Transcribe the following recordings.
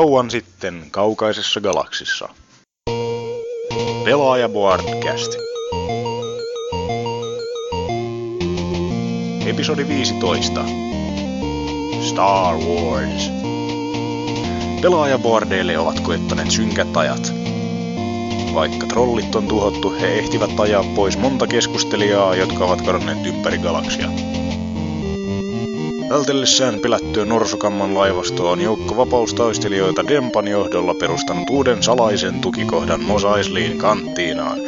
Kauan sitten kaukaisessa galaksissa. Pelaaja Boardcast. Episodi 15. Star Wars. Pelaajaboardeille ovat koettaneet synkät ajat. Vaikka trollit on tuhottu, he ehtivät ajaa pois monta keskustelijaa, jotka ovat kadonneet ympäri galaksia. Vältellessään pelättyä Norsukamman laivastoa on joukko vapaustaistelijoita Dempan johdolla perustanut uuden salaisen tukikohdan Mos Eisleyin kanttiinaan.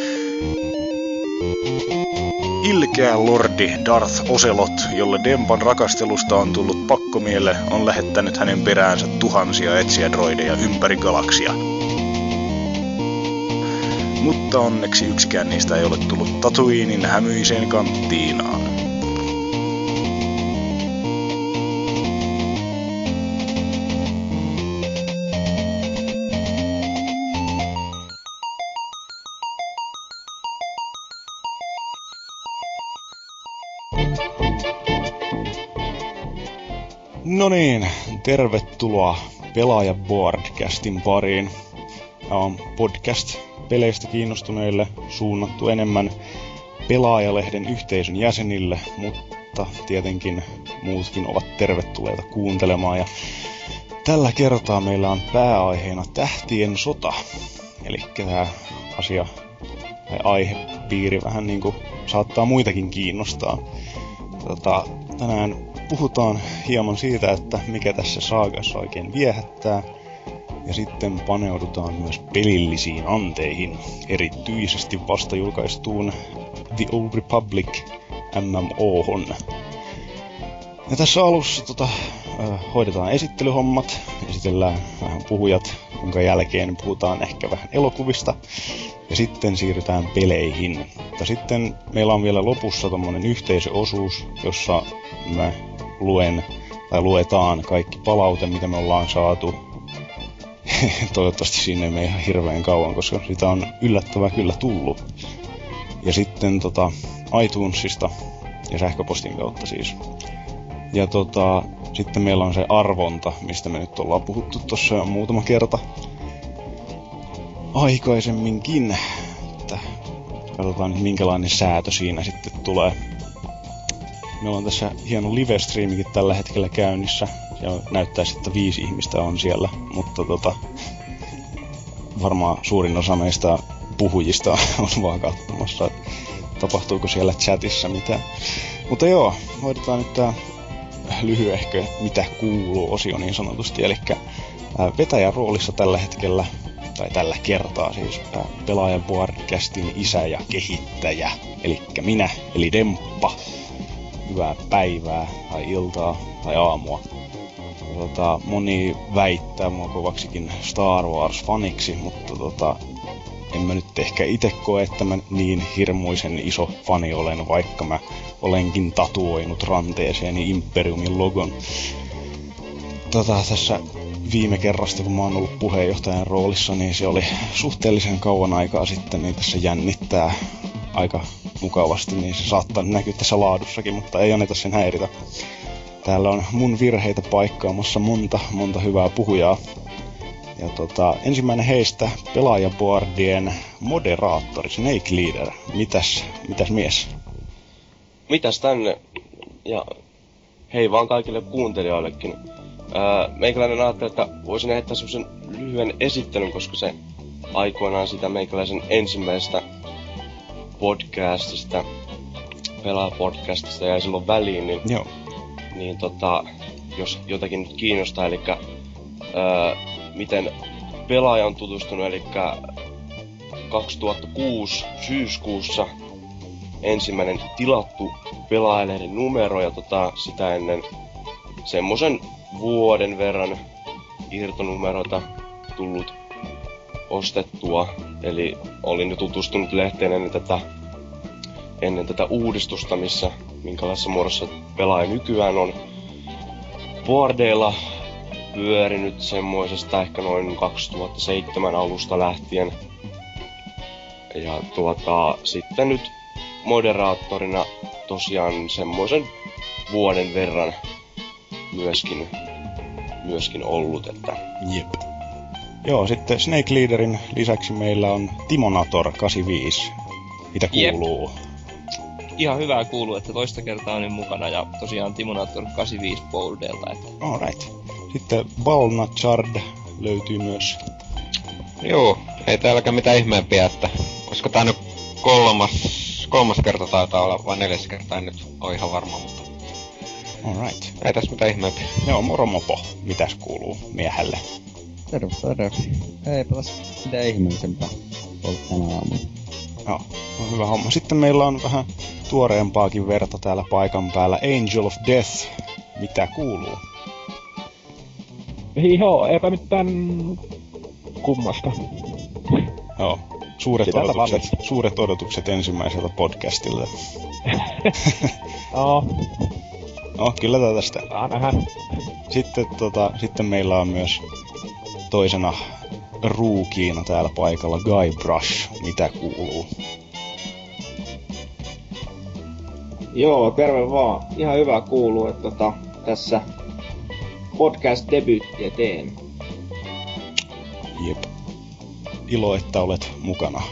Ilkeä lordi Darth Ocelot, jolle Dempan rakastelusta on tullut pakkomielle, on lähettänyt hänen peräänsä tuhansia etsiä-droideja ympäri galaksia. Mutta onneksi yksikään niistä ei ole tullut Tatooinin hämyiseen kanttiinaan. No niin, tervetuloa Pelaaja Boardcastin pariin. Tämä on podcast peleistä kiinnostuneille suunnattu enemmän pelaajalehden yhteisön jäsenille, mutta tietenkin muutkin ovat tervetulleita kuuntelemaan. Ja tällä kertaa meillä on pääaiheena Tähtien sota. Eli tämä asia tai aihepiiri vähän niin kuin saattaa muitakin kiinnostaa. Tota, tänään puhutaan hieman siitä, että mikä tässä saagassa oikein viehättää. Ja sitten paneudutaan myös pelillisiin anteihin, erityisesti vasta julkaistuun The Old Republic MMOhon. Ja tässä alussa tota, hoidetaan esittelyhommat, esitellään vähän puhujat, jonka jälkeen puhutaan ehkä vähän elokuvista, ja sitten siirrytään peleihin. Mutta sitten meillä on vielä lopussa tämmöinen yhteisöosuus, jossa mä luen tai luetaan kaikki palaute, mitä me ollaan saatu. Toivottavasti sinne mene ihan hirveän kauan, koska sitä on yllättävää kyllä tullut. Ja sitten tota, iTunesista ja sähköpostin kautta siis. Ja tota, sitten meillä on se arvonta, mistä me nyt ollaan puhuttu tuossa muutama kerta aikaisemminkin. Että katsotaan minkälainen säätö siinä sitten tulee. Meillä on tässä hieno live-striimikin tällä hetkellä käynnissä. Ja näyttää että viisi ihmistä on siellä, mutta tota, varmaan suurin osa meistä puhujista on vaan katsomassa, että tapahtuuko siellä chatissa mitään. Mutta joo, hoidetaan nyt tää lyhyehkö mitä kuuluu osio niin sanotusti. Eli vetäjän roolissa tällä hetkellä, tai tällä kertaa siis pelaajan podcastin isä ja kehittäjä, eli minä, eli Demppa hyvää päivää tai iltaa tai aamua. Tota, moni väittää mua kovaksikin Star Wars-faniksi, mutta tota, en mä nyt ehkä itse koe, että mä niin hirmuisen iso fani olen, vaikka mä olenkin tatuoinut ranteeseeni Imperiumin logon. Tota, tässä viime kerrasta, kun mä oon ollut puheenjohtajan roolissa, niin se oli suhteellisen kauan aikaa sitten, niin tässä jännittää aika mukavasti, niin se saattaa näkyä tässä laadussakin, mutta ei anneta sen häiritä. Täällä on mun virheitä paikkaamassa monta, monta hyvää puhujaa. Ja tota, ensimmäinen heistä pelaajaboardien moderaattori, Snake Leader. Mitäs, mitäs mies? Mitäs tänne? Ja hei vaan kaikille kuuntelijoillekin. Ää, meikäläinen ajatteli, että voisin heittää semmosen lyhyen esittelyn, koska se aikoinaan sitä meikäläisen ensimmäistä podcastista, pelaa-podcastista jäi silloin väliin, niin, Joo. niin tota, jos jotakin nyt kiinnostaa, eli öö, miten pelaaja on tutustunut, eli 2006 syyskuussa ensimmäinen tilattu pelaajalehden numero ja tota, sitä ennen semmoisen vuoden verran irtonumeroita tullut ostettua. Eli olin jo tutustunut lehteen ennen tätä, ennen tätä uudistusta, missä minkälaisessa muodossa pelaaja nykyään on. Boardeilla pyörinyt semmoisesta ehkä noin 2007 alusta lähtien. Ja tuota, sitten nyt moderaattorina tosiaan semmoisen vuoden verran myöskin, myöskin ollut, että Jep. Joo, sitten Snake Leaderin lisäksi meillä on Timonator 85. Mitä kuuluu? Jep. Ihan hyvää kuuluu, että toista kertaa on mukana ja tosiaan Timonator 85 Boldelta. Että... Alright. Sitten Balnachard löytyy myös. Joo, ei täälläkään mitään ihmeempiä, että koska tää nyt kolmas, kolmas kerta taitaa olla, vai neljäs kerta, en nyt ole ihan varma, mutta... Alright. Ei tässä mitään ihmeempiä. Joo, moromopo. Mitäs kuuluu miehelle? Terve, terve. Eipä tässä mitään ihmeellisempää ollut tänä aamuna. Joo, on hyvä homma. Sitten meillä on vähän tuoreempaakin verta täällä paikan päällä. Angel of Death. Mitä kuuluu? Joo, eipä mitään kummasta. Joo, suuret Sitä odotukset, suuret odotukset ensimmäiseltä podcastilta. No, No, kyllä tätä tästä. saa nähdä. Sitten, tota, sitten meillä on myös toisena ruukiina täällä paikalla Guybrush. Mitä kuuluu? Joo, terve vaan. Ihan hyvä kuuluu, että tota, tässä podcast-debyyttiä teen. Jep. Ilo, että olet mukana.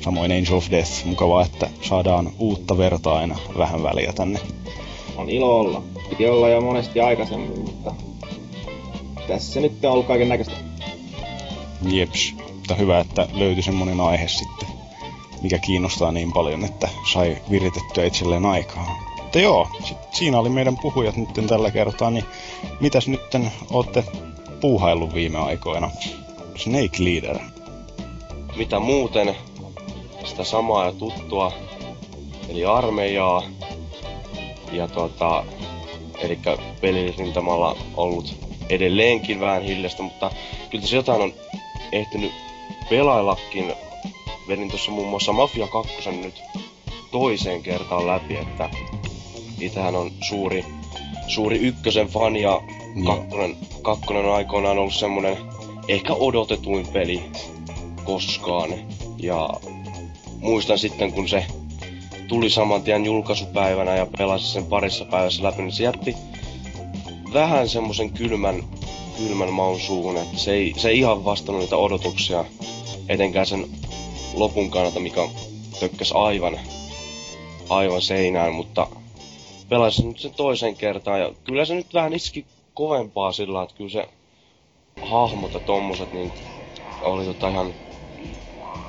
Samoin Angel of Death. Mukavaa, että saadaan uutta verta aina vähän väliä tänne. On ilo olla. Piti olla jo monesti aikaisemmin, mutta tässä nyt on ollut kaiken näköistä. Jeps. Mutta hyvä, että löytyi semmonen aihe sitten, mikä kiinnostaa niin paljon, että sai viritettyä itselleen aikaa. Mutta joo, sit siinä oli meidän puhujat nyt tällä kertaa, niin mitäs nytten ootte puuhaillut viime aikoina? Snake Leader. Mitä muuten? Sitä samaa ja tuttua, eli armeijaa. Ja tota, eli pelirintamalla ollut edelleenkin vähän hiljasta, mutta kyllä tässä jotain on ehtinyt pelaillakin. Vedin tuossa muun muassa Mafia 2 nyt toiseen kertaan läpi, että itähän on suuri, suuri ykkösen fani ja kakkonen, kakkonen on aikoinaan ollut semmonen ehkä odotetuin peli koskaan. Ja muistan sitten kun se tuli saman tien julkaisupäivänä ja pelasi sen parissa päivässä läpi, niin se jätti vähän semmosen kylmän, kylmän maun suuhun, että se ei, se ei ihan vastannut niitä odotuksia, etenkään sen lopun kannalta, mikä tökkäs aivan, aivan seinään, mutta pelasin nyt sen toisen kertaan ja kyllä se nyt vähän iski kovempaa sillä, että kyllä se hahmot ja tommoset niin oli tota ihan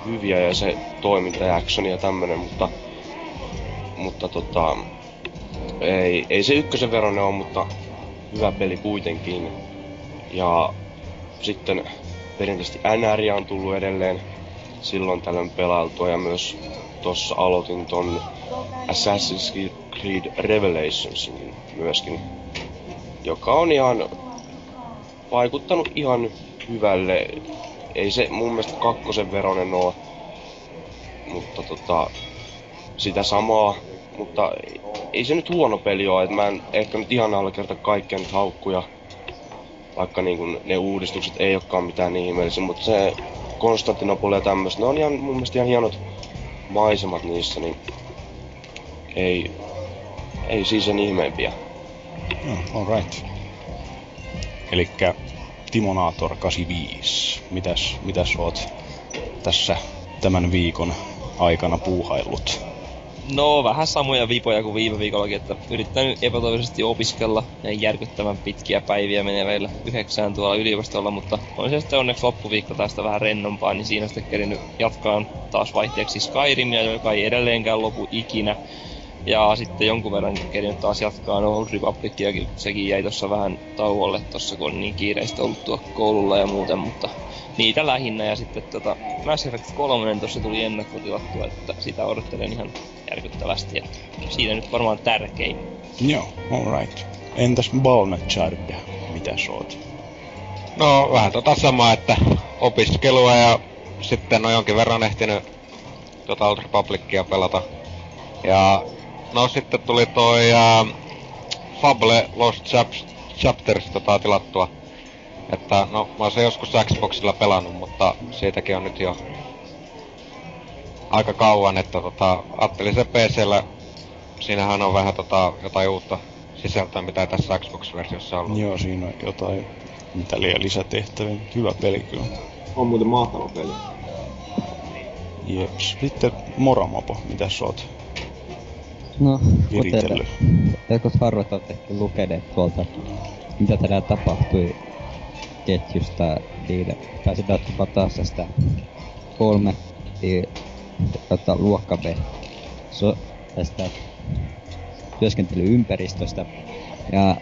hyviä ja se toiminta ja actioni ja tämmönen, mutta mutta tota ei, ei se ykkösen veronen ole, mutta hyvä peli kuitenkin. Ja sitten perinteisesti NR on tullut edelleen silloin tällöin pelailtua ja myös tossa aloitin ton Assassin's Creed Revelationsin myöskin, joka on ihan vaikuttanut ihan hyvälle. Ei se mun mielestä kakkosen veronen oo, mutta tota, sitä samaa, mutta ei- se nyt huono peli ole, että mä en ehkä nyt ihan allekirjoita kaikkia nyt haukkuja, vaikka niin kun ne uudistukset ei olekaan mitään niin ihmeellisiä, mutta se Konstantinopoli ja tämmöistä, ne on ihan, mun mielestä ihan hienot maisemat niissä, niin ei, ei siis sen ihmeempiä. Joo, alright. Elikkä Timonator 85. Mitäs, mitäs oot tässä tämän viikon aikana puuhaillut? No, vähän samoja vipoja kuin viime viikollakin, että yrittänyt epätoivoisesti opiskella ja järkyttävän pitkiä päiviä menee meillä yhdeksään tuolla yliopistolla, mutta on se sitten onneksi loppuviikko tästä vähän rennompaa, niin siinä sitten kerinyt jatkaa taas vaihteeksi Skyrimia, joka ei edelleenkään lopu ikinä. Ja sitten jonkun verran kerinyt taas jatkaa Old Republiciakin, sekin jäi tuossa vähän tauolle tossa, kun on niin kiireistä ollut tuo koululla ja muuten, mutta niitä lähinnä. Ja sitten tota, Mass Effect 3 tuossa tuli ennakkotilattua, että sitä odottelen ihan järkyttävästi. Ja siinä nyt varmaan tärkein. Joo, alright. Entäs Balnachard? Mitäs oot? No vähän tota samaa, että opiskelua ja sitten on jonkin verran ehtinyt tota Old Republicia pelata. Ja no sitten tuli toi uh, Fable Lost Chaps, Chapters tota tilattua. Että no mä oon se joskus Xboxilla pelannut, mutta siitäkin on nyt jo aika kauan, että tota, ajattelin se PCllä, siinähän on vähän tota, jotain uutta sisältöä, mitä ei tässä Xbox-versiossa ollut. Joo, siinä on jotain mitä liian lisätehtäviä. Hyvä peli kyllä. on muuten mahtava peli. Jeps. Sitten Moramopo, mitä sä oot No? Jotkut harvat ovat ehkä lukeneet tuolta, mitä tänään tapahtui ketjusta, niin pääsin ottamaan taas tästä kolme tota, luokka B so, tästä työskentelyympäristöstä. Ja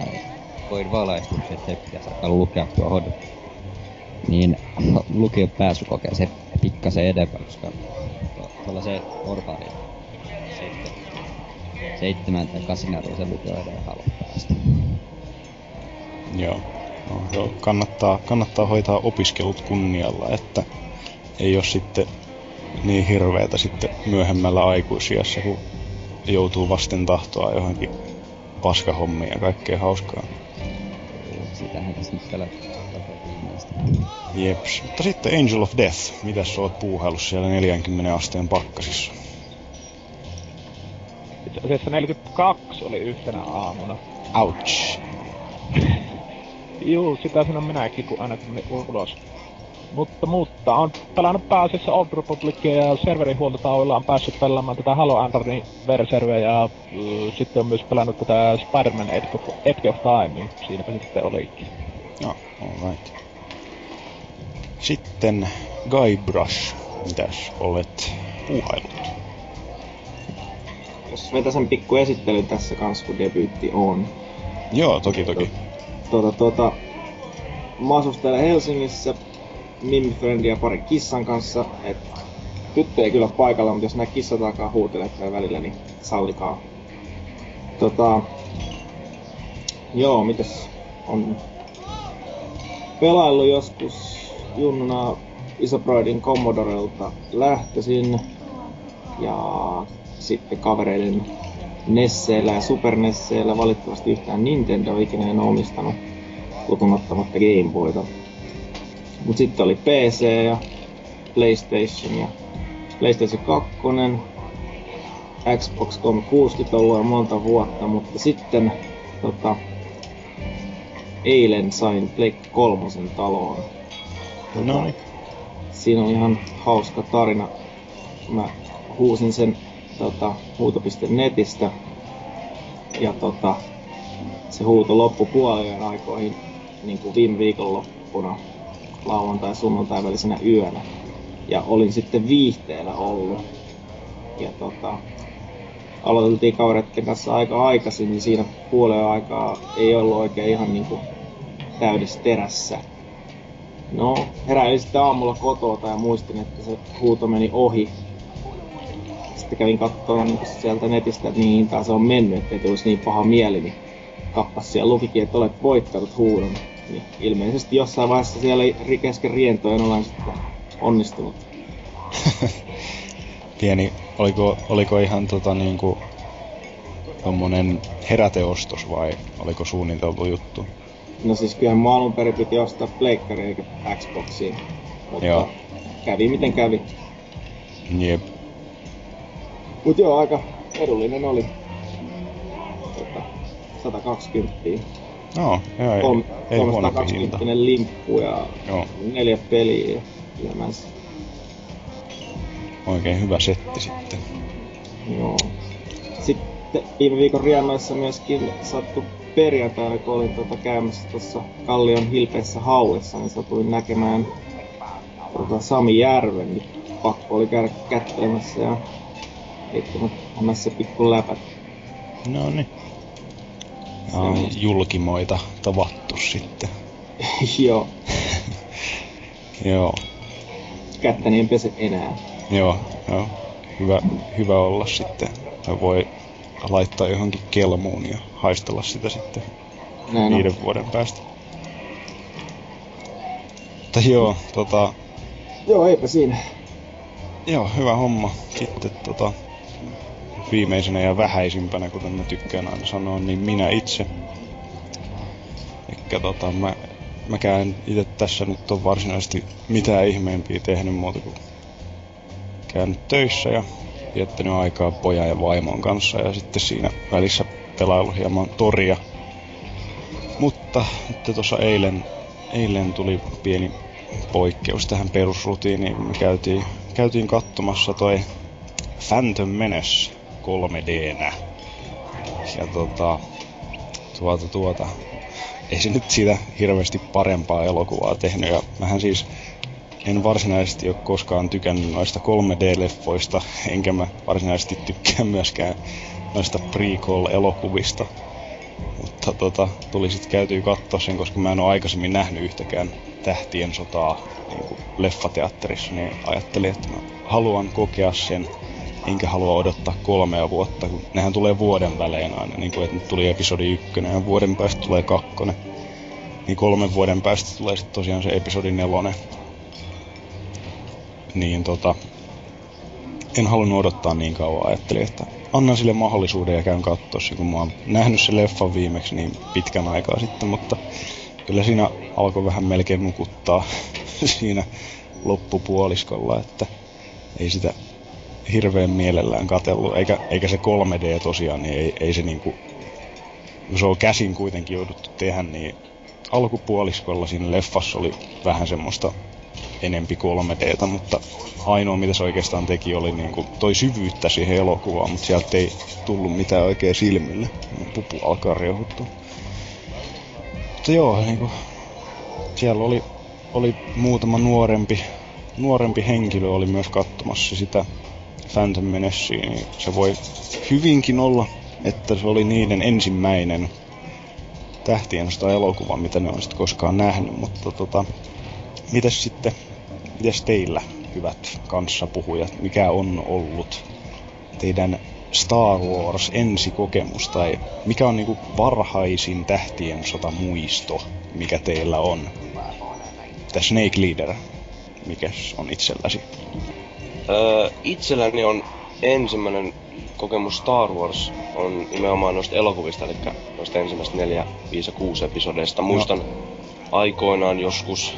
koin valaistuksen, että se pitäisi alkaa lukea tuohon niin lukion pääsykokeeseen pikkasen enemmän, koska tuolla se sitten seitsemän tai kasin arvoisen lukio edelleen halua päästä. Joo. No. Kannattaa, kannattaa hoitaa opiskelut kunnialla, että ei ole sitten niin hirveetä sitten myöhemmällä aikuisiassa, kun joutuu vasten tahtoa johonkin paskahommiin ja kaikkea hauskaa. Sitähän tässä nyt pelätään. Jeps. Mutta sitten Angel of Death. Mitäs sä oot puuhaillut siellä 40 asteen pakkasissa? Itse asiassa 42 oli yhtenä aamuna. Ouch. Juu, sitä sanon minäkin, kun aina tuli ulos. Mutta, mutta on pelannut pääasiassa Old Republicia ja serverin huoltotauilla on päässyt pelaamaan tätä Halo Androidin verserveä ja äh, sitten on myös pelannut tätä Spider-Man Edge of, Edge of Time, niin siinäpä se sitten olikin. Joo, alright. Sitten Guybrush. Mitäs olet puuhailut? Jos vetäsen pikku esittely tässä kanssa, kun debyytti on. Joo, toki toki. Tuota, tuota, mä asustelen Helsingissä Mimmi Friendin ja pari kissan kanssa. Et tyttö ei kyllä paikalla, mutta jos nää kissat alkaa huutelee välillä, niin sallikaa. Tota, joo, mitäs on pelaillut joskus junnuna Isoproidin Commodorelta lähtöisin ja sitten kavereiden Nesseillä ja Super Nesseillä valitettavasti yhtään Nintendo ikinä en omistanut lukuun ottamatta Game Boyta. Mut sitten oli PC ja PlayStation ja PlayStation 2, Xbox 360 ollut jo monta vuotta, mutta sitten tota, eilen sain Play 3 taloon. Tota, No niin. Siinä on ihan hauska tarina. Mä huusin sen tota, huuto.netistä ja tota, se huuto loppui puolien aikoihin niin kuin viime viikonloppuna lauantai sunnuntai välisenä yönä. Ja olin sitten viihteellä ollut. Ja tota, aloiteltiin kavereiden kanssa aika aikaisin, niin siinä puolen aikaa ei ollut oikein ihan niinku täydessä terässä. No, heräilin sitten aamulla kotota ja muistin, että se huuto meni ohi. Sitten kävin katsomaan niin sieltä netistä, että mihin taas se on mennyt, ettei tulisi niin paha mieli, niin kappas siellä lukikin, että olet voittanut huudon. Niin ilmeisesti jossain vaiheessa siellä kesken rientojen olen sitten onnistunut. Pieni, oliko, oliko ihan tota niinku tommonen heräteostos vai oliko suunniteltu juttu? No siis kyllähän mä alun perin piti ostaa pleikkari eikä Xboxiin. Mutta Joo. kävi miten kävi. Jep. Mut joo, aika edullinen oli. Tota, 120. No, joo, ei, Kolm, ei huonompi hinta. 320 limppu ja Joo, neljä peliä ilmeisesti. oikein hyvä setti sitten. Joo. Sitten viime viikon riennoissa myöskin sattu perjantaina, kun olin tuota käymässä tuossa Kallion hilpeessä haulissa, niin satuin näkemään tuota Sami Järven, niin pakko oli käydä kättelemässä ja heittämässä pikku läpät. No niin. Ja Semmosta. julkimoita tavattu sitten. Joo, Joo, kättäni en pese enää. joo, joo. Hyvä, hyvä olla sitten. Tai voi laittaa johonkin kelmuun ja haistella sitä sitten Näin on. viiden vuoden päästä. Mutta joo, tota, Joo, eipä siinä. joo, hyvä homma. Sitten tota, viimeisenä ja vähäisimpänä, kuten mä tykkään aina sanoa, niin minä itse. Eikä tota, mä, mäkään itse tässä nyt on varsinaisesti mitään ihmeempiä tehnyt muuta kuin käynyt töissä ja viettänyt aikaa pojan ja vaimon kanssa ja sitten siinä välissä pelaillut hieman toria. Mutta nyt tuossa eilen, eilen tuli pieni poikkeus tähän perusrutiiniin, me käytiin, käytiin katsomassa toi Phantom Menace 3Dnä. Ja tota, tuota, tuota, ei se nyt siitä hirveästi parempaa elokuvaa tehnyt. Ja mähän siis en varsinaisesti ole koskaan tykännyt noista 3D-leffoista, enkä mä varsinaisesti tykkää myöskään noista prequel-elokuvista. Mutta tota, tuli sitten käytyy katsoa sen, koska mä en ole aikaisemmin nähnyt yhtäkään tähtien sotaa niin leffateatterissa, niin ajattelin, että mä haluan kokea sen, enkä halua odottaa kolmea vuotta, kun nehän tulee vuoden välein aina, niin kuin että nyt tuli episodi ykkönen ja vuoden päästä tulee kakkonen. Niin kolmen vuoden päästä tulee sitten tosiaan se episodi nelonen. Niin tota, en halunnut odottaa niin kauan. Ajattelin, että annan sille mahdollisuuden ja käyn katsoa kun mä oon nähnyt se leffan viimeksi niin pitkän aikaa sitten, mutta kyllä siinä alkoi vähän melkein nukuttaa siinä loppupuoliskolla, että ei sitä hirveän mielellään katellut, eikä, eikä se 3D tosiaan, niin ei, ei se niinku, kun se on käsin kuitenkin jouduttu tehdä, niin alkupuoliskolla siinä leffassa oli vähän semmoista enempi 3Dtä, mutta ainoa mitä se oikeastaan teki oli niin kuin, toi syvyyttä siihen elokuvaan, mutta sieltä ei tullut mitään oikein silmille. Pupu alkaa rehuttua. Mutta joo, niin kuin, siellä oli, oli muutama nuorempi, nuorempi henkilö oli myös katsomassa sitä Phantom Menacea, niin se voi hyvinkin olla, että se oli niiden ensimmäinen tähtien elokuva, mitä ne on sitten koskaan nähnyt, mutta tota, mitäs sitten, mitäs teillä, hyvät kanssapuhujat, mikä on ollut teidän Star Wars ensikokemus, tai mikä on niinku varhaisin tähtien sota muisto, mikä teillä on? The Snake Leader, mikä on itselläsi? Öö, itselläni on ensimmäinen kokemus Star Wars on nimenomaan noista elokuvista, eli noista ensimmäistä neljä, viisi ja kuusi episodeista. Muistan no. aikoinaan joskus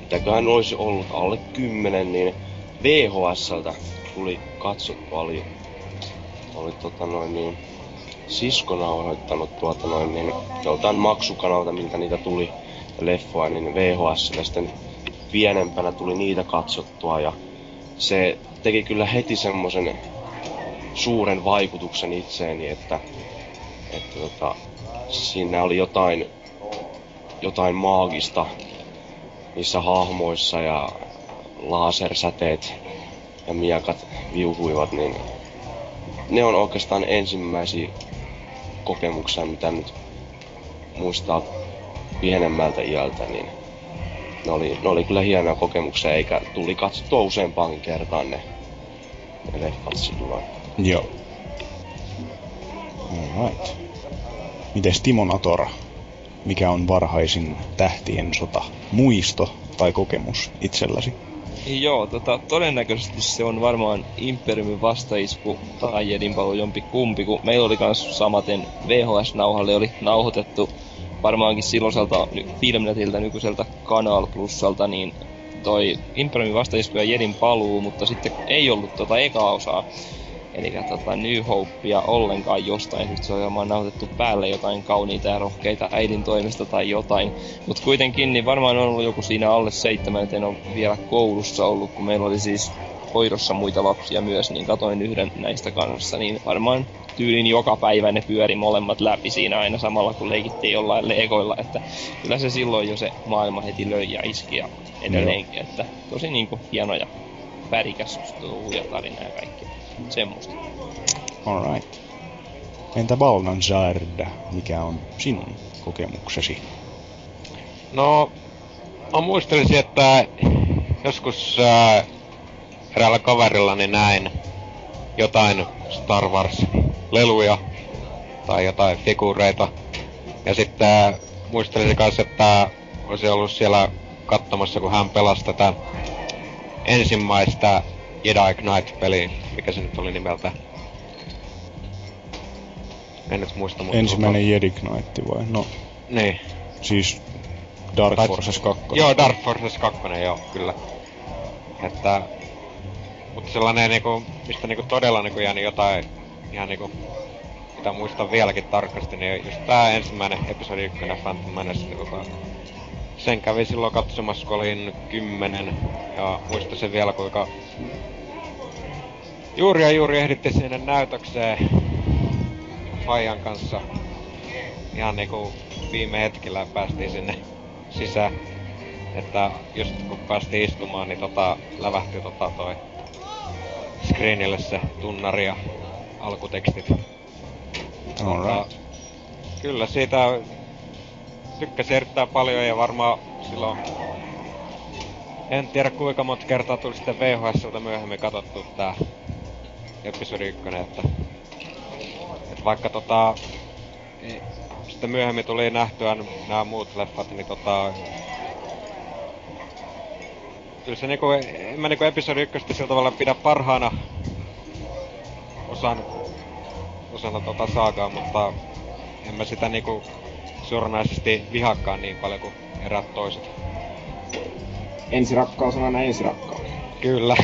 mitäköhän olisi ollut alle 10, niin VHSltä tuli katsottu oli, oli tota noin niin, siskona osoittanut tuota noin niin, joltain maksukanalta, miltä niitä tuli leffoa, niin VHS sitten pienempänä tuli niitä katsottua ja se teki kyllä heti semmoisen suuren vaikutuksen itseeni, että, että tota, siinä oli jotain, jotain maagista niissä hahmoissa ja lasersäteet ja miakat viuhuivat, niin ne on oikeastaan ensimmäisiä kokemuksia, mitä nyt muistaa pienemmältä iältä, niin ne oli, ne oli kyllä hienoja kokemuksia, eikä tuli katsottua useampaankin kertaan ne, ne leffat silloin. Joo. Alright. Mites Timo Natora? mikä on varhaisin tähtien sota muisto tai kokemus itselläsi? Joo, tota, todennäköisesti se on varmaan Imperiumin vastaisku tai Jedin paluu jompi kumpi, kun meillä oli kans samaten VHS-nauhalle oli nauhoitettu varmaankin silloiselta Filmnetiltä nykyiseltä Kanal Plusalta, niin toi Imperiumin vastaisku ja Jedin paluu, mutta sitten ei ollut tota eka osaa Eli tota New Hopea ollenkaan jostain syystä se on nautettu päälle jotain kauniita ja rohkeita äidin toimesta tai jotain. Mutta kuitenkin niin varmaan on ollut joku siinä alle seitsemän, en ole vielä koulussa ollut, kun meillä oli siis hoidossa muita lapsia myös, niin katoin yhden näistä kanssa, niin varmaan tyylin joka päivä ne pyöri molemmat läpi siinä aina samalla kun leikittiin jollain legoilla, että kyllä se silloin jo se maailma heti löi ja iski ja edelleenkin, että tosi niinku hieno ja värikäs ja tarina ja kaikki semmoista. Alright. Entä Balnanzard, mikä on sinun kokemuksesi? No, mä muistelisin, että joskus äh, eräällä kaverillani näin jotain Star Wars-leluja tai jotain figureita. Ja sitten muistelisin kanssa, että olisi ollut siellä katsomassa, kun hän pelasi tätä ensimmäistä Jedi Knight-peli, mikä se nyt oli nimeltä. En nyt muista, mutta... Ensimmäinen tuota... Jedi Knight vai? No. Niin. Siis Dark tai... Forces 2. Joo, Dark Forces 2, joo, kyllä. Että... Mutta sellainen niinku, mistä niinku todella niinku jäänyt jotain ihan niinku mitä muistan vieläkin tarkasti, niin just tää ensimmäinen episodi 1 Phantom Menace, joka sen kävi silloin katsomassa, kun olin kymmenen. Ja muistan sen vielä, kuinka juuri ja juuri ehditti sinne näytökseen Fajan kanssa. Ihan niinku viime hetkellä päästiin sinne sisään. Että just kun päästiin istumaan, niin tota, lävähti tota toi screenille se tunnari ja alkutekstit. Alright. Kyllä siitä tykkäsin erittäin paljon ja varmaan silloin en tiedä kuinka monta kertaa tuli sitten VHSltä myöhemmin katsottu tää episodi 1, että, että vaikka tota sitten myöhemmin tuli nähtyä nämä muut leffat, niin tota kyllä se niinku, en mä niinku episodi 1 sillä tavalla pidä parhaana osan, osana tota saagaa, mutta en mä sitä niinku suoranaisesti vihakkaan niin paljon kuin erät toiset. Ensirakkaus on aina ensirakkaus. Kyllä.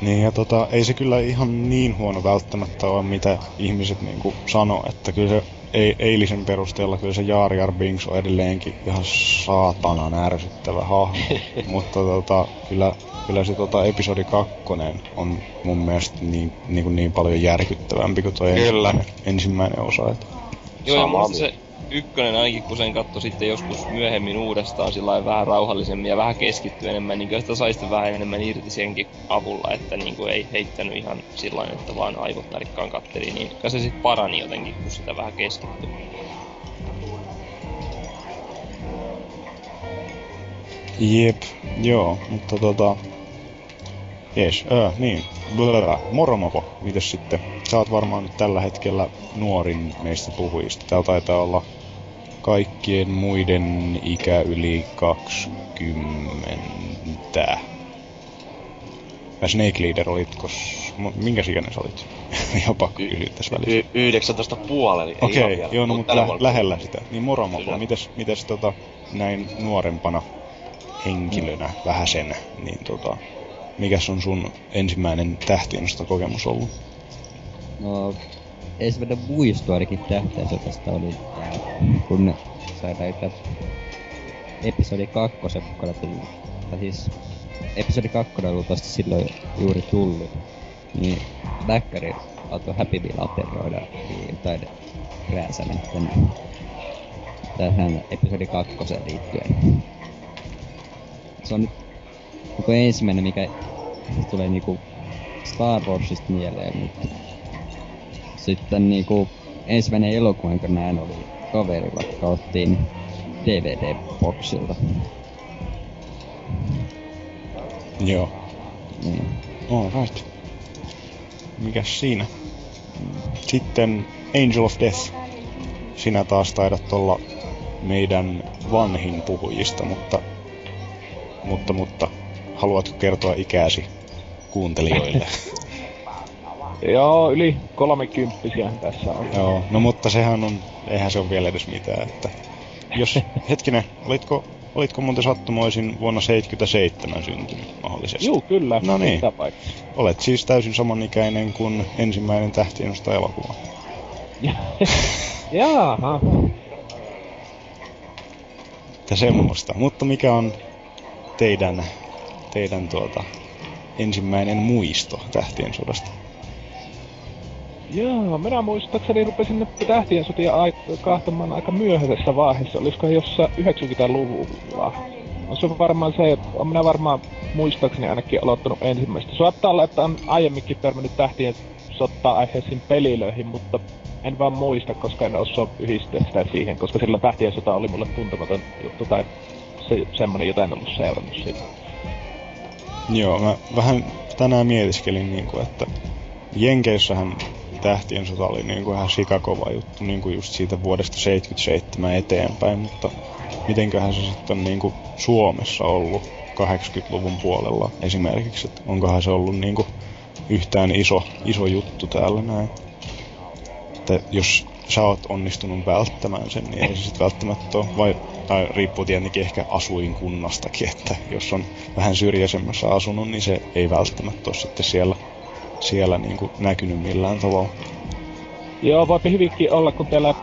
Niin ja tota, ei se kyllä ihan niin huono välttämättä ole, mitä ihmiset niinku sanoo, että kyllä se ei, eilisen perusteella kyllä se Jar Jar Binks on edelleenkin ihan saatanan ärsyttävä hahmo. Mutta tota, kyllä, kyllä se tota episodi kakkonen on mun mielestä niin, niin, kuin niin paljon järkyttävämpi kuin Kyllä. ensimmäinen, ensimmäinen osa. Että. Joo, ja Samaa se ykkönen ainakin, kun sen katto sitten joskus myöhemmin uudestaan sillä vähän rauhallisemmin ja vähän keskittyy enemmän, niin kyllä sitä sai vähän enemmän irti senkin avulla, että niin kuin ei heittänyt ihan sillä että vaan aivot narikkaan katteli, niin kyllä se sitten parani jotenkin, kun sitä vähän keskittyi. Jep, joo, mutta tota... Jes, öö, niin. Blablabla. Moro Mopo, mites sitten? Sä oot varmaan nyt tällä hetkellä nuorin meistä puhujista. Täällä taitaa olla kaikkien muiden ikä yli 20. Ja Snake Leader olitko... Minkä ikäinen sä olit? Pakko kysyä tässä välissä. Y- 19 puolella, ei Okei, vielä. joo, no Mut mutta lä- lähellä sitä. Niin moro Mopo, mites, mites tota, näin nuorempana henkilönä vähän sen, niin tota, mikäs on sun ensimmäinen tähtienosta kokemus ollut? No, ensimmäinen muisto ainakin tähtäisotasta oli tää, kun sai näitä episodi kakkosen mukana tullut. Tai siis episodi kakkonen oli tosta silloin juuri tullut. Niin Bäkkäri alkoi Happy Meal ateroida niin jotain rääsänetten tähän episodi kakkoseen liittyen. Se on nyt niinku ensimmäinen, mikä tulee niinku Star Warsista mieleen, mutta sitten niinku ensimmäinen elokuva, jonka näin oli kaverilla, joka ottiin DVD-boksilta. Joo. Niin. Alright. Mikäs siinä? Sitten Angel of Death. Sinä taas taidat olla meidän vanhin puhujista, mutta, mutta, mutta haluatko kertoa ikäsi kuuntelijoille? Joo, yli kolmekymppisiä tässä on. Joo, no mutta sehän on, eihän se ole vielä edes mitään, että jos, hetkinen, olitko, olitko muuten sattumoisin vuonna 77 syntynyt mahdollisesti? Juu, kyllä. No niin. Olet siis täysin samanikäinen kuin ensimmäinen tähtienosta elokuva. Jaaha. Että semmoista. Mutta mikä on teidän, teidän tuota, ensimmäinen muisto tähtien sodasta? Joo, minä muistaakseni rupesin tähtien sotia kahtamaan aika myöhäisessä vaiheessa. Olisiko jossain 90-luvulla? No se on varmaan se, on minä varmaan muistaakseni ainakin aloittanut ensimmäistä. Saattaa olla, että on aiemminkin törmännyt tähtien sottaa aiheisiin pelilöihin, mutta en vaan muista, koska en osaa yhdistää sitä siihen, koska silloin tähtien sota oli mulle tuntematon juttu tai se, semmonen, jota en ollut seurannut siitä. Joo, mä vähän tänään mietiskelin, niin kuin, että Jenkeissähän tähtien sota oli niin kuin ihan sikakova juttu niin kuin just siitä vuodesta 77 eteenpäin, mutta mitenköhän se sitten on niin kuin Suomessa ollut 80-luvun puolella esimerkiksi, että onkohan se ollut niin kuin yhtään iso, iso juttu täällä näin. Että jos sä oot onnistunut välttämään sen, niin ei se sitten välttämättä ole, vai, tai riippuu tietenkin ehkä asuinkunnastakin, että jos on vähän syrjäisemmässä asunut, niin se ei välttämättä ole sitten siellä, siellä niin kuin näkynyt millään tavalla. Joo, voi hyvinkin olla, kun teillä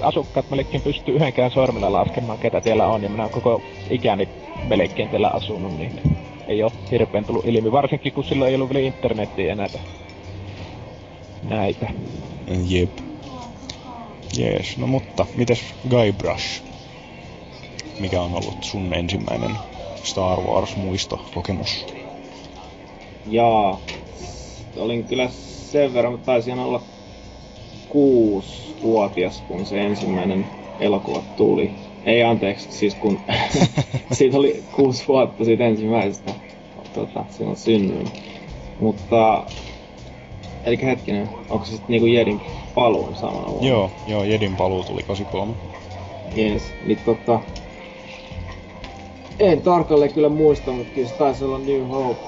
asukkaat melkein pystyy yhdenkään sormilla laskemaan, ketä teillä on, ja minä koko ikäni melkein teillä asunut, niin ei ole hirveän tullut ilmi, varsinkin kun silloin ei ollut vielä internetiä ja näitä. näitä. Jep. Jees, no mutta mites Guybrush? Mikä on ollut sun ensimmäinen Star Wars-muistokokemus? Jaa, olin kyllä sen verran, mutta taisin olla kuusi-vuotias, kun se ensimmäinen elokuva tuli. Ei anteeksi, siis kun siitä oli kuusi vuotta siitä ensimmäisestä tota, silloin synnyin. Mutta, eli hetkinen, onko se sitten niinku Jedin paluun samana vuonna? Joo, joo, Jedin paluu tuli 83. Jees, niin tota... En tarkalleen kyllä muista, mutta kyllä se taisi olla New Hope.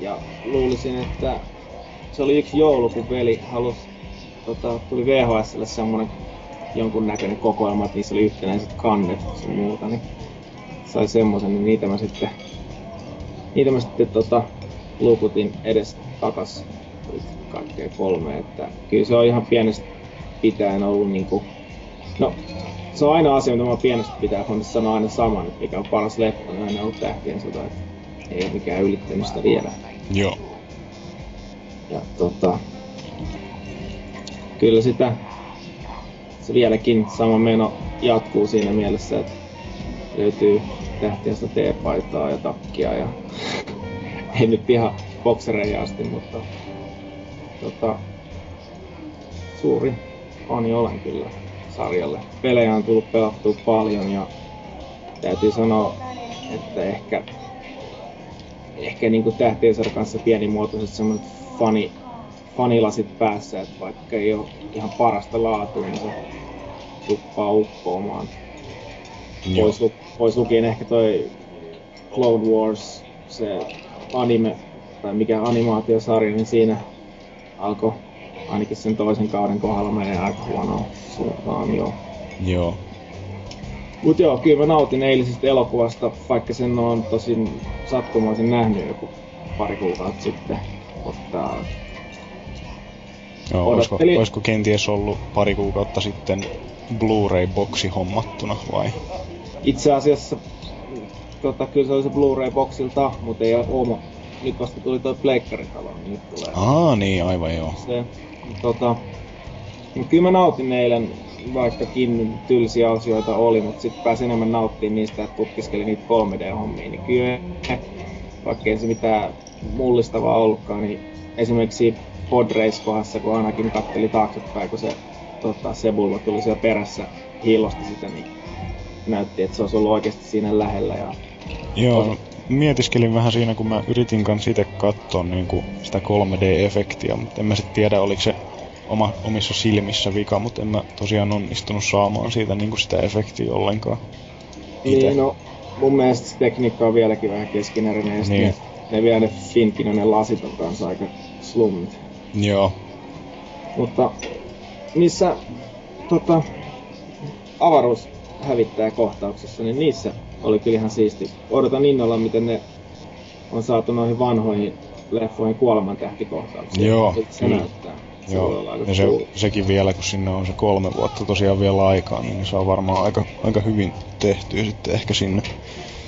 Ja luulisin, että se oli yksi joulu, kun veli halusi, tota, tuli VHSlle semmonen jonkunnäköinen kokoelma, että niissä oli yhtenäiset kannet ja muuta, niin sai semmosen, niin niitä mä sitten, niitä mä sitten tota, luukutin edes takas kaikkea kolme, että kyllä se on ihan pienestä pitäen ollut niinku, no se on aina asia, mitä mä pienestä pitää, kun sanoa aina saman, että mikä on paras leffa, niin aina ollut tähtien sota, että ei ole mikään ylittänyt sitä vielä. Joo. Ja tota, kyllä sitä, se vieläkin sama meno jatkuu siinä mielessä, että löytyy tähtiästä teepaitaa ja takkia ja ei nyt ihan boksereihin asti, mutta tota, suuri fani olen kyllä sarjalle. Pelejä on tullut pelattua paljon ja täytyy sanoa, että ehkä, ehkä niinku tähtien kanssa pienimuotoiset semmoiset fani, fanilasit päässä, että vaikka ei ole ihan parasta laatua, niin se tuppaa uppoamaan. Pois, lu, pois lukien ehkä toi Clone Wars, se anime, tai mikä animaatiosarja, niin siinä alkoi ainakin sen toisen kauden kohdalla menee aika huonoa suuntaan joo. Joo. Mut joo, kyllä mä nautin eilisestä elokuvasta, vaikka sen on tosin sattumoisin nähnyt joku pari kuukautta sitten. Mutta Joo, olisiko, olisiko kenties ollut pari kuukautta sitten Blu-ray-boksi hommattuna vai? itse asiassa tota, kyllä se oli se Blu-ray-boksilta, mutta ei ole. Nyt vasta tuli toi pleikkaritalo, niin nyt tulee Aa, niin, aivan joo. se. Tota, mut kyllä mä nautin eilen, vaikkakin tylsiä asioita oli, mutta sitten pääsin enemmän nauttimaan niistä, että tutkiskeli niitä 3D-hommia, niin kyllä vaikka ei se mitään mullistavaa ollutkaan, niin esimerkiksi podrace kohdassa, kun ainakin katteli taaksepäin, kun se tota, Sebulva tuli siellä perässä, hiilosti sitä, niin näytti, että se olisi ollut oikeasti siinä lähellä. Ja Joo, no, mietiskelin vähän siinä, kun mä yritin kanssa itse katsoa niin kuin sitä 3D-efektiä, mutta en mä sitten tiedä, oliko se oma, omissa silmissä vika, mutta en mä tosiaan onnistunut saamaan siitä niin kuin sitä efektiä ollenkaan. Ite. Niin, no, mun mielestä se tekniikka on vieläkin vähän keskeneräinen, ja Niin. ne, ne vielä ne Finkin on ne lasit on kanssa aika slummit. Joo, Mutta niissä tota, avaruushävittäjäkohtauksissa, niin niissä oli kyllä ihan siisti. Odotan innolla, miten ne on saatu noihin vanhoihin leffoihin kuolemantähtikohtauksiin. Joo, Miltä se kyllä. näyttää. Se joo. Ja se, cool. sekin vielä, kun sinne on se kolme vuotta tosiaan vielä aikaa, niin se on varmaan aika, aika hyvin tehty sitten ehkä sinne.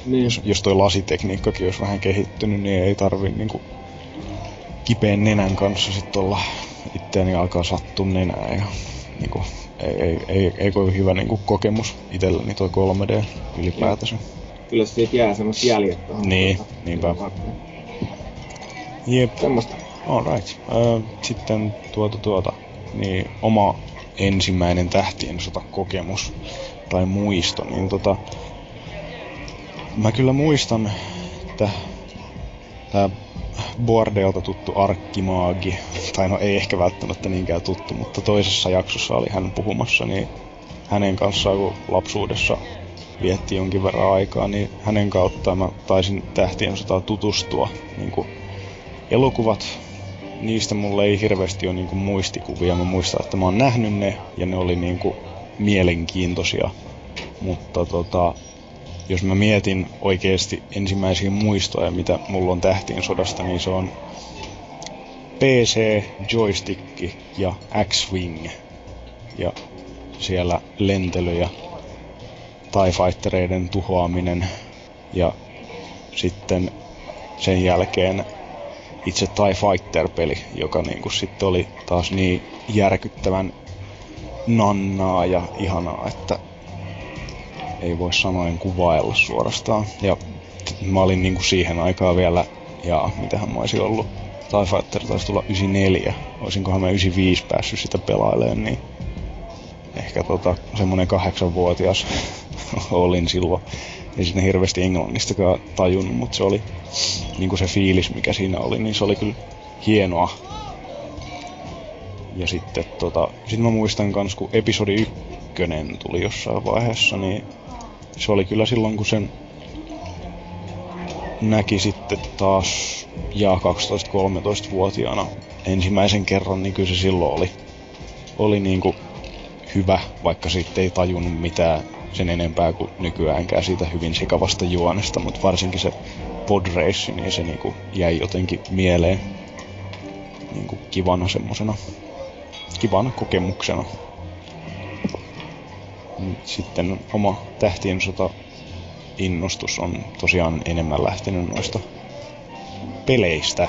Niin. Jos, jos toi lasitekniikkakin olisi vähän kehittynyt, niin ei tarvi niinku kipeän nenän kanssa sitten olla itteeni alkaa sattua nenää ja niinku, ei, ei, ei, ei kovin hyvä niinku kokemus itselläni toi 3D ylipäätänsä. Kyllä siitä jää semmoista jäljet tuohon. Niin, tuota, niinpä. Jep, Semmoista. alright. Öö, sitten tuota tuota, niin oma ensimmäinen tähtien sota kokemus tai muisto, niin tota, mä kyllä muistan, että tää Bordeelta tuttu arkkimaagi, tai no ei ehkä välttämättä niinkään tuttu, mutta toisessa jaksossa oli hän puhumassa, niin hänen kanssaan kun lapsuudessa vietti jonkin verran aikaa, niin hänen kauttaan mä taisin tähtien sotaan tutustua. Niin kuin elokuvat, niistä mulla ei hirveästi ole niin kuin muistikuvia. Mä muistan, että mä oon nähnyt ne ja ne oli niin kuin mielenkiintoisia. Mutta tota, jos mä mietin oikeasti ensimmäisiä muistoja, mitä mulla on tähtien sodasta, niin se on PC, joystick ja X-Wing. Ja siellä lentely ja TIE Fightereiden tuhoaminen ja sitten sen jälkeen itse TIE Fighter-peli, joka niinku sitten oli taas niin järkyttävän nannaa ja ihanaa, että ei voi sanoen kuvailla suorastaan. Ja mä olin niinku siihen aikaan vielä, ja mitähän mä olisin ollut, TIE Fighter taisi tulla 94, olisinkohan mä 95 päässyt sitä pelailemaan, niin ehkä tota, semmonen kahdeksanvuotias olin silloin. Ei sinne hirveästi englannistakaan tajunnut, mutta se oli niin kuin se fiilis, mikä siinä oli, niin se oli kyllä hienoa. Ja sitten tota, sit mä muistan kans, kun episodi ykkönen tuli jossain vaiheessa, niin se oli kyllä silloin, kun sen näki sitten taas ja 12-13-vuotiaana ensimmäisen kerran, niin kyllä se silloin oli, oli niin kuin hyvä, vaikka sitten ei tajunnut mitään sen enempää kuin nykyäänkään siitä hyvin sekavasta juonesta, mutta varsinkin se podrace, niin se niinku jäi jotenkin mieleen niinku kivana semmosena, kivana kokemuksena. Sitten oma tähtien sota innostus on tosiaan enemmän lähtenyt noista peleistä.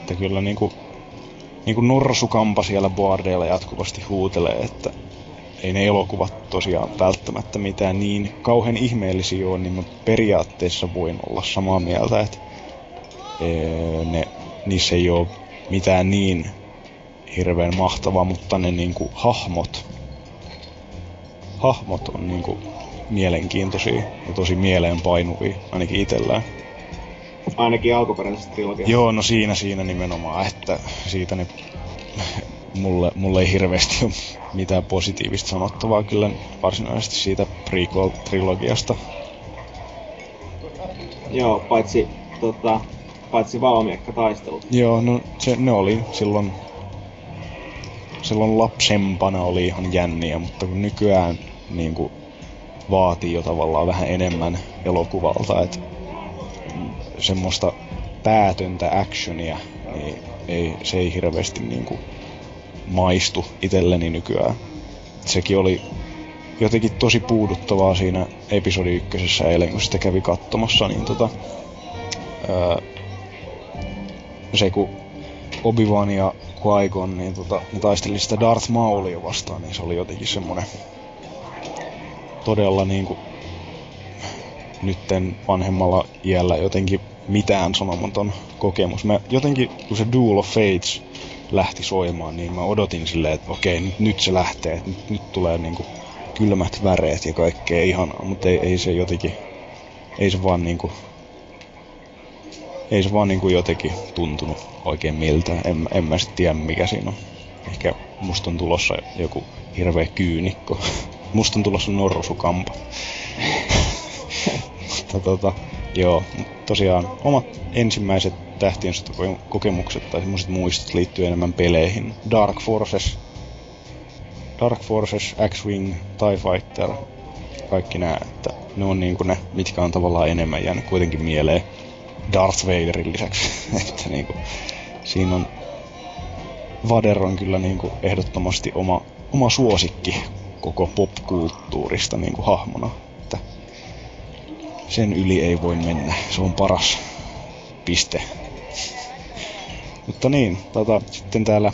Että kyllä niinku, niinku norsukampa siellä boardeilla jatkuvasti huutelee, että ei ne elokuvat tosiaan välttämättä mitään niin kauhean ihmeellisiä ole, niin mä periaatteessa voin olla samaa mieltä, että ne, niissä ei ole mitään niin hirveän mahtavaa, mutta ne niinku hahmot, hahmot on niinku mielenkiintoisia ja tosi mieleenpainuvia, ainakin itsellään. Ainakin alkuperäisessä trilogiassa. Joo, no siinä, siinä nimenomaan, että siitä ne mulle, mulle ei hirveästi ole mitään positiivista sanottavaa kyllä varsinaisesti siitä prequel-trilogiasta. Joo, paitsi, tota, paitsi valmiekka-taistelut. Joo, no se, ne oli silloin, silloin lapsempana oli ihan jänniä, mutta kun nykyään niin kuin, vaatii jo tavallaan vähän enemmän elokuvalta, että semmoista päätöntä actionia, niin ei, se ei hirveästi niin kuin, maistu itselleni nykyään. Sekin oli jotenkin tosi puuduttavaa siinä episodi ykkösessä eilen, kun sitä kävi katsomassa, niin tota, ää, se kun Obi-Wan ja Qui-Gon niin tota, ne taisteli sitä Darth Maulia vastaan, niin se oli jotenkin semmonen todella niinku nytten vanhemmalla iällä jotenkin mitään sanomaton kokemus. Mä jotenkin, kun se Duel of Fates lähti soimaan, niin mä odotin silleen, että okei, nyt, nyt se lähtee, nyt, nyt tulee niinku kylmät väreet ja kaikkea ihanaa, mutta ei, ei se jotenkin, ei se vaan niinku, ei se vaan niinku jotenkin tuntunut oikein miltä. En, en mä sit tiedä mikä siinä on. Ehkä musta on tulossa joku hirveä kyynikko. Musta on tulossa norrusukampa. mutta tota, joo, tosiaan omat ensimmäiset tähtien kokemukset tai semmoiset muistot liittyy enemmän peleihin. Dark Forces, Dark Forces, X-Wing, TIE Fighter, kaikki nämä, että ne on niinku ne, mitkä on tavallaan enemmän jäänyt kuitenkin mieleen Darth Vaderin lisäksi. että niinku, siinä on Vader on kyllä niinku ehdottomasti oma, oma suosikki koko popkulttuurista niinku hahmona. Että sen yli ei voi mennä. Se on paras piste. Mutta niin, tota, sitten täällä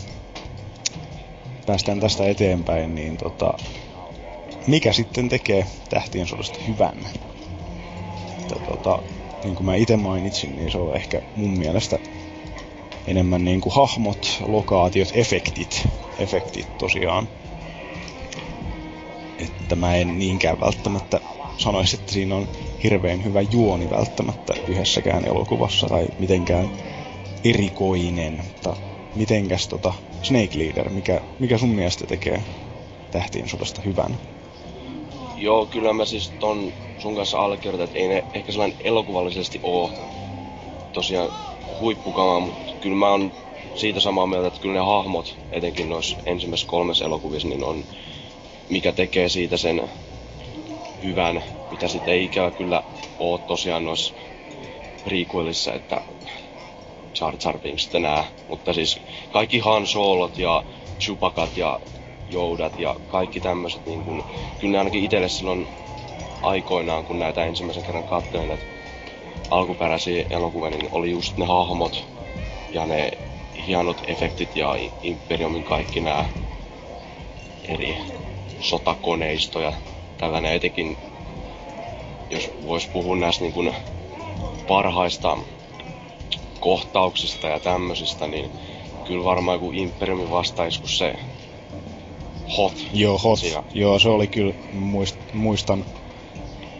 päästään tästä eteenpäin, niin tota, mikä sitten tekee tähtien sodasta hyvän? Että, tota, niin kuin mä itse mainitsin, niin se on ehkä mun mielestä enemmän niin kuin hahmot, lokaatiot, efektit. Efektit tosiaan. Että mä en niinkään välttämättä sanoisi, että siinä on hirveän hyvä juoni välttämättä yhdessäkään elokuvassa tai mitenkään erikoinen. Mutta mitenkäs tota Snake Leader, mikä, mikä sun mielestä tekee tähtien sodasta hyvän? Joo, kyllä mä siis ton sun kanssa allekirjoitan, että ei ne ehkä sellainen elokuvallisesti oo tosiaan huippukama, mutta kyllä mä oon siitä samaa mieltä, että kyllä ne hahmot, etenkin noissa ensimmäisessä kolmessa elokuvissa, niin on mikä tekee siitä sen hyvän, mitä sitten ei ikävä kyllä oo tosiaan noissa prequelissa, että Jar Jar Binks nää. Mutta siis kaikki Han Solot ja Chupakat ja joudat ja kaikki tämmöiset niin kun, kyllä ne ainakin itselle silloin aikoinaan, kun näitä ensimmäisen kerran katsoin, että alkuperäisiä elokuvia, niin oli just ne hahmot ja ne hienot efektit ja Imperiumin kaikki nämä eri sotakoneisto ja tällainen etenkin, jos vois puhua näistä niin kuin parhaista kohtauksista ja tämmöisistä, niin kyllä varmaan joku Imperiumin vastaisku se hot. Joo, hot. Siinä. Joo, se oli kyllä, muist, muistan,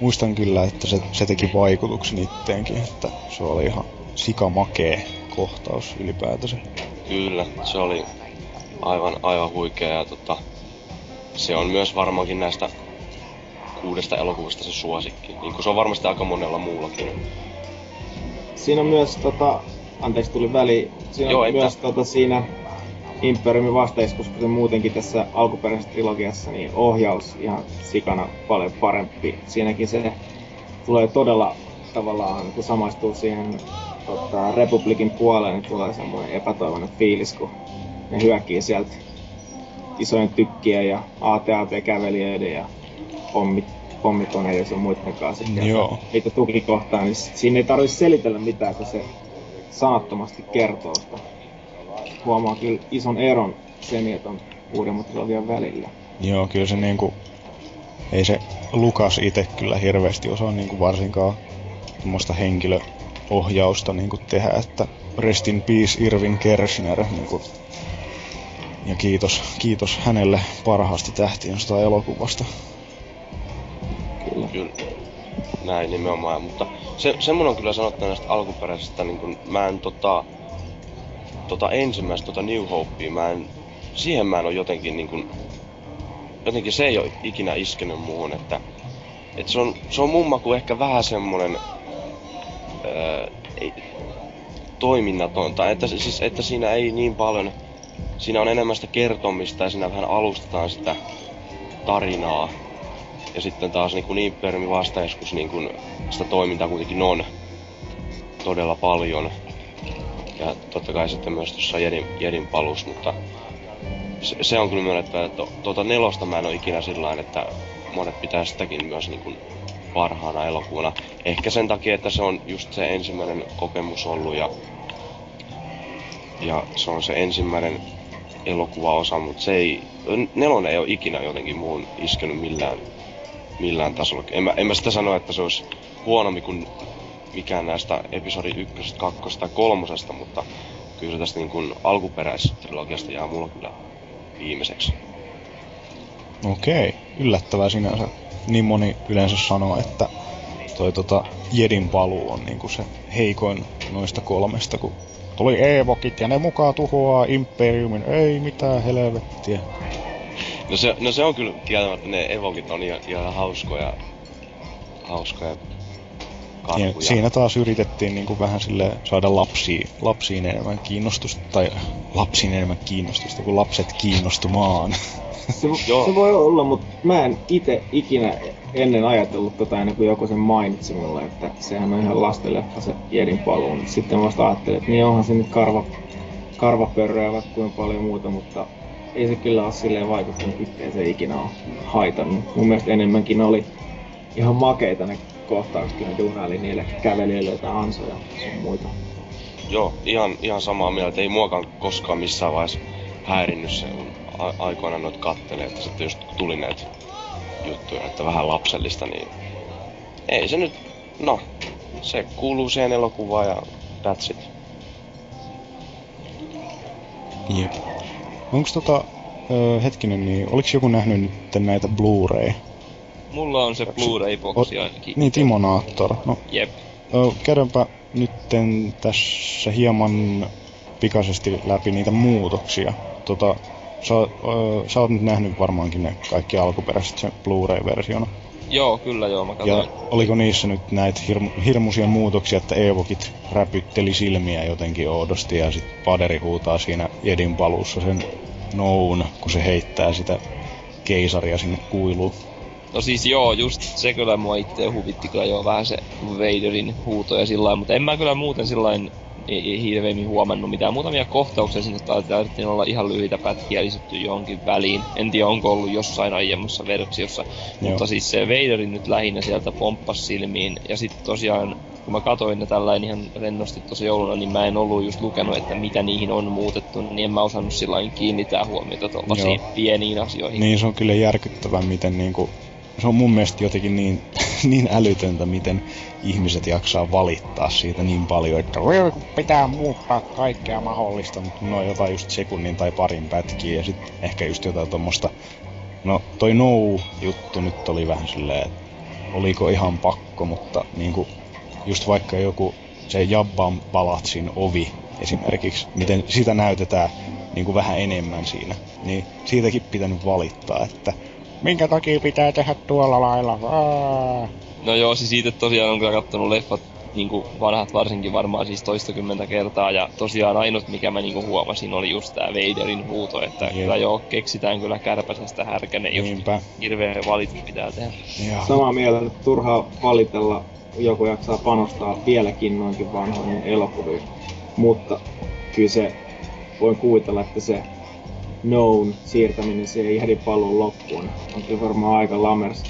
muistan kyllä, että se, se teki vaikutuksen itteenkin, että se oli ihan sikamakee kohtaus ylipäätänsä. Kyllä, se oli aivan, aivan huikea ja tota, se on myös varmaankin näistä kuudesta elokuvasta se suosikki. Niin kuin se on varmasti aika monella muullakin. Siinä on myös, tota, anteeksi tuli väli, siinä Joo, on myös tota, siinä Imperiumin vastaiskus, kuten muutenkin tässä alkuperäisessä trilogiassa, niin ohjaus ihan sikana paljon parempi. Siinäkin se tulee todella tavallaan, kun samaistuu siihen tota, Republikin puoleen, niin tulee semmoinen epätoivoinen fiilis, kun ne hyökkii sieltä isojen tykkien ja AT-AT-kävelijöiden ja pommit, pommikoneiden ja muiden kanssa. Joo. Niitä tukikohtaa, niin siinä ei tarvitse selitellä mitään, kun se sanattomasti kertoo sitä. Huomaa kyllä ison eron sen ja ton uudemman trilogian välillä. Joo, kyllä se niinku... Ei se Lukas itse kyllä hirveästi osaa niinku varsinkaan semmoista henkilöohjausta niinku tehdä, että rest in peace Irvin Kershner niinku, ja kiitos, kiitos hänelle parhaasta tähtiöstä elokuvasta. Kyllä. Kyllä. Näin nimenomaan, mutta se, semmonen on kyllä sanottava näistä alkuperäisistä, niin kun mä en tota, tota ensimmäistä, tota New Hopea, mä en, siihen mä en oo jotenkin niin kun, jotenkin se ei oo ikinä iskenyt muuhun, että, että se on, se on mumma kuin ehkä vähän semmonen, ää, ei, toiminnatonta, että, siis, että siinä ei niin paljon, siinä on enemmän sitä kertomista ja siinä vähän alustetaan sitä tarinaa. Ja sitten taas niin kuin Imperiumin vastaiskus niin kuin sitä toimintaa kuitenkin on todella paljon. Ja totta kai sitten myös tuossa Jedin, Jedin palus, mutta se, se on kyllä myönnettävä, että tuota nelosta mä en ole ikinä sillä että monet pitää sitäkin myös niin kuin parhaana elokuvana. Ehkä sen takia, että se on just se ensimmäinen kokemus ollut ja, ja se on se ensimmäinen elokuvaosa, mutta se ei, nelonen ei ole ikinä jotenkin muun iskenyt millään, millään tasolla. En mä, en mä sitä sano, että se olisi huonompi kuin mikään näistä episodi ykkösestä, kakkosesta tai kolmosesta, mutta kyllä se tästä niin kuin alkuperäistrilogiasta jää mulla kyllä viimeiseksi. Okei, yllättävää sinänsä. Niin moni yleensä sanoo, että toi tota Jedin paluu on niinku se heikoin noista kolmesta, kun tuli Eevokit ja ne mukaan tuhoaa Imperiumin, ei mitään helvettiä. No se, no se on kyllä kieltämättä, ne evokit on ihan, ihan hauskoja, hauskoja Ja karhuja. siinä taas yritettiin niinku vähän sille saada lapsiin, lapsiin enemmän kiinnostusta, tai lapsiin enemmän kiinnostusta, kun lapset kiinnostumaan. Se, se voi olla, mutta mä en itse ikinä ennen ajatellut tota ennen kuin joku sen mainitsi mulle, että sehän on ihan lastenleffa se Jedin paluu. Sitten vasta ajattelin, että niin onhan se nyt karva, karvapörröä vaikka kuinka paljon muuta, mutta ei se kyllä ole silleen vaikuttanut yhteen se ikinä on haitannut. Mun mielestä enemmänkin oli ihan makeita ne kohtaukset, kun ne duunaili niille kävelijöille jotain ansoja ja muita. Joo, ihan, ihan samaa mieltä. Ei muakaan koskaan missään vaiheessa häirinnyt se, aikoinaan noit kattelee, että sitten just tuli näitä juttuja, että vähän lapsellista, niin ei se nyt, no, se kuuluu siihen elokuvaan ja that's it. Jep. Onks tota, ö, hetkinen, niin oliks joku nähnyt nyt näitä Blu-ray? Mulla on se Blu-ray-boksi ainakin. Niin, Timonaattor. No, Jep. Ö, käydäänpä nytten tässä hieman pikaisesti läpi niitä muutoksia. Tota, sä, ö, sä oot nyt nähnyt varmaankin ne kaikki alkuperäiset sen Blu-ray-versiona. Joo, kyllä joo, mä Ja katsoin. oliko niissä nyt näitä hirmu, hirmuisia muutoksia, että Eevokit räpytteli silmiä jotenkin oudosti ja sitten Paderi huutaa siinä Jedin paluussa sen noun, kun se heittää sitä keisaria sinne kuiluun. No siis joo, just se kyllä mua itse huvitti kyllä joo vähän se Vaderin huuto ja sillä mutta en mä kyllä muuten sillain ei, ei hirveämmin huomannut mitään. Muutamia kohtauksia sinne taidettiin olla ihan lyhyitä pätkiä lisätty johonkin väliin. En tiedä onko ollut jossain aiemmassa versiossa. Joo. Mutta siis se Vaderin nyt lähinnä sieltä pomppasi silmiin. Ja sitten tosiaan kun mä katoin ne tällainen ihan rennosti tosi jouluna, niin mä en ollut just lukenut, että mitä niihin on muutettu, niin en mä osannut sillä kiinnittää huomiota tuollaisiin pieniin asioihin. Niin, se on kyllä järkyttävää, miten niinku, se on mun mielestä jotenkin niin, niin älytöntä, miten ihmiset jaksaa valittaa siitä niin paljon, että pitää muuttaa kaikkea mahdollista, mutta no jotain just sekunnin tai parin pätkiä ja sitten ehkä just jotain tuommoista No toi No-juttu nyt oli vähän silleen, että oliko ihan pakko, mutta niinku just vaikka joku se Jabban palatsin ovi esimerkiksi, miten sitä näytetään niin kuin vähän enemmän siinä, niin siitäkin pitänyt valittaa, että minkä takia pitää tehdä tuolla lailla. Aa. No joo, siis siitä tosiaan on kyllä kattonut leffat niin kuin vanhat varsinkin varmaan siis toistakymmentä kertaa. Ja tosiaan ainut mikä mä niin kuin huomasin oli just tää Vaderin huuto, että Jep. kyllä joo, keksitään kyllä kärpäsestä härkänen, jos Niinpä. hirveä valitus pitää tehdä. Joo. Samaa mieltä, että turhaa valitella joku jaksaa panostaa vieläkin noinkin vanhoihin elokuviin. Mutta kyllä se, voin kuvitella, että se known siirtäminen siihen paluun loppuun on kyllä varmaan aika lamers.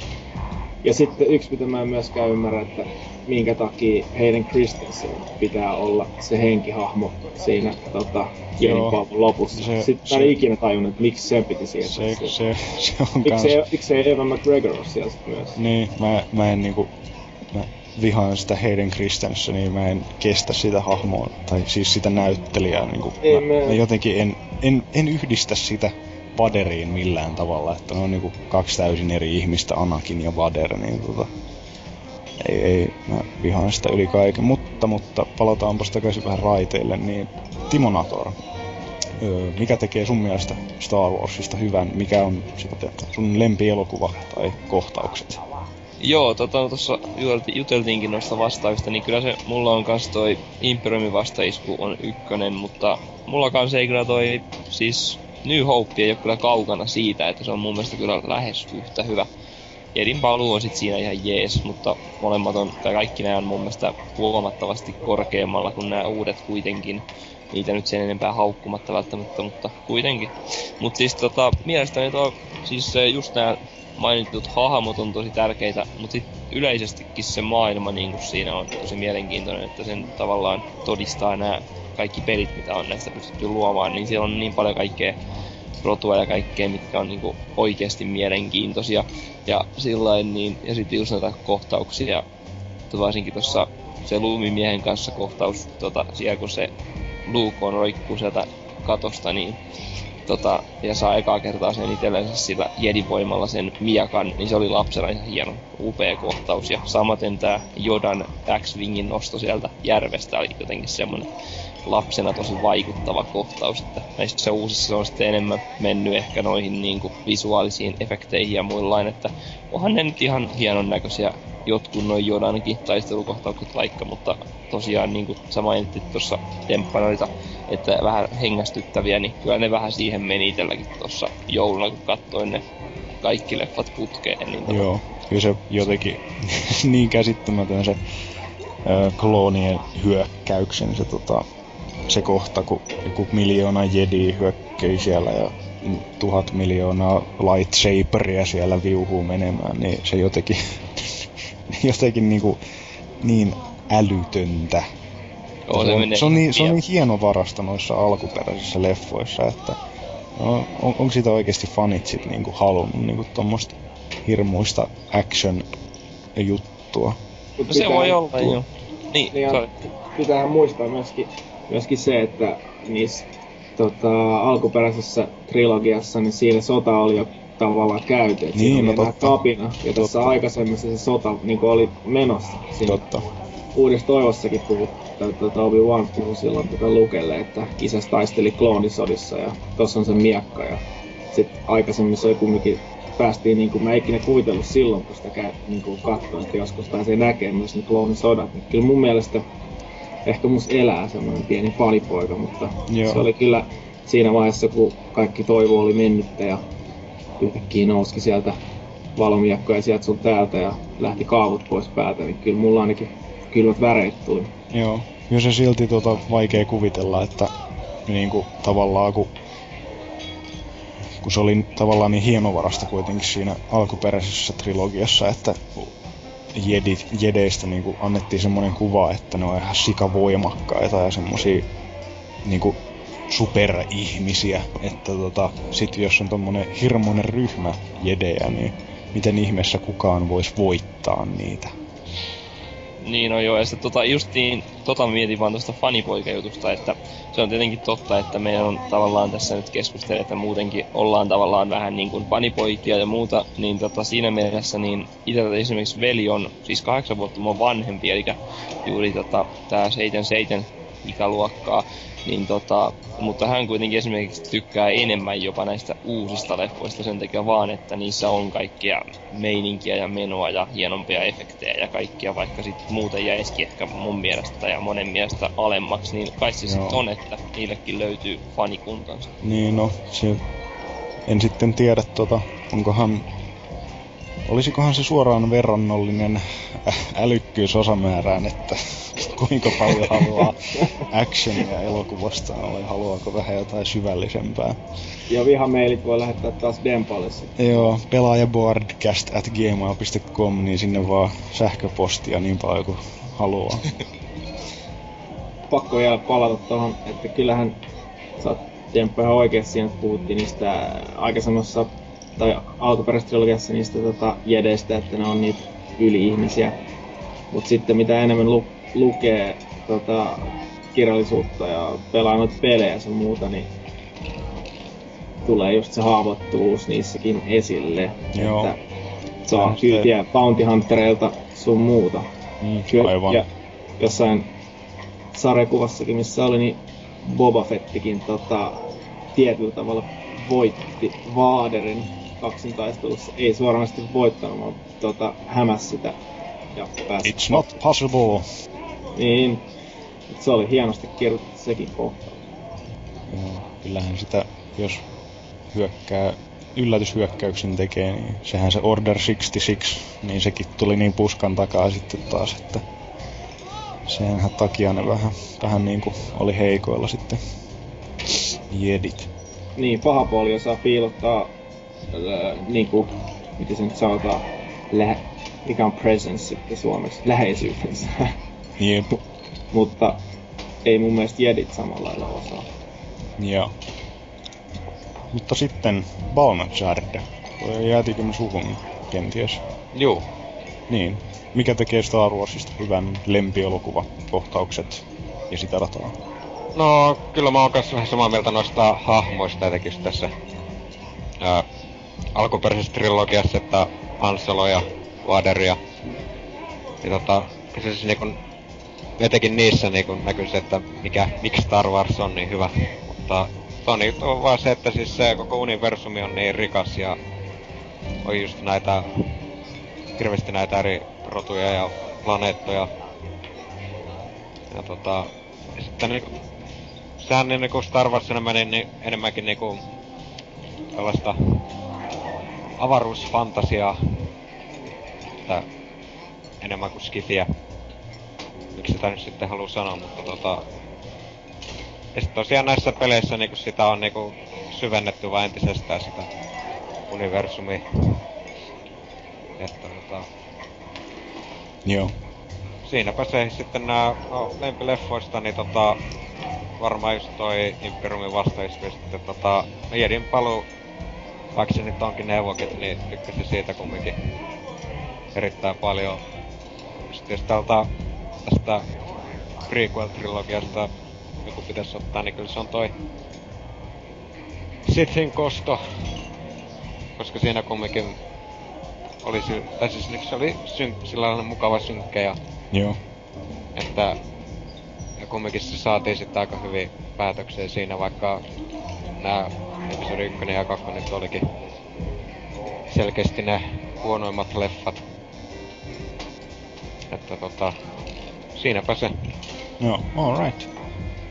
Ja sitten yksi, mitä mä en myöskään ymmärrä, että minkä takia heidän Christensen pitää olla se henkihahmo siinä tota, Jenny lopussa. Se, Sitten se, mä en ikinä tajunnut, että miksi sen piti siirtää se, se, se, on miksi, kans... miksi ei Evan McGregor ole siellä myös? Niin, mä, mä en niinku... Mä vihaan sitä Hayden Christensenia, mä en kestä sitä hahmoa, tai siis sitä näyttelijää. Niin kuin, Ei, mä, mä jotenkin en, en, en yhdistä sitä Vaderiin millään tavalla, että ne on niin kuin kaksi täysin eri ihmistä, Anakin ja Vader, niin tota, ei, ei, mä vihaan sitä yli kaiken. Mutta, mutta palataanpa takaisin vähän raiteille, niin Timo Nator, öö, mikä tekee sun mielestä Star Warsista hyvän? Mikä on sitten sun lempielokuva tai kohtaukset? Joo, tota tuossa juteltiinkin noista vastauksista, niin kyllä se mulla on kans toi Imperiumin vastaisku on ykkönen, mutta mulla kans ei kyllä toi siis New Hope ei ole kyllä kaukana siitä, että se on mun mielestä kyllä lähes yhtä hyvä. Edin paluu on sit siinä ihan jees, mutta molemmat on, tai kaikki nämä on mun mielestä huomattavasti korkeammalla kuin nämä uudet kuitenkin. Niitä nyt sen enempää haukkumatta välttämättä, mutta kuitenkin. Mutta siis tota, mielestäni tuo, siis just nämä mainitut hahmot on tosi tärkeitä, mutta sitten yleisestikin se maailma niin siinä on tosi mielenkiintoinen, että sen tavallaan todistaa nämä kaikki pelit, mitä on näistä pystytty luomaan, niin siellä on niin paljon kaikkea rotua ja kaikkea, mitkä on niin oikeasti mielenkiintoisia. Ja sillain, niin, ja sitten just näitä kohtauksia, varsinkin tuossa se Lumimiehen kanssa kohtaus, tota, siellä kun se Luke on roikkuu sieltä katosta, niin tota, ja saa ekaa kertaa sen itsellensä sillä jedivoimalla sen miakan, niin se oli lapsena ihan hieno, upea kohtaus. Ja samaten tää Jodan X-Wingin nosto sieltä järvestä oli jotenkin semmonen lapsena tosi vaikuttava kohtaus, että näissä uusissa on sitten enemmän mennyt ehkä noihin niin kuin visuaalisiin efekteihin ja muillaan, että onhan ne nyt ihan hienon näköisiä jotkut noin Jodankin taistelukohtaukset vaikka, mutta tosiaan niin kuin sä mainitsit tuossa temppanoita, että vähän hengästyttäviä, niin kyllä ne vähän siihen meni itselläkin tuossa jouluna, kun katsoin ne kaikki leffat putkeen. Niin tota- Joo, kyllä se jotenkin niin käsittämätön se äh, kloonien hyökkäyksen se, tota, se kohta, kun joku miljoona jedi hyökkäi siellä ja tuhat miljoonaa lightsaberia siellä viuhuu menemään, niin se jotenkin, jotenkin niinku, niin älytöntä Joo, se, on, se, on niin, se on niin hieno varasta noissa alkuperäisissä leffoissa, että no, on, onko sitä oikeasti fanit sit niinku halunnut niinku tommoista hirmuista action-juttua? No se voi olla, joo. Niin, niin. Pitää muistaa myöskin, myöskin se, että niissä tota, alkuperäisessä trilogiassa, niin siinä sota oli jo tavallaan käyty. Niin, siinä no totta. kapina, ja tässä aikaisemmassa se sota niin oli menossa. Siinä. Totta uudessa toivossakin puhuttiin, että Obi-Wan puhui silloin tätä Lukelle, että isäs taisteli kloonisodissa ja tossa on se miakka ja sitten aikaisemmin se kumminkin päästiin, niin kuin mä ikinä kuvitellut silloin, kun sitä käy, niin kuin katsoin, että joskus pääsee näkemään myös ne kloonisodat. Niin kyllä mun mielestä ehkä mus elää semmoinen pieni palipoika, mutta Joo. se oli kyllä siinä vaiheessa, kun kaikki toivo oli mennyttä ja yhtäkkiä nouski sieltä valomiakkoja sieltä sun täältä ja lähti kaavut pois päältä, niin kyllä mulla ainakin kylmät väreet tuli. Joo. kyllä se silti tota, vaikea kuvitella, että niinku tavallaan kun kun se oli tavallaan niin hienovarasta kuitenkin siinä alkuperäisessä trilogiassa, että jedit, jedeistä niin kuin annettiin semmoinen kuva, että ne on ihan sikavoimakkaita ja semmosia niin kuin superihmisiä, että tota, sit jos on tommonen hirmoinen ryhmä jedejä, niin miten ihmeessä kukaan voisi voittaa niitä? Niin no joo, ja sitten tota, justiin tota mietin vaan tuosta fanipoikajutusta, että se on tietenkin totta, että meidän on tavallaan tässä nyt keskustellut, että muutenkin ollaan tavallaan vähän niin kuin fanipoikia ja muuta, niin tota, siinä mielessä niin itse esimerkiksi veli on siis kahdeksan vuotta mun vanhempi, eli juuri tota, tää 77 ikäluokkaa, niin tota, mutta hän kuitenkin esimerkiksi tykkää enemmän jopa näistä uusista leffoista sen takia vaan, että niissä on kaikkia meininkiä ja menoa ja hienompia efektejä ja kaikkia, vaikka sitten muuten jäisikin ehkä mun mielestä ja monen mielestä alemmaksi, niin kai se sitten on, että niillekin löytyy fanikuntansa. Niin no, se... En sitten tiedä tota, onkohan Olisikohan se suoraan verrannollinen älykkyys osamäärään, että kuinka paljon haluaa actionia elokuvasta vai haluaako vähän jotain syvällisempää. Ja vihameilit voi lähettää taas Dempalle sitten. Joo, pelaajaboardcast at gmail.com, niin sinne vaan sähköpostia niin paljon kuin haluaa. Pakko vielä palata tuohon, että kyllähän sä oot Demppa ihan oikeesti siinä, että puhuttiin niistä aikaisemmassa tai alkuperäisessä niistä tota, jedeistä, että ne on niitä yli-ihmisiä. Mut sitten mitä enemmän lu- lukee tota, kirjallisuutta ja pelaa noita pelejä ja muuta, niin tulee just se haavoittuvuus niissäkin esille. Joo. Että saa kyytiä Bounty Huntereilta sun muuta. Mm, Kyllä- aivan. Ja jossain sarjakuvassakin, missä oli, niin Boba Fettikin tota, tietyllä tavalla voitti Vaaderin kaksintaistelussa. Ei suoranaisesti voittanut, vaan tota, hämäs sitä ja pääsi. It's not possible. Niin, se oli hienosti kirjoitettu sekin kohta. Joo, kyllähän sitä, jos hyökkää, yllätyshyökkäyksen tekee, niin sehän se Order 66, niin sekin tuli niin puskan takaa sitten taas, että senhän takia ne vähän, vähän niin kuin oli heikoilla sitten jedit. Niin, paha puoli osaa piilottaa, ää, niinku, miten se nyt sanotaan, lä- mikä on presence sitten suomeksi, läheisyytensä. Jep. Mutta ei mun mielestä jedit samalla lailla osaa. Joo. Mutta sitten Balnachard. Jäätikö me suhun kenties? Juu. Niin. Mikä tekee Star Warsista hyvän lempielokuvakohtaukset ja sitä rataa? No, kyllä mä oon kanssa vähän samaa mieltä noista hahmoista etenkin tässä ää, alkuperäisessä trilogiassa, että Han Solo ja Vader ja, ja tota, siis niinku, etenkin niissä niinku näkyy se, että mikä, miksi Star Wars on niin hyvä. Mutta Toni on vaan se, että siis se koko universumi on niin rikas ja on just näitä, hirveästi näitä eri rotuja ja planeettoja. Ja tota, ja sitten niinku, sehän niin niinku Star Warsina meni niin enemmänkin niinku tällaista avaruusfantasiaa. Että enemmän kuin skifiä. Miksi sitä nyt sitten haluaa sanoa, mutta tota... Ja sit tosiaan näissä peleissä niinku sitä on niinku syvennetty vaan entisestään sitä universumia. Että tota... Joo. Siinäpä se sitten nää no, lempileffoista, niin tota... Varmaan just toi Imperiumin vastaisku ja sitten tota... Jedin paluu vaikka se nyt onkin neuvokit, niin tykkäsin siitä kumminkin erittäin paljon. Sitten jos tältä tästä prequel-trilogiasta joku pitäisi ottaa, niin kyllä se on toi Sithin kosto. Koska siinä kumminkin oli sy- tai siis se oli syn- sillä lailla mukava synkkä ja Joo. että ja kumminkin se saatiin sitten aika hyvin päätökseen siinä, vaikka nämä episodi 1 ja 2 nyt olikin selkeästi ne huonoimmat leffat. Että tota, siinäpä se. Joo, alright.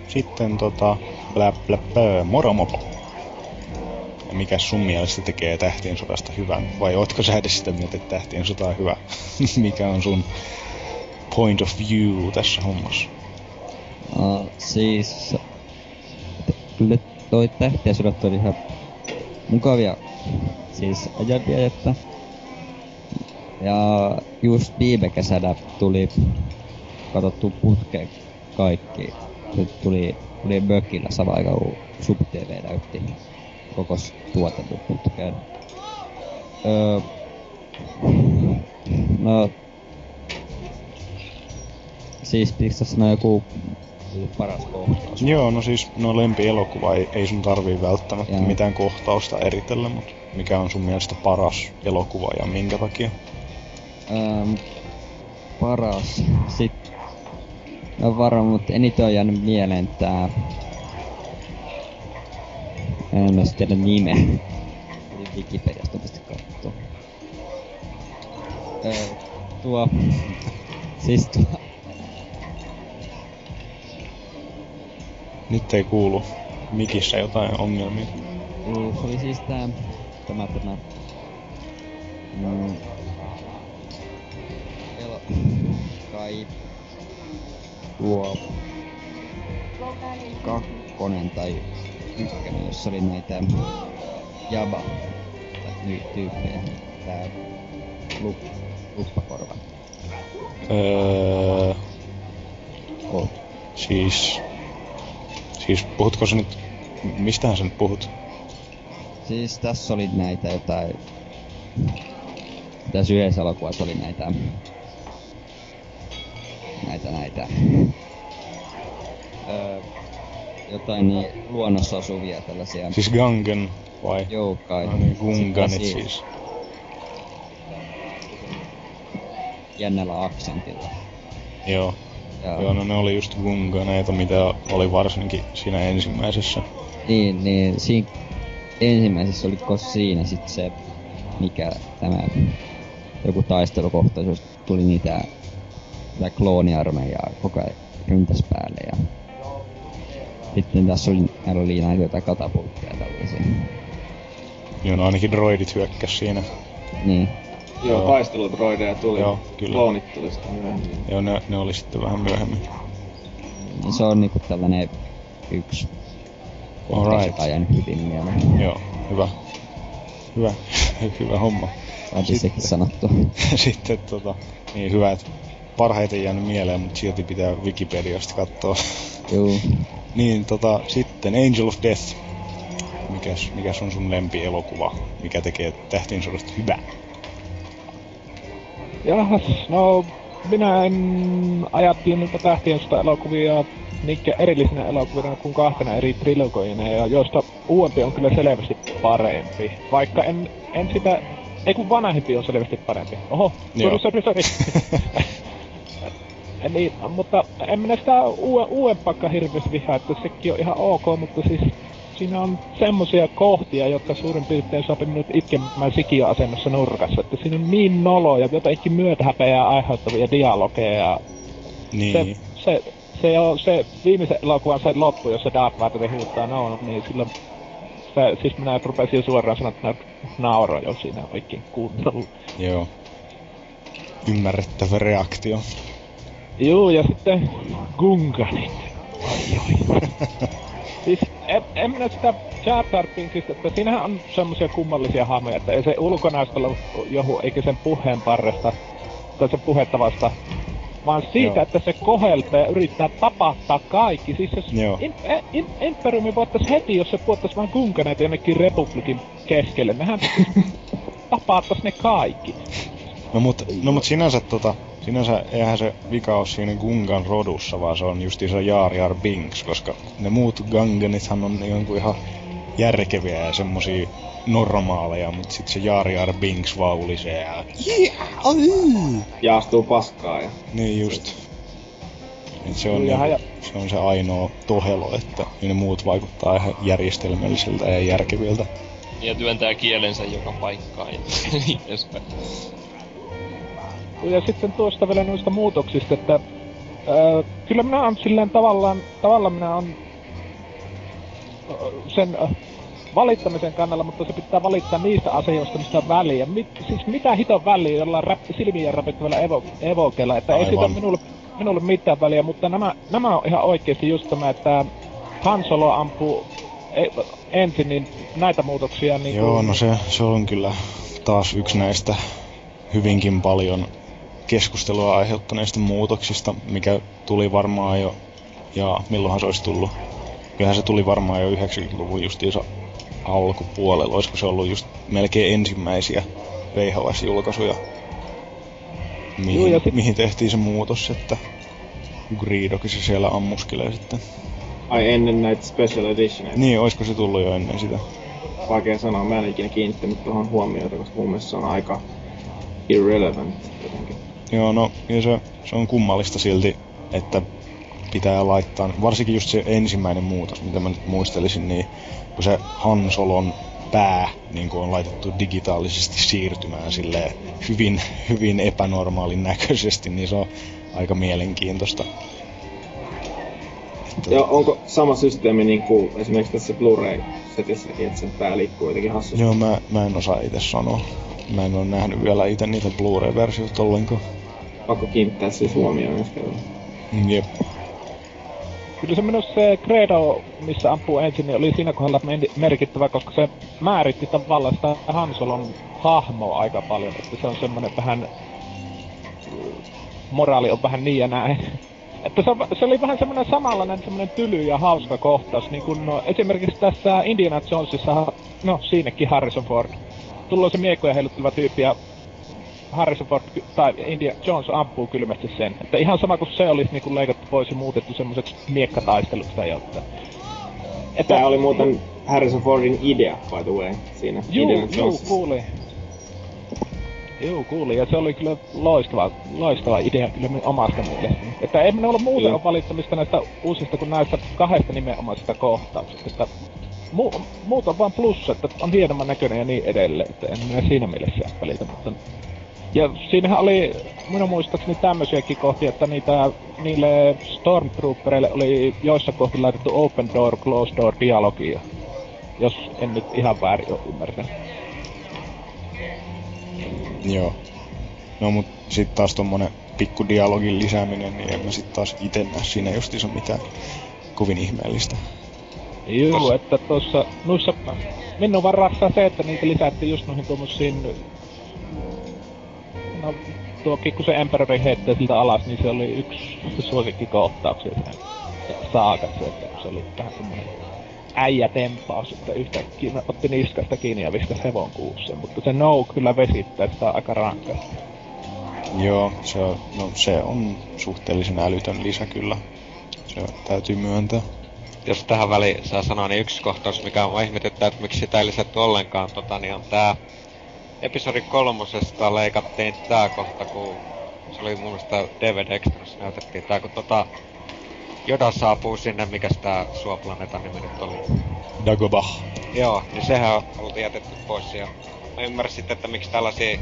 Sitten tota, blä blä blä, moromopo. Ja mikä sun mielestä tekee Tähtien sodasta hyvän? Vai ootko sä edes sitä mieltä, että Tähtien sota on hyvä? mikä on sun point of view tässä hommassa? No, siis... Kyllä toi sodat oli ihan mukavia siis ajavia, että... Ja just viime kesänä tuli katsottu putkeen kaikki. Nyt tuli, tuli mökillä sama aika kun Sub TV näytti koko tuotannon putkeen. Öö, no, siis tässä sanoa joku paras kohtaus? Joo, no siis no lempielokuva ei, ei sun tarvii välttämättä Joo. mitään kohtausta eritellä, mutta mikä on sun mielestä paras elokuva ja minkä takia? Ähm, paras. Sit... No varmaan, mutta eniten on jäänyt mieleen tää... En mä tiedä nimeä. Wikipediasta pistä kattoo. Öö, tuo... Siis tuo... Nyt ei kuulu mikissä jotain ongelmia. Juu, se oli siis tää... Tämä tämä... Mm, elo, kai... Tuo... Kakkonen tai ykkönen, jossa oli näitä... Jaba... Tai tyyppejä. Tää... Lup, luppakorva. Öö, Oh. siis... Siis puhutko sä nyt... Mistähän sä nyt puhut? Siis tässä oli näitä jotain... Tässä yhdessä elokuvassa oli näitä... Näitä näitä... Öö, jotain niin luonnossa asuvia tällaisia... Siis Gangen vai? Joo, kai. No niin, Gunganit Sitten siis. Jännällä aksentilla. Joo. Ja, Joo, no ne oli just Gunganeita, mitä oli varsinkin siinä ensimmäisessä. Niin, niin siinä ensimmäisessä oliko siinä sit se, mikä tämä joku taistelukohtaus, jos tuli niitä, niitä klooniarmeijaa koko ajan ryntäs päälle ja sitten tässä oli, näillä oli näitä jotain katapultteja tällaisia. Joo, no ainakin droidit hyökkäs siinä. Niin, Joo, Joo. taisteludroideja tuli. Joo, kyllä. Kloonit tuli sitten myöhemmin. Joo, ne, ne oli sitten vähän myöhemmin. niin se on niinku tällainen yksi Alright. joka on jäänyt hyvin mieleen. Joo, hyvä. Hyvä, hyvä homma. Saatiin sekin sanottu. sitten tota, niin hyvä, että parhaiten jäänyt mieleen, mutta silti pitää Wikipediasta katsoa. Juu. niin tota, sitten Angel of Death. Mikäs, mikäs on sun lempielokuva? Mikä tekee tähtiin sodasta hyvä? Jahas, no minä en ajattele niitä tähtien elokuvia niinkä erillisinä elokuvina kuin kahtena eri trilogoina, ja joista uudempi on kyllä selvästi parempi. Vaikka en, en sitä... Ei kun vanhempi on selvästi parempi. Oho, Joo. sorry, sorry, niin, mutta en minä sitä uue, uudempaakaan hirveästi vihaa, että sekin on ihan ok, mutta siis siinä on semmosia kohtia, jotka suurin piirtein saa minut itkemään sikiöasennossa nurkassa. Että siinä on niin noloja, jotenkin myötähäpeää aiheuttavia dialogeja. Ja Niin. se, se, se, on se viimeisen elokuvan se loppu, jossa Darth Vader huutaa no, niin silloin se, siis minä rupesin suoraan sanoa, että nauroin jo siinä oikein kunnolla. Joo. Ymmärrettävä reaktio. Juu, ja sitten Gunganit. Oi, oi. siis en, en minä sitä Jar Jar Binksistä, että siinähän on semmosia kummallisia hahmoja, että ei se ulkonäöstä ole johu, eikä sen puheen parresta, tai sen puhettavasta, vaan siitä, Joo. Että se koheltaa ja yrittää tapattaa kaikki. Siis jos Joo. in, in, Imperiumi voittais heti, jos se puottais vaan Gunganeita jonnekin republikin keskelle. Nehän tapattais ne kaikki. No mut, no mut sinänsä tota, sinänsä eihän se vika ole siinä Gungan rodussa, vaan se on justiinsa Jar Jar Binks, koska ne muut Ganganithan on jonkun ihan järkeviä ja semmosia normaaleja, mut sit se Jar Jar Binks vaan ulisee ja... Ja astuu paskaa ja... Niin just. Et se on, Jaha, niinku, se on se ainoa tohelo, että ne muut vaikuttaa ihan järjestelmällisiltä ja järkeviltä. Ja työntää kielensä joka paikkaan ja niin edespäin. Ja sitten tuosta vielä noista muutoksista, että ää, kyllä minä on silleen tavallaan, tavallaan minä on ää, sen ää, valittamisen kannalla, mutta se pitää valittaa niistä asioista, mistä on väliä. Mit, siis mitä hiton väliä jollain rap, silmiä rapittavalla evo, evokeella, että ei siitä Aivan. ole minulle minulle mitään väliä, mutta nämä, nämä on ihan oikeasti just tämä, että Han Solo ampuu e, ensin niin näitä muutoksia niin Joo, no se, se on kyllä taas yksi näistä hyvinkin paljon keskustelua aiheuttaneista muutoksista, mikä tuli varmaan jo, ja milloinhan se olisi tullut? Kyllähän se tuli varmaan jo 90-luvun justiinsa alkupuolella, olisiko se ollut just melkein ensimmäisiä VHS-julkaisuja, mihin, Joo, ja sit- mihin tehtiin se muutos, että Greedokin se siellä ammuskelee sitten. Ai ennen näitä special editioneita. Niin, olisiko se tullut jo ennen sitä? Vaikea sanoa, mä en ikinä kiinnittänyt tuohon huomiota, koska mun mielestä se on aika irrelevant jotenkin. Joo, no ja se, se on kummallista silti, että pitää laittaa, varsinkin just se ensimmäinen muutos, mitä mä nyt muistelisin, niin kun se Han Solon pää niin on laitettu digitaalisesti siirtymään silleen hyvin, hyvin epänormaalin näköisesti, niin se on aika mielenkiintoista. Että, Ja onko sama systeemi niin kuin esimerkiksi tässä Blu-ray-setissäkin, että sen pää liikkuu jotenkin hassusti? Joo, mä, mä en osaa itse sanoa. Mä en ole nähnyt vielä itse niitä Blu-ray-versioita ollenkaan. Pakko kiinnittää siis huomioon kerralla. Jep. Kyllä se minusta se Credo, missä ampuu ensin, niin oli siinä kohdalla merkittävä, koska se määritti tavallaan sitä Han Solon hahmoa aika paljon, että se on semmoinen vähän... Moraali on vähän niin ja näin. Että se, se oli vähän semmoinen samanlainen semmoinen tyly ja hauska kohtaus, niin kuin no, esimerkiksi tässä Indiana Jonesissa, no siinäkin Harrison Ford. Tullut se miekkoja heilutteleva tyyppi ja Harrison Ford tai India Jones ampuu kylmästi sen. Että ihan sama kuin se olisi niinku leikattu pois ja muutettu semmoiseksi miekkataisteluksi tai jotain. Että, Tää oli muuten Harrison Fordin idea, by the way, siinä Juu, Indiana juu, kuulin. Juu, kuulin. Ja se oli kyllä loistava, loistava idea kyllä omasta mielestäni. Että ei minulla muuten ole valittamista näistä uusista kuin näistä kahdesta nimenomaisesta kohtauksesta. Että mu, muut on vaan plussa, että on hienomman näköinen ja niin edelleen. Että en minä siinä mielessä välitä, mutta... Ja siinähän oli minun muistaakseni tämmöisiäkin kohtia, että niitä, niille Stormtroopereille oli joissa kohti laitettu open door, closed door dialogia. Jos en nyt ihan väärin ole ymmärtänyt. Joo. No mut sit taas tommonen pikku dialogin lisääminen, niin en mä sit taas ite näe siinä justiinsa mitään kovin ihmeellistä. Joo, että tuossa noissa minun vaan rassaa se, että niitä lisättiin just noihin tuommoisiin no tuokin kun se Emperori heittää siltä alas, niin se oli yksi suosikkikohtauksia sen saakassa, että se oli vähän semmonen äijätempaus, että yhtäkkiä otti niskasta kiinni ja viskas hevon kuusseen, mutta se no kyllä vesittää sitä aika rankasti. Joo, se on, no, se on suhteellisen älytön lisä kyllä. Se täytyy myöntää. Jos tähän väliin saa sanoa, niin yksi kohtaus, mikä on ihmetyttää, että miksi sitä ei lisätty ollenkaan, tota, niin on tää episodi kolmosesta leikattiin tää kohta, kun se oli mun mielestä DVD Extras näytettiin tää, kun tota Joda saapuu sinne, mikä tää Suoplaneetan nimi nyt oli. Dagobah. Joo, niin sehän on oltiin jätetty pois ja mä ymmärrän sitten, että miksi tällaisia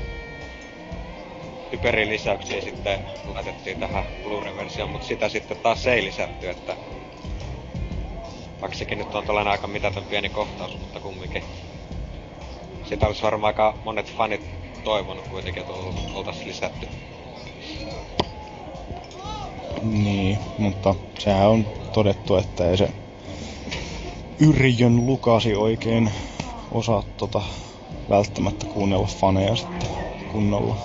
hyperilisäyksiä sitten laitettiin tähän Blu-ray-versioon, mutta sitä sitten taas ei lisätty, että vaikka sekin nyt on tällainen aika mitätön pieni kohtaus, mutta kumminkin. Sitä olisi varmaan aika monet fanit toivonut kuitenkin, että ol- oltais lisätty. Niin, mutta sehän on todettu, että ei se Yrjön Lukasi oikein osaa tota välttämättä kuunnella faneja sitten kunnolla.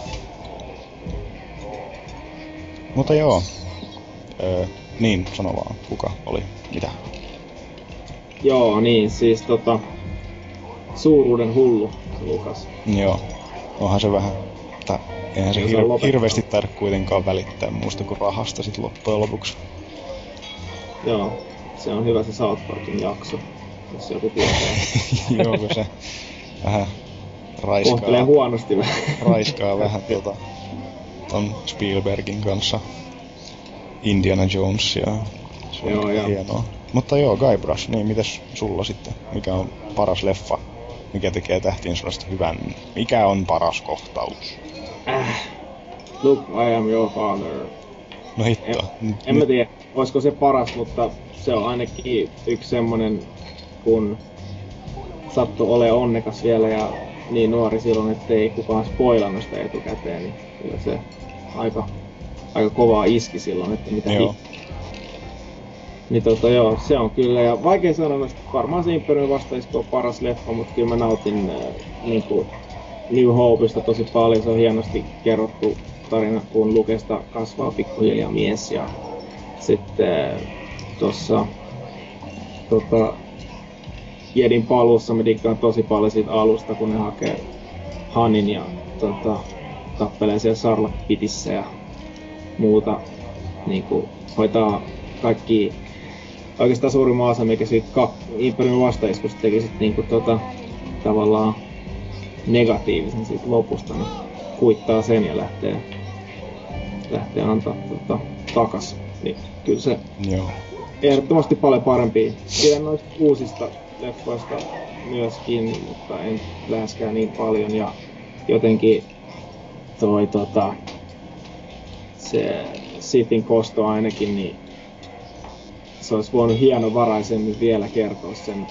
Mutta joo. Öö, niin, sano vaan, kuka oli, mitä. Joo, niin, siis tota... Suuruuden hullu, se Lukas. Joo, onhan se vähän, että eihän se osaa hir- hirveästi taida kuitenkaan välittää muusta kuin rahasta sit loppujen lopuksi. Joo, se on hyvä se South Parkin jakso, jos joku tietää. Joo, kun se vähän raiskaa, Kohtelee huonosti vähän. raiskaa vähän tota, ton Spielbergin kanssa Indiana Jonesia. Se on Joo, kyllä joo. hienoa. Mutta joo, Guybrush, niin mitäs sulla sitten? Mikä on paras leffa? Mikä tekee tähtiin sodasta hyvän? Mikä on paras kohtaus? Look, I am your father. No hitto. En, en mä tiedä, olisiko se paras, mutta se on ainakin yksi semmonen, kun sattuu ole onnekas vielä ja niin nuori silloin, ettei kukaan spoilannut sitä etukäteen, niin kyllä se aika aika kovaa iski silloin, että mitä Joo. Niin tota joo, se on kyllä, ja vaikea sanoa, että varmaan se Imperium vastaisku on paras leffa, mutta kyllä mä nautin äh, niinku New Hopeista tosi paljon, se on hienosti kerrottu tarina, kun Lukesta kasvaa pikkuhiljaa mies, ja sitten äh, tossa tota, Jedin paluussa mä dikkaan tosi paljon siitä alusta, kun ne hakee Hanin ja tota, tappelee siellä Sarlacc-pitissä ja muuta. Niin kuin, hoitaa kaikki oikeastaan suurin osa, mikä siitä ka- Imperiumin vastaiskusta teki sit niinku tota, tavallaan negatiivisen siitä lopusta, niin kuittaa sen ja lähtee, lähtee antaa tota, takas. Niin kyllä se Joo. ehdottomasti paljon parempi. Pidän noista uusista leffoista myöskin, mutta en läheskään niin paljon. Ja jotenkin toi tota, se Sithin kosto ainakin, niin se olisi voinut hienovaraisemmin vielä kertoa sen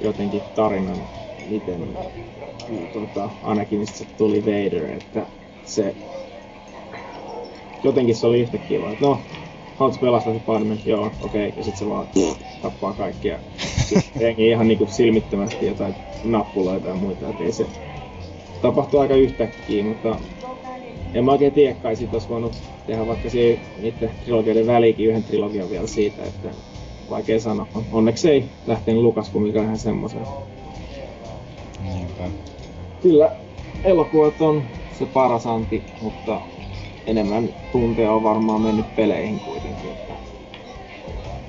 jotenkin tarinan, miten tota, Anakinista tuli Vader, että se jotenkin se oli yhtä kiva, että no, haluatko pelastaa se Padmen? Joo, okei, okay. ja sitten se vaan tappaa kaikkia. Jengi ihan niinku silmittömästi jotain nappuloita ja muita, ei se tapahtuu aika yhtäkkiä, mutta en mä oikein tiedä, kai siitä olisi voinut tehdä vaikka siihen niiden trilogioiden väliinkin yhden trilogian vielä siitä, että vaikea sanoa. Onneksi ei lähtenyt Lukas kumminkaan ihan semmoisen. Niinpä. Kyllä elokuvat on se paras anti, mutta enemmän tunteja on varmaan mennyt peleihin kuitenkin. Että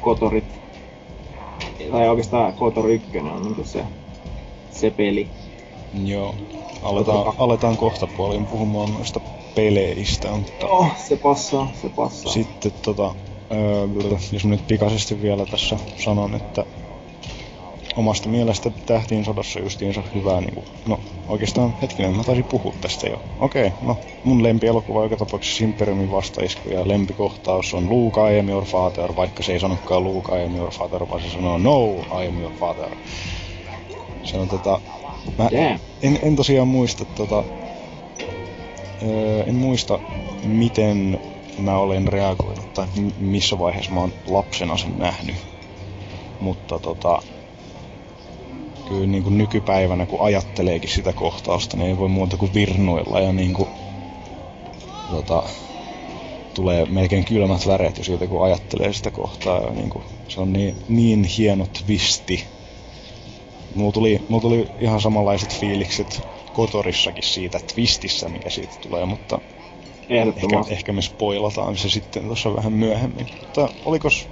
Kotorit, tai oikeastaan Kotor 1 on niinku se, se peli. Joo. Aletaan, aletaan kohta puolin puhumaan noista peleistä, mutta Oh, se passaa, se passaa. sitten tota, öö, jos mä nyt pikaisesti vielä tässä sanon, että omasta mielestä Tähtien sodassa justiinsa hyvää niinku, no oikeastaan hetkinen, mä taisin puhua tästä jo. Okei, no mun lempielokuva joka tapauksessa Imperiumin vastaisku ja lempikohtaus on Luke, I am your father, vaikka se ei sanokaan Luke, I am your father, vaan se sanoo No, I am your father. Se on tota, mä en, en tosiaan muista tota, öö, en muista miten mä olen reagoinut tai missä vaiheessa mä oon lapsena sen nähnyt. Mutta tota, kyllä niin kuin nykypäivänä kun ajatteleekin sitä kohtausta, niin ei voi muuta kuin virnuilla ja niin kuin, tota, tulee melkein kylmät väreet jo siitä kun ajattelee sitä kohtaa. Ja niin kuin, se on niin, niin hieno twisti. Mulla tuli, mulla tuli ihan samanlaiset fiilikset Kotorissakin siitä twistissä, mikä siitä tulee, mutta ehkä, ehkä me spoilataan se sitten tuossa vähän myöhemmin. Mutta olikos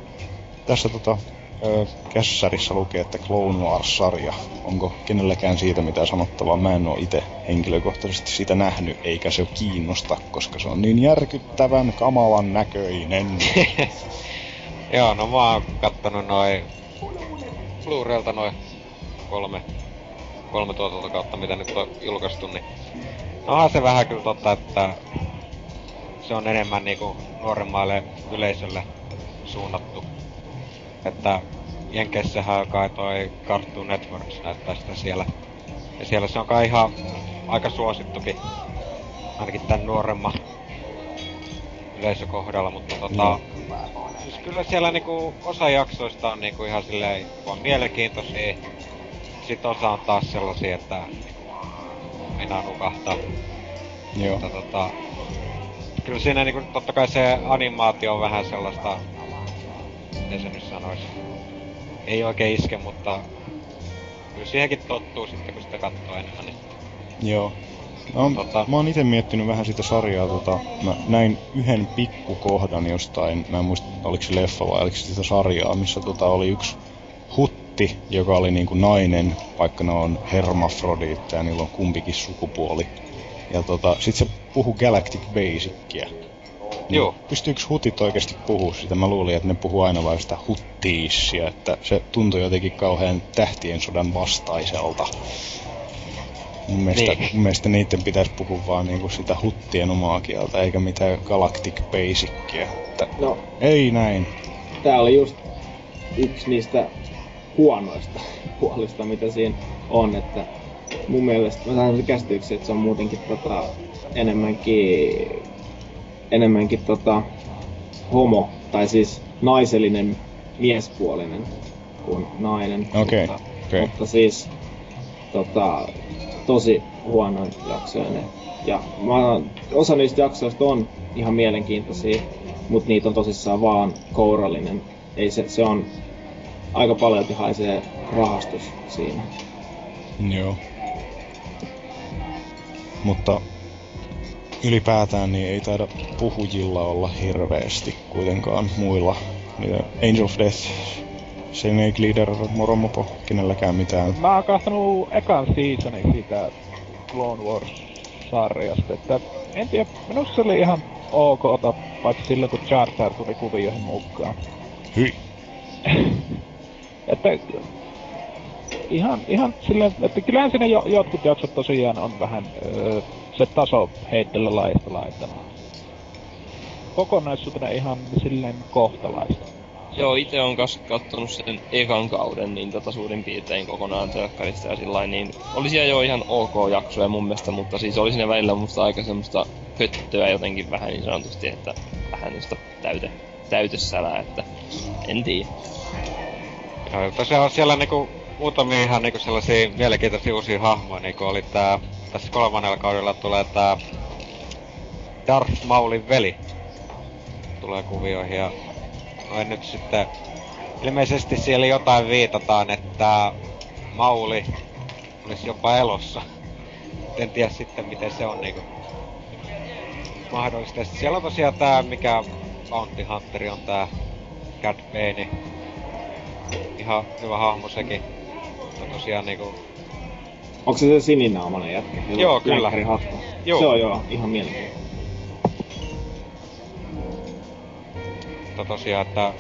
tässä tota, ö, kässärissä lukee, että Clone Wars-sarja, onko kenelläkään siitä mitään sanottavaa? Mä en oo itse henkilökohtaisesti sitä nähnyt, eikä se kiinnosta, koska se on niin järkyttävän kamalan näköinen. Joo, no mä oon kattonut noin Blu-raylta noin kolme, kolme tuotantokautta, mitä nyt on julkaistu, niin onhan se vähän kyllä totta, että se on enemmän niinku nuoremmalle yleisölle suunnattu. Että Jenkeissähän kai toi Cartoon Networks näyttää sitä siellä. Ja siellä se on kai ihan aika suosittukin. Ainakin tän nuoremman yleisökohdalla, mutta tota... Siis kyllä siellä niinku osa jaksoista on niinku ihan silleen vaan mielenkiintoisia. Sitten osa on taas sellaisia, että meinaa nukahtaa. Joo. Mutta tota... Kyllä siinä niinku totta kai se animaatio on vähän sellaista... Miten se nyt sanois? Ei oikein iske, mutta... Kyllä siihenkin tottuu sitten, kun sitä katsoo enemmän. Niin... Joo. No, Tota- Mä oon itse miettinyt vähän sitä sarjaa, tota, mä näin yhden pikkukohdan jostain, mä en muista oliko se leffa vai oliko se sitä sarjaa, missä tota oli yksi hutti, joka oli niinku nainen, vaikka ne on hermafrodiitteja ja niillä on kumpikin sukupuoli. Ja tota, sit se puhu Galactic Basicia. Niin Joo. Pystyykö hutit oikeasti puhua sitä? Mä luulin, että ne puhuu aina vain sitä huttiissia, että se tuntui jotenkin kauhean tähtien sodan vastaiselta. Mun mielestä, Niin. mun mielestä niiden pitäisi puhua vaan niinku sitä huttien omaa kieltä, eikä mitään Galactic Basicia. Että No, ei näin. tää oli just yksi niistä huonoista puolista, mitä siinä on, että mun mielestä mä sain sen käsityksen, että se on muutenkin tota, enemmänkin enemmänkin tota, homo, tai siis naisellinen miespuolinen kuin nainen. Okei, Mutta, okei. mutta siis tota, tosi huono jaksoinen. Ja mä, osa niistä jaksoista on ihan mielenkiintoisia, mutta niitä on tosissaan vaan kourallinen. Ei se, se on aika paljon haisee rahastus siinä. Joo. Mutta ylipäätään niin ei taida puhujilla olla hirveästi kuitenkaan muilla. Angel of Death, Snake Leader, Moromopo, kenelläkään mitään. Mä oon kahtanut ekan seasonin siitä Clone Wars-sarjasta, että en tiedä, minusta se oli ihan ok, paitsi silloin kun Jar Jar tuli kuvioihin mukaan. Hyi. että ihan, ihan silleen, että kyllähän siinä jo, jotkut jaksot tosiaan on vähän öö, se taso heittellä laajasta laitaan. Kokonaisuutena ihan silleen kohtalaista. Joo, itse on kas kattonut sen ekan kauden niin tota suurin piirtein kokonaan telkkarista ja sillain, niin oli siellä jo ihan ok jaksoja mun mielestä, mutta siis oli siinä välillä musta aika semmoista köttöä jotenkin vähän niin sanotusti, että vähän niistä täyte, täytessälää, että en tiedä. Joo, tosiaan siellä niinku muutamia ihan niinku sellaisia mielenkiintoisia uusia hahmoja, niinku oli tää, tässä kolmannella kaudella tulee tää Darth Maulin veli tulee kuvioihin ja noin nyt sitten ilmeisesti siellä jotain viitataan, että Mauli olisi jopa elossa. En tiedä sitten miten se on niinku mahdollista. Siellä on tosiaan tää, mikä Bounty Hunteri on tää Cad Bane. Ihan hyvä hahmo sekin. Mutta tosiaan niinku... Onko se se sininaamainen jätkä? Joo, kyllä. länkkärihattu? Joo. Se on joo, ihan mielenkiintoinen. Mutta tosiaan, että...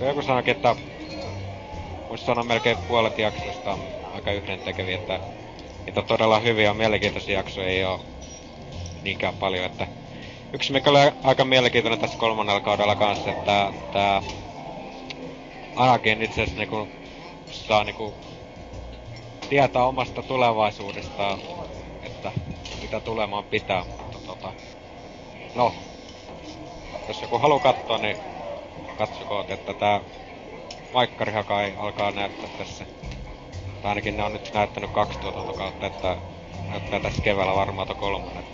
Joku sanoikin, että... Voisi sanoa melkein puolet jaksoista aika yhdentekeviä, että... Niitä on todella hyviä ja mielenkiintoisia jaksoja ei oo niinkään paljon, että... Yksi mikä oli aika mielenkiintoinen tässä kolmannella kaudella kanssa, että tää... Anakin itse asiassa niinku saa niinku tietää omasta tulevaisuudestaan, että mitä tulemaan pitää, mutta tota... No, jos joku haluaa katsoa, niin katsokoot, että tää Maikkarihan kai alkaa näyttää tässä. Tai ainakin ne on nyt näyttänyt kaksi tuotantokautta, että näyttää tässä keväällä varmaan to kolmannen.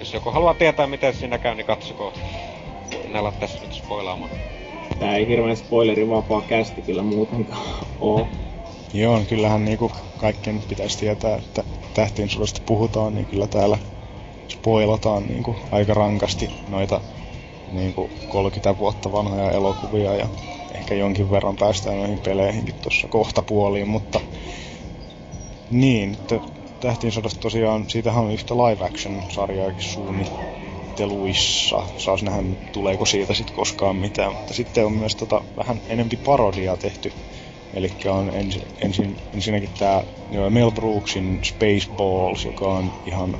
Jos joku haluaa tietää miten siinä käy, niin katsokoot. En ala tässä nyt spoilaamaan. Tää ei hirveän spoileri vapaa kästi kyllä muutenkaan oo. Joo, kyllähän niinku kaikkien pitäisi tietää, että tähtien sodasta puhutaan, niin kyllä täällä spoilataan niinku aika rankasti noita niinku 30 vuotta vanhoja elokuvia ja ehkä jonkin verran päästään noihin peleihinkin tuossa kohta puoliin, mutta niin, t- Tähtien sodasta tosiaan, siitähän on yhtä live action sarjaakin suunnitteluissa. Saas nähdä, tuleeko siitä sitten koskaan mitään, mutta sitten on myös tota, vähän enempi parodiaa tehty Eli on ensin, ensin, ensinnäkin tämä Mel Brooksin Spaceballs, joka on ihan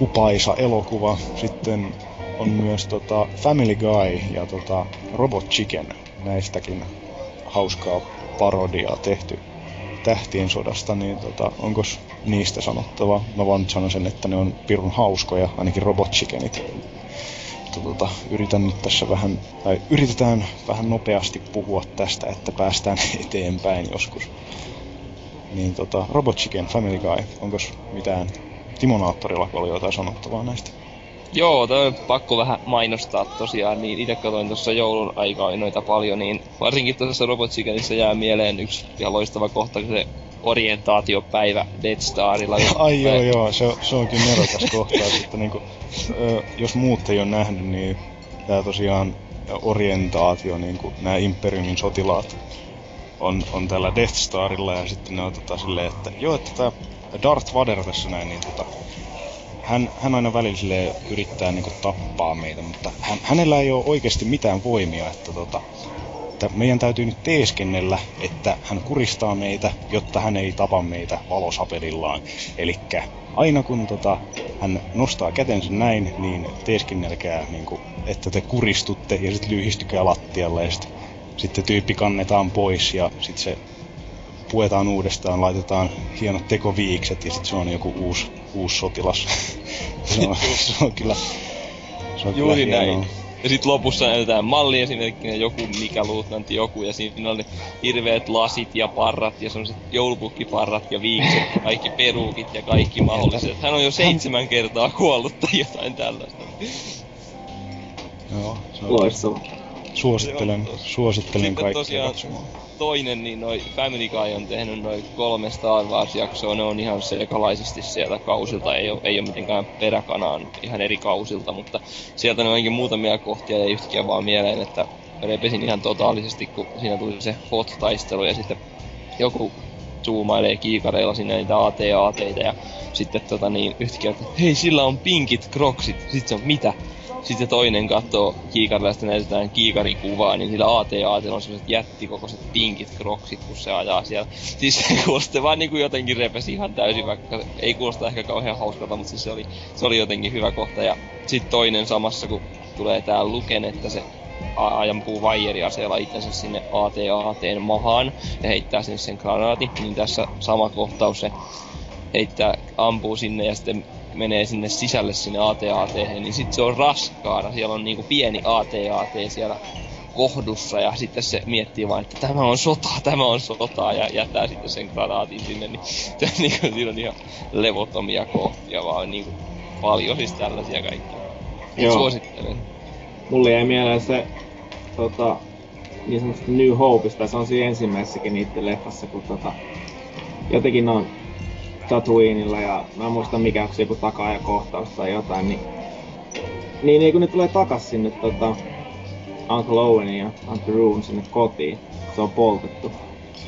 hupaisa elokuva. Sitten on myös tota Family Guy ja tota Robot Chicken. Näistäkin hauskaa parodiaa tehty tähtien sodasta, niin tota, onko niistä sanottava? Mä vaan nyt sanon sen, että ne on pirun hauskoja, ainakin Robot Chickenit. Tota, yritän nyt tässä vähän, tai yritetään vähän nopeasti puhua tästä, että päästään eteenpäin joskus. Niin tota, Robot Chicken, Family Guy, onko mitään Timonaattorilla oli jotain sanottavaa näistä? Joo, toi on pakko vähän mainostaa tosiaan, niin itse katsoin tuossa joulun aikaa noita paljon, niin varsinkin tuossa Robot Chickenissa jää mieleen yksi ihan loistava kohta, kun se orientaatiopäivä Death Starilla. Ai joo joo, se, se onkin nerokas kohtaus, että niinku, ö, jos muut ei ole nähnyt, niin tää tosiaan orientaatio, niinku nämä Imperiumin sotilaat on, on tällä Death Starilla ja sitten ne on tota silleen, että joo, että tää Darth Vader tässä näin, niin tota, hän, hän aina välillä silleen yrittää niinku tappaa meitä, mutta hän, hänellä ei ole oikeasti mitään voimia, että tota, että meidän täytyy nyt teeskennellä, että hän kuristaa meitä, jotta hän ei tapa meitä valosapelillaan. Eli aina kun tota, hän nostaa kätensä näin, niin teeskennelkää, niin kuin, että te kuristutte ja sitten lyhistykää lattialle ja sitten, sitten tyyppi kannetaan pois ja sitten se puetaan uudestaan, laitetaan hienot tekoviikset ja sitten se on joku uusi, uusi sotilas. se, on, se on kyllä, se on Juuri kyllä näin. hienoa. Ja sitten lopussa näytetään malli esimerkkinä joku mikä luutnantti joku ja siinä on ne hirveät lasit ja parrat ja semmoset joulupukkiparrat ja viikset ja kaikki peruukit ja kaikki mahdolliset. Hän on jo seitsemän kertaa kuollut tai jotain tällaista. Joo, se on, Loistava. suosittelen, suosittelen kaikkia tosiaan katsomaan. Toinen, niin noi Family Guy on tehnyt noin kolme Star Wars-jaksoa, ne on ihan sekalaisesti sieltä kausilta, ei ole, ei ole mitenkään peräkanaan ihan eri kausilta, mutta sieltä ne onkin muutamia kohtia ja yhtäkkiä vaan mieleen, että repesin ihan totaalisesti, kun siinä tuli se hot-taistelu ja sitten joku zoomailee kiikareilla sinne niitä AT-ATeita ja sitten tota niin yhtäkkiä, että hei sillä on pinkit kroksit, sitten se on mitä? Sitten toinen katsoo sitten näytetään kiikarikuvaa, niin sillä AT-AT on sellaiset jättikokoiset pinkit kroksit, kun se ajaa siellä. Siis se kuulosti vaan niinku jotenkin repesi ihan täysin, vaikka ei kuulosta ehkä kauhean hauskalta, mutta siis se oli, se oli jotenkin hyvä kohta. Ja sitten toinen samassa, kun tulee tää Luken, että se ajampuu vaijeriaseella itsensä sinne AT-ATn mahaan ja heittää sinne sen granaatin, niin tässä sama kohtaus se heittää, ampuu sinne ja sitten menee sinne sisälle sinne AT-AT, niin sitten se on raskaana. Siellä on niinku pieni AT-AT siellä kohdussa ja sitten se miettii vaan, että tämä on sota, tämä on sota ja jättää sitten sen granaatin sinne, niin se on niinku, siinä on ihan levottomia kohtia vaan niinku paljon siis tällaisia kaikkia. Joo. Suosittelen. Mulle jäi mieleen se tota, niin sanotusti New Hopeista, se on siinä ensimmäisessäkin niitten leffassa, kun tota, jotenkin on Tatooinilla ja mä en muista mikä onko joku takaajakohtaus tai jotain, niin, niin, niin kun ne tulee takas sinne tota, Uncle Owenin ja Uncle Roon sinne kotiin, se on poltettu.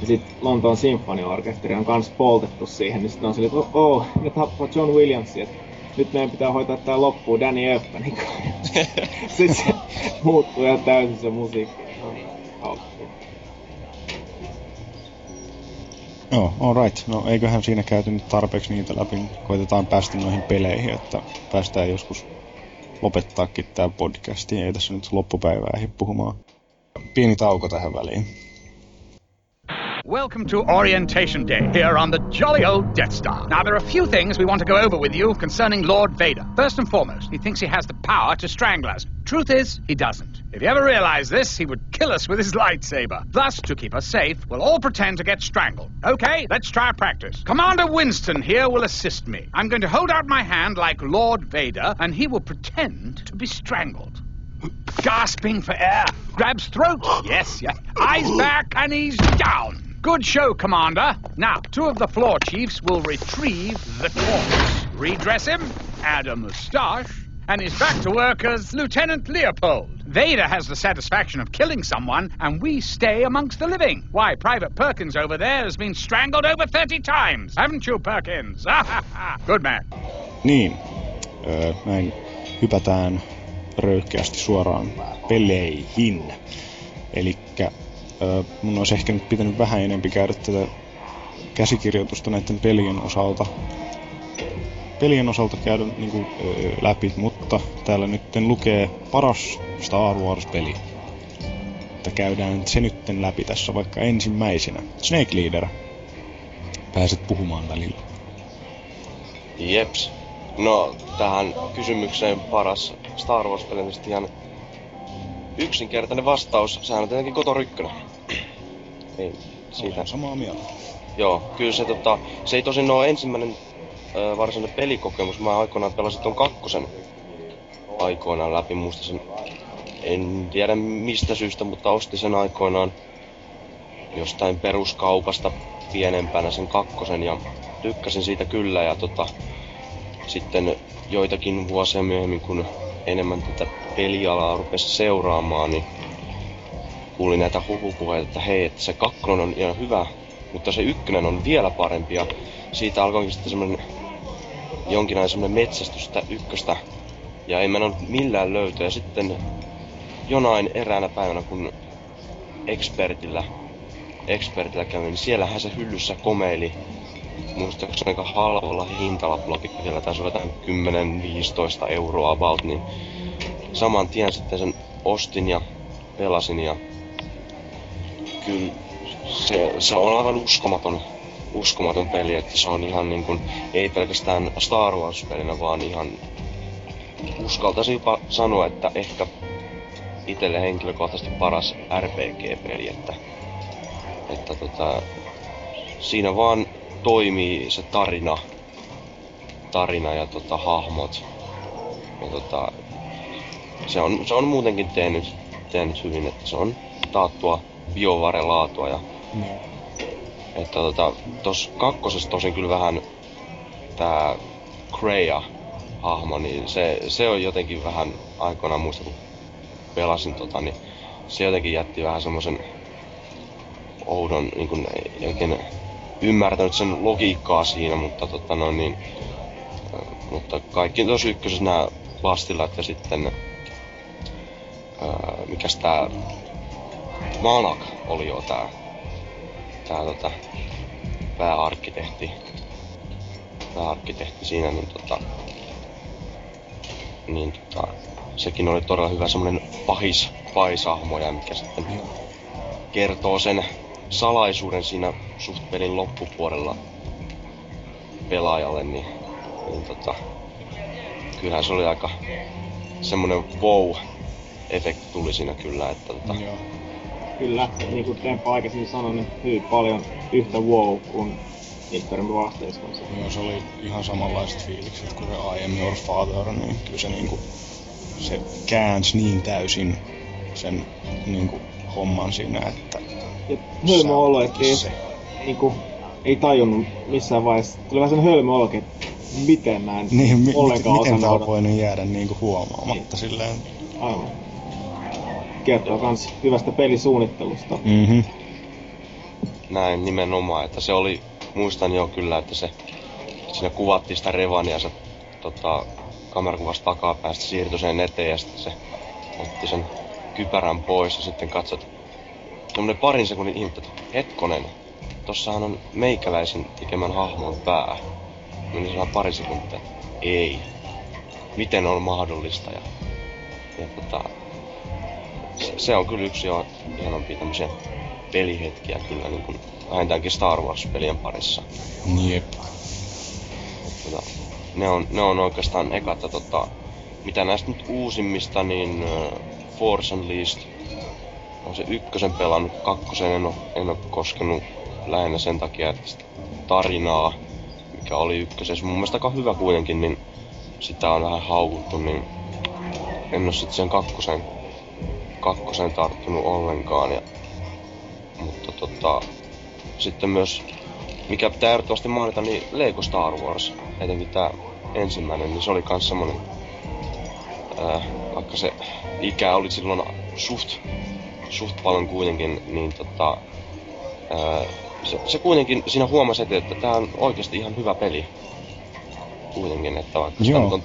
Ja sit Lontoon Sinfoniorkesteri on kans poltettu siihen, niin sit on silleen, että oh, oh, ne tappaa John Williamsia, että nyt meidän pitää hoitaa tää loppuun Danny Elfmanin kanssa. Sitten se muuttuu ihan täysin se musiikki. Se Joo, alright. No eiköhän siinä käyty nyt tarpeeksi niitä läpi. Koitetaan päästä noihin peleihin, että päästään joskus lopettaakin tää podcasti. Ei tässä nyt loppupäivää ehdi puhumaan. Pieni tauko tähän väliin. Welcome to Orientation Day here on the jolly old Death Star. Now, there are a few things we want to go over with you concerning Lord Vader. First and foremost, he thinks he has the power to strangle us. Truth is, he doesn't. If he ever realized this, he would kill us with his lightsaber. Thus, to keep us safe, we'll all pretend to get strangled. Okay, let's try practice. Commander Winston here will assist me. I'm going to hold out my hand like Lord Vader, and he will pretend to be strangled. Gasping for air. Grabs throat. Yes, yes. Eyes back, and he's down. Good show, Commander. Now, two of the floor chiefs will retrieve the corpse, redress him, add a moustache, and he's back to work as Lieutenant Leopold. Vader has the satisfaction of killing someone, and we stay amongst the living. Why, Private Perkins over there has been strangled over 30 times, haven't you, Perkins? Ha ha ha! Good man. Niin, öö, näin hypätään röyhkeästi suoraan peleihin. Elikkä mun olisi ehkä nyt pitänyt vähän enempi käydä tätä käsikirjoitusta näiden pelien osalta. Pelien osalta käydä niin kuin, läpi, mutta täällä nyt lukee paras Star Wars-peli. Että käydään se nytten läpi tässä vaikka ensimmäisenä. Snake Leader. Pääset puhumaan välillä. Jeps. No, tähän kysymykseen paras Star wars peli niin ihan yksinkertainen vastaus. Sehän on tietenkin Kotor 1. Ei siitä. Olen samaa mieltä. Joo, kyllä se, tota, se ei tosin ole ensimmäinen ö, varsinainen pelikokemus. Mä aikoinaan pelasin ton kakkosen aikoinaan läpi. Muista sen, en tiedä mistä syystä, mutta ostin sen aikoinaan jostain peruskaupasta pienempänä sen kakkosen ja tykkäsin siitä kyllä ja tota, sitten joitakin vuosia myöhemmin, kun enemmän tätä pelialaa rupesi seuraamaan, niin kuulin näitä huhupuheita, että hei, että se kakkonen on ihan hyvä, mutta se ykkönen on vielä parempi. Ja siitä alkoikin sitten semmonen jonkinlainen semmonen metsästystä ykköstä. Ja ei mennyt millään löytöä ja sitten jonain eräänä päivänä kun expertillä expertillä kävin, niin siellähän se hyllyssä komeili. Muistaakseni aika halvalla hintalapulla vielä taisi olla jotain 10-15 euroa about, niin saman tien sitten sen ostin ja pelasin ja kyllä se, se on aivan uskomaton, uskomaton peli, että se on ihan niin kuin, ei pelkästään Star Wars-pelinä, vaan ihan uskaltaisin jopa sanoa, että ehkä itselle henkilökohtaisesti paras RPG-peli, että, että tota, siinä vaan toimii se tarina, tarina ja tota, hahmot. Ja tota, se on, se on muutenkin tehnyt, tehnyt hyvin, että se on taattua biovarelaatua ja Mm. että tota, tos kakkosessa tosin kyllä vähän tää Kreia hahmo, niin se, se on jotenkin vähän aikoinaan muista kun pelasin tota, niin se jotenkin jätti vähän semmoisen oudon, niin kuin ei oikein ymmärtänyt sen logiikkaa siinä, mutta tota no niin, mutta kaikki tuossa ykkösessä nämä Bastilat ja sitten ää, mikäs tää Manak oli jo tää tää tota pääarkkitehti pääarkkitehti siinä niin tota niin tota sekin oli todella hyvä semmonen pahis paisahmoja mikä sitten kertoo sen salaisuuden siinä suht pelin loppupuolella pelaajalle niin, niin tota kyllähän se oli aika semmonen wow-efekti tuli siinä kyllä, että tota, Joo. Kyllä, niin kuin Tempo aikaisemmin sanoi, niin hyvin paljon yhtä wow kuin Imperium Rasteiskossa. Joo, se oli ihan samanlaiset fiilikset kuin se I am your father, niin kyllä se niinku, se käänsi niin täysin sen niinku homman siinä, että Ja hölmö olo, että ei, niinku, ei tajunnut missään vaiheessa. Tuli vähän sellainen hölmö olo, että miten mä en Niin, mi- ollenkaan miten tää on voinut jäädä niinku huomaamatta silleen. Aivan. Kertoo kans hyvästä pelisuunnittelusta. Mhm. näin nimenomaan, että se oli, muistan jo kyllä, että se, siinä kuvattiin sitä Revania, se tota, kamerakuvasta takapäästä siirtyi sen eteen ja sitten se otti sen kypärän pois ja sitten katsot semmonen parin sekunnin ihmettä, että hetkonen, tossahan on meikäläisen tekemän hahmon pää. Meni sellainen pari sekuntia, että ei. Miten on mahdollista ja, ja tota, se, se on kyllä yksi jo hienompia tämmöisiä pelihetkiä kyllä niin kuin vähintäänkin Star Wars-pelien parissa. Jep. Tota, ne, on, ne on oikeastaan ekat, ja tota, mitä näistä nyt uusimmista, niin uh, Force Unleashed on se ykkösen pelannut, kakkosen en ole, en ole koskenut lähinnä sen takia, että sitä tarinaa, mikä oli ykkösessä, mun mielestä aika hyvä kuitenkin, niin sitä on vähän haukuttu, niin en ole sitten sen kakkosen, kakkosen tarttunut ollenkaan. Ja, mutta tota, sitten myös, mikä pitää ehdottomasti mainita, niin Lego Star Wars, etenkin tää ensimmäinen, niin se oli kans semmonen, ää, vaikka se ikä oli silloin suht, suht paljon kuitenkin, niin tota, ää, se, se kuitenkin, siinä huomasi, heti, että tää on oikeasti ihan hyvä peli. Kuitenkin, että vaikka sitä Joo. nyt on,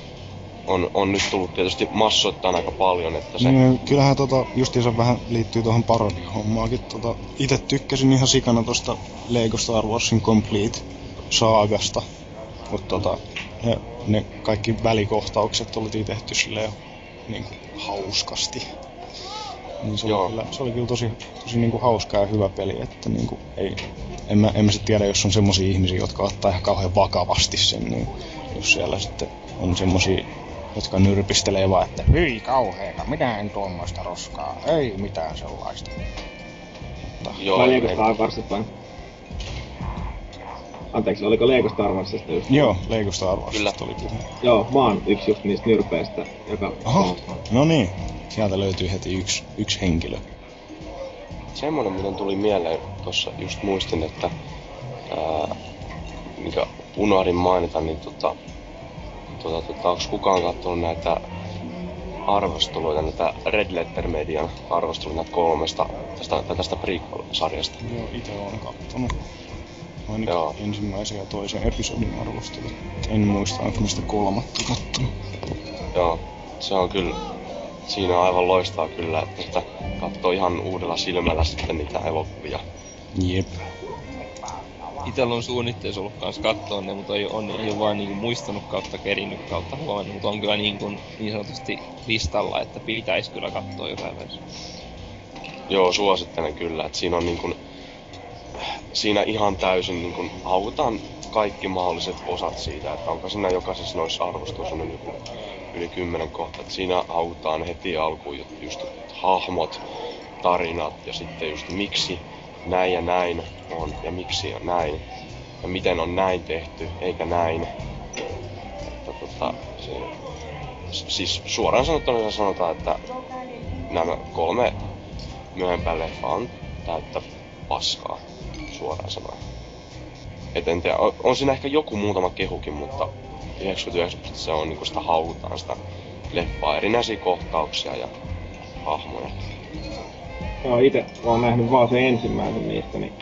on, on nyt tullut tietysti massoittain aika paljon, että se... Niin, kyllähän tota, justiinsa vähän liittyy tuohon parodiahommaakin. Tota, itse tykkäsin ihan sikana tosta Lego Star Warsin Complete saagasta. Mutta tota, ne, ne kaikki välikohtaukset oli tehty silleen niin kuin hauskasti. Niin se, Joo. oli kyllä, se oli kyllä tosi, tosi niin kuin hauska ja hyvä peli, että niin kuin ei, en mä, en mä sit tiedä, jos on semmosia ihmisiä, jotka ottaa ihan kauhean vakavasti sen, niin jos siellä sitten on semmosia, jotka nyrpistelee vaan, että hyi kauheeta, minä en tuommoista roskaa, ei mitään sellaista. Joo, Vai Lego Star Warsista? Anteeksi, oliko Lego Star Warsista just? Joo, Lego Star Wars Kyllä. oli puhe. Joo, mä oon yksi just niistä nyrpeistä, joka... Oho, no niin, sieltä löytyy heti yksi, yksi henkilö. Semmonen muuten tuli mieleen, tuossa just muistin, että ää, mikä unohdin mainita, niin tota, tota, tota onks kukaan katsonut näitä arvosteluita, näitä Red Letter Median arvosteluita näitä kolmesta tästä, tästä prequel-sarjasta. Joo, itse olen kattonut. Ainakin Joo. ensimmäisen ja toisen episodin arvostelut. En muista, onko niistä kolmatta kattonut. Joo, se on kyllä, siinä aivan loistaa kyllä, että katsoo ihan uudella silmällä sitten niitä elokuvia. Jep. Itellä on suunnitteessa ollut kans kattoa ne, mutta ei, on, ei ole vaan niinku muistanut kautta kerinnyt kautta huomannut, mutta on kyllä niin, kuin, niin sanotusti listalla, että pitäisi kyllä katsoa jossain vaiheessa. Joo, suosittelen kyllä, että siinä on niin kuin, siinä ihan täysin niin kun haukutaan kaikki mahdolliset osat siitä, että onko siinä jokaisessa noissa arvosteluissa on joku yli kymmenen kohta, että siinä haukutaan heti alkuun ju- just hahmot, tarinat ja sitten just miksi näin ja näin on ja miksi on näin ja miten on näin tehty eikä näin. Että tota, se, siis suoraan sanottuna sanotaan, että nämä kolme myöhempää leffaa on täyttä paskaa, suoraan sanoen. Et en tiedä, on, on siinä ehkä joku muutama kehukin, mutta 99 prosenttia se on niinku sitä haukutaan sitä leffaa, erinäisiä kohtauksia ja hahmoja. Joo, itse oon nähnyt vaan sen ensimmäisen niistä, niin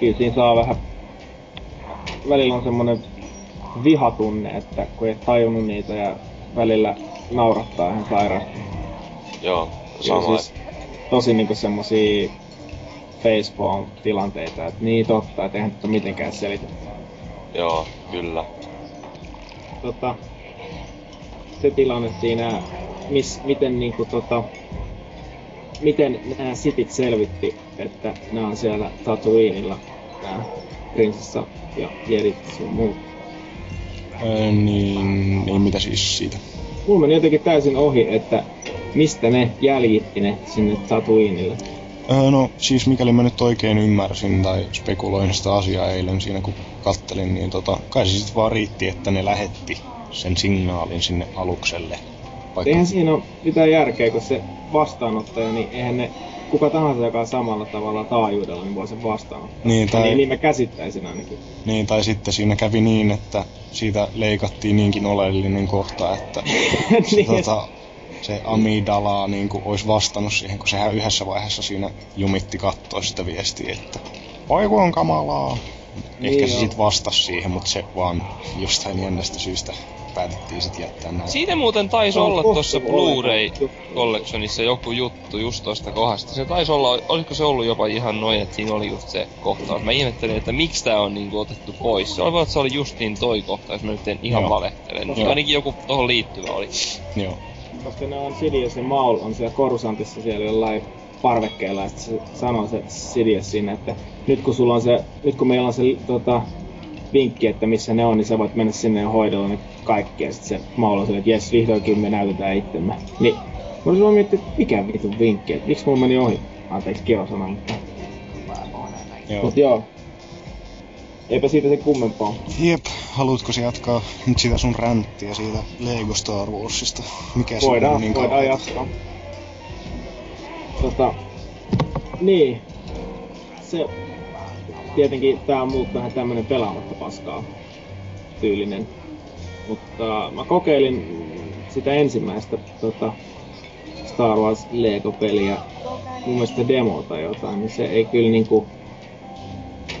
kyllä siinä saa vähän... Välillä on semmonen vihatunne, että kun ei tajunnut niitä ja välillä naurattaa ihan sairaasti. Joo, sama. siis tosi niinku semmosia facepalm-tilanteita, että niin totta, että eihän tätä mitenkään selitä. Joo, kyllä. Tota, se tilanne siinä, mis, miten niinku tota, miten nämä sitit selvitti, että nämä on siellä Tatooinilla, nämä prinsessa ja Jedit sun muut. Öö, niin, niin mitä siis siitä? Mulla meni jotenkin täysin ohi, että mistä ne jäljitti ne sinne Tatooinille. Öö, no siis mikäli mä nyt oikein ymmärsin tai spekuloin sitä asiaa eilen siinä kun kattelin, niin tota, kai se sitten vaan riitti, että ne lähetti sen signaalin sinne alukselle. Vaikka, Eihän siinä ole mitään järkeä, kun se vastaanottaja, niin eihän ne kuka tahansa, joka on samalla tavalla taajuudella, niin voi sen vastaanottaa. Niin, tai- niin, niin mä käsittäisin ainakin. Niin, tai sitten siinä kävi niin, että siitä leikattiin niinkin oleellinen kohta, että se, Niin. tota, se Amidala niin kuin, olisi vastannut siihen, kun sehän yhdessä vaiheessa siinä jumitti kattoi sitä viestiä, että voi kun on kamalaa. Niin Ehkä se joo. sitten vastasi siihen, mutta se vaan jostain jännästä syystä päätettiin sitten jättää näin. Siitä muuten taisi olla tuossa Blu-ray. Collectionissa joku juttu just tosta kohdasta. Se taisi olla, olisiko se ollut jopa ihan noin, että siinä oli just se kohtaus. Mä ihmettelin, että miksi tää on niinku otettu pois. Se oli vaan, että se oli justiin toi kohtaus, mä nyt en ihan Joo. valehtele. Mutta Joo. ainakin joku tohon liittyvä oli. Joo. Koska ne on Sidious ja Maul on siellä Korusantissa siellä jollain parvekkeella ja sit se sanoo se Sidious sinne, että nyt kun sulla on se, nyt kun meillä on se tota, vinkki, että missä ne on, niin sä voit mennä sinne ja hoidella ne kaikki. Ja sit se Maul on silleen, että jes, vihdoinkin me näytetään itsemme. Niin, mä olisin vaan miettinyt, että mikä vitun vinkki, että miksi mulla meni ohi? Anteeksi kirosana, mutta... Joo. Mut joo. Eipä siitä se kummempaa. Jep, haluatko sä jatkaa nyt sitä sun ränttiä siitä Lego Star Warsista? Mikä se Voidaan, on niin voidaan kauan? jatkaa. Tota, niin. Se, tietenkin tää on muut vähän tämmönen pelaamatta paskaa tyylinen. Mutta mä kokeilin sitä ensimmäistä tota, Star Wars Lego-peliä, mun mielestä demo tai jotain, niin se ei kyllä niinku...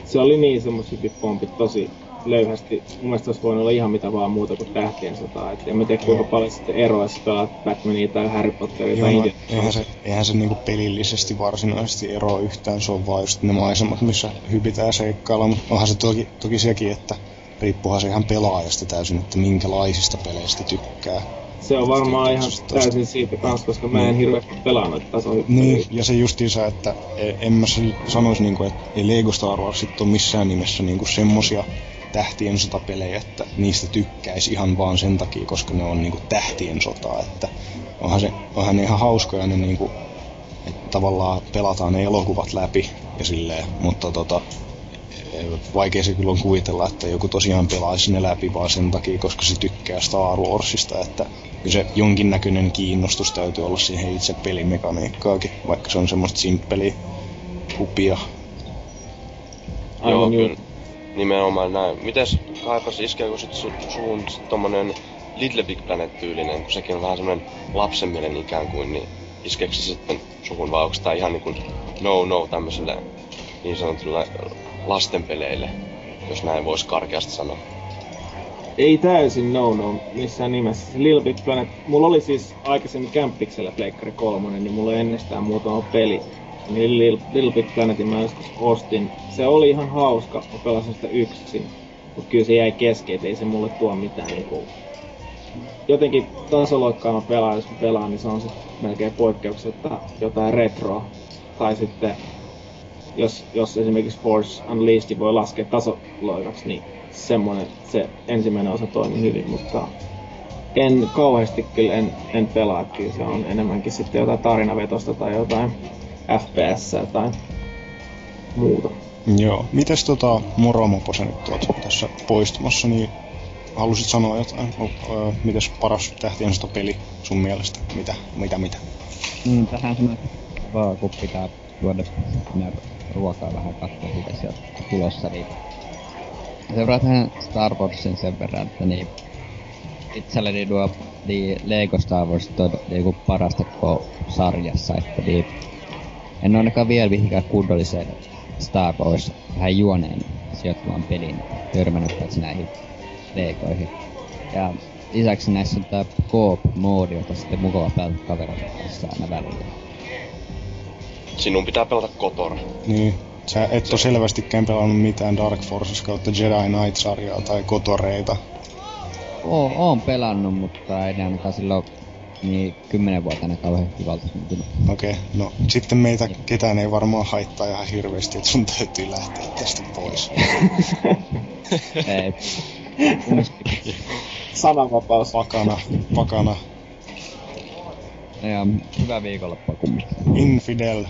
Se oli niin semmoset pompit tosi löyhästi. Mun mielestä olisi voinut olla ihan mitä vaan muuta kuin tähtien sotaa. Et en mä tiedä kuinka paljon sitten eroa, jos pelaat Batmania tai Harry Potteria Joo, tai no, Indiana eihän se, eihän se niinku pelillisesti varsinaisesti eroa yhtään, se on vaan just ne maisemat, missä hypitään seikkailla, mutta onhan se toki, toki sekin, että riippuuhan se ihan pelaajasta täysin, että minkälaisista peleistä tykkää. Se on varmaan ihan täysin siitä kanssa, koska mä en Niin. hirveästi noita tasohyppelyjä. Niin, ja se justiinsa, että e- en mä se- sanois niinku, että ei Lego Star Warsit ole missään nimessä niinku semmosia tähtien sotapelejä, että niistä tykkäisi ihan vaan sen takia, koska ne on niinku tähtien sotaa, että onhan, se, onhan ne ihan hauskoja ne niinku, että tavallaan pelataan ne elokuvat läpi ja silleen, mutta tota, vaikea se kyllä on kuvitella, että joku tosiaan pelaisi ne läpi vaan sen takia, koska se tykkää Star Warsista, että kyllä se jonkinnäköinen kiinnostus täytyy olla siihen itse pelimekaniikkaakin, vaikka se on semmoista simppeliä hupia. Aivan Joo, kyllä. Nimenomaan näin. Mites kaipas iskeekö sit su, suun sit tommonen Little Big Planet tyylinen, kun sekin on vähän semmonen lapsen mielen ikään kuin, niin iskeekö se sitten suhun vai onko tää ihan niinku no no tämmöiselle niin sanotulle lastenpeleille, jos näin voisi karkeasti sanoa. Ei täysin no no missään nimessä. Little Big Planet, mulla oli siis aikaisemmin Kämppiksellä Pleikkari 3, niin mulla ennestään muutama peli. Niin Little, Little Big Planetin mä joskus ostin. Se oli ihan hauska, mä pelasin sitä yksin. Mut kyllä se jäi kesken, ei se mulle tuo mitään niinku... Jotenkin tasoloikkaa mä pelaan, jos mä pelaan, niin se on sit melkein poikkeuksetta jotain retroa. Tai sitten jos, jos esimerkiksi Force Unleashed voi laskea tasoloikaksi, niin semmoinen se ensimmäinen osa toimi hyvin, mutta en kauheasti kyllä en, en pelaa, kyllä se on enemmänkin sitten jotain tarinavetosta tai jotain FPS tai muuta. Joo. Mites tota Moromopo sä nyt oot tässä poistumassa, niin halusit sanoa jotain? O, ö, mites paras tähtien peli sun mielestä? Mitä, mitä, mitä? Mm, tähän semmoinen vaan kun pitää tuoda sinne ruokaa vähän katsoa, mitä sieltä on tulossa, niin seuraa tähän Star Warsin sen verran, että niin itselleni tuo niin Lego Star Wars on niinku parasta koko sarjassa, että niin en ainakaan vielä mihinkään kunnolliseen Star Wars vähän juoneen sijoittuvan pelin törmännyt paitsi näihin Legoihin. Ja lisäksi näissä on tää Coop-moodi, jota sitten mukava pelata kavereiden kanssa aina välillä. Sinun pitää pelata Kotor. Niin. Sä et ole selvästikään pelannut mitään Dark Forces kautta Jedi Knight-sarjaa tai Kotoreita. Oo, oon pelannut, mutta ei ainakaan silloin niin kymmenen vuotena kauhean kivalta. Okei, okay, no sitten meitä ketään ei varmaan haittaa ihan hirveästi, että sun täytyy lähteä tästä pois. ei. Sananvapaus. Pakana, pakana. Ja hyvää viikonloppua kumminkin. Infidel.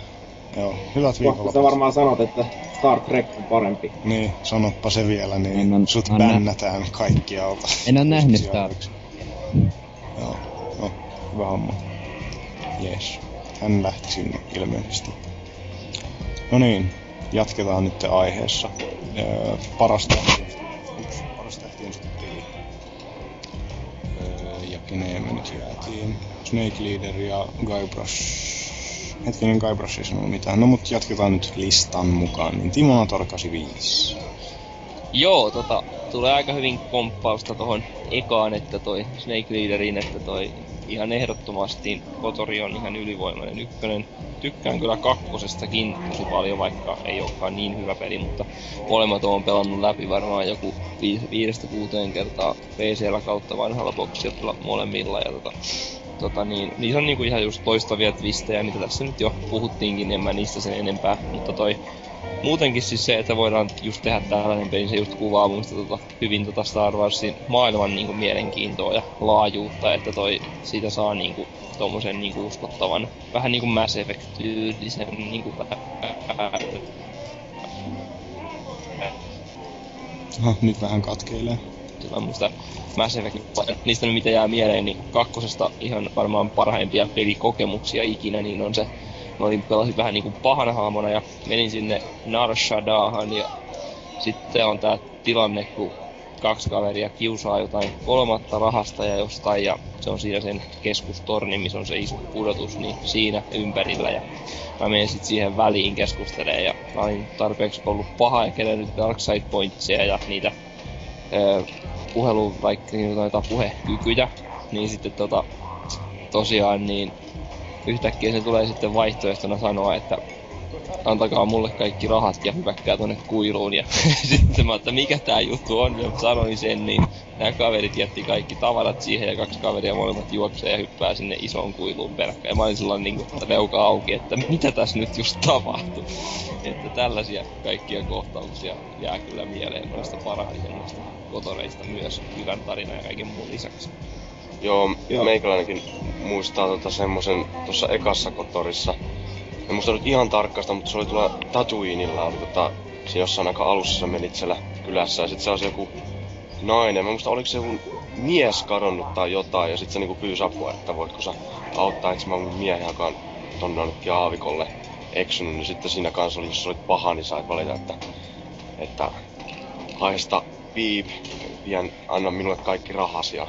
Joo, hyvät Kohta viikonloput. sä varmaan sanot, että Star Trek on parempi. Niin, sanoppa se vielä, niin En on- sut on nä- bännätään kaikkialta. En oo nähnyt Star Joo, hyvä homma. Jees. Hän lähti sinne ilmeisesti. No niin, jatketaan nyt aiheessa. Öö, paras tähti. Ups, paras tähti. Öö, ja keneen me nyt jäätiin? Snake Leader ja Guybrush. Hetkinen, Guybrush ei sanonut mitään. No mut jatketaan nyt listan mukaan. Niin Timonator 85. Joo, tota, tulee aika hyvin komppausta tohon ekaan, että toi Snake Leaderin, että toi ihan ehdottomasti Kotori on ihan ylivoimainen ykkönen. Tykkään kyllä kakkosestakin tosi paljon, vaikka ei olekaan niin hyvä peli, mutta molemmat on pelannut läpi varmaan joku vi- viidestä kuuteen kertaa PCllä kautta vanhalla boksilla molemmilla. Ja tota, tota niin, niissä on niinku ihan just toistavia twistejä, mitä tässä nyt jo puhuttiinkin, en mä niistä sen enempää, mutta toi muutenkin siis se, että voidaan just tehdä tällainen peli, se just kuvaa mun sitä tota, hyvin tota Star Warsin maailman niinku mielenkiintoa ja laajuutta, että toi siitä saa niinku tommosen niinku uskottavan, vähän niinku Mass Effect-tyylisen niinku Aha, nyt vähän katkeilee. Kyllä musta Mass Effect, niistä mitä jää mieleen, niin kakkosesta ihan varmaan parhaimpia pelikokemuksia ikinä, niin on se, mä olin pelasin vähän niinku pahana hahmona ja menin sinne Nar Shaddahan ja sitten on tää tilanne, kun kaksi kaveria kiusaa jotain kolmatta rahasta ja jostain ja se on siinä sen keskustorni, missä on se iso pudotus, niin siinä ympärillä. Ja mä menin sit siihen väliin keskustelee ja mä olin tarpeeksi ollut paha ja kerännyt Dark Side Pointsia ja niitä ö, puhelu, vaikka noita puhekykyjä, niin sitten tota, tosiaan niin yhtäkkiä se tulee sitten vaihtoehtona sanoa, että antakaa mulle kaikki rahat ja hypäkkää tonne kuiluun. Ja sitten mä, että mikä tää juttu on, ja sanoin sen, niin nämä kaverit jätti kaikki tavarat siihen ja kaksi kaveria molemmat juoksee ja hyppää sinne isoon kuiluun peräkkäin. Ja mä olin sellainen niin kuin, auki, että mitä tässä nyt just tapahtui. Että tällaisia kaikkia kohtauksia jää kyllä mieleen monesta parhaisimmasta kotoreista myös hyvän tarinan ja kaiken muun lisäksi. Joo, Joo. Meikäläinenkin muistaa tota semmosen tuossa ekassa kotorissa. En muista nyt ihan tarkkaasta, mutta se oli tuolla Tatooinilla, oli tota, siinä jossain aika alussa sä menit siellä kylässä ja sit se olisi joku nainen. Mä muista oliko se joku mies kadonnut tai jotain ja sit se niinku pyysi apua, että voitko sä auttaa, että mä mun miehen, joka on tonne jonnekin aavikolle eksynyt, niin sitten siinä kanssa oli, jos sä olit paha, niin sait valita, että, että haista piip, vien, anna minulle kaikki rahas ja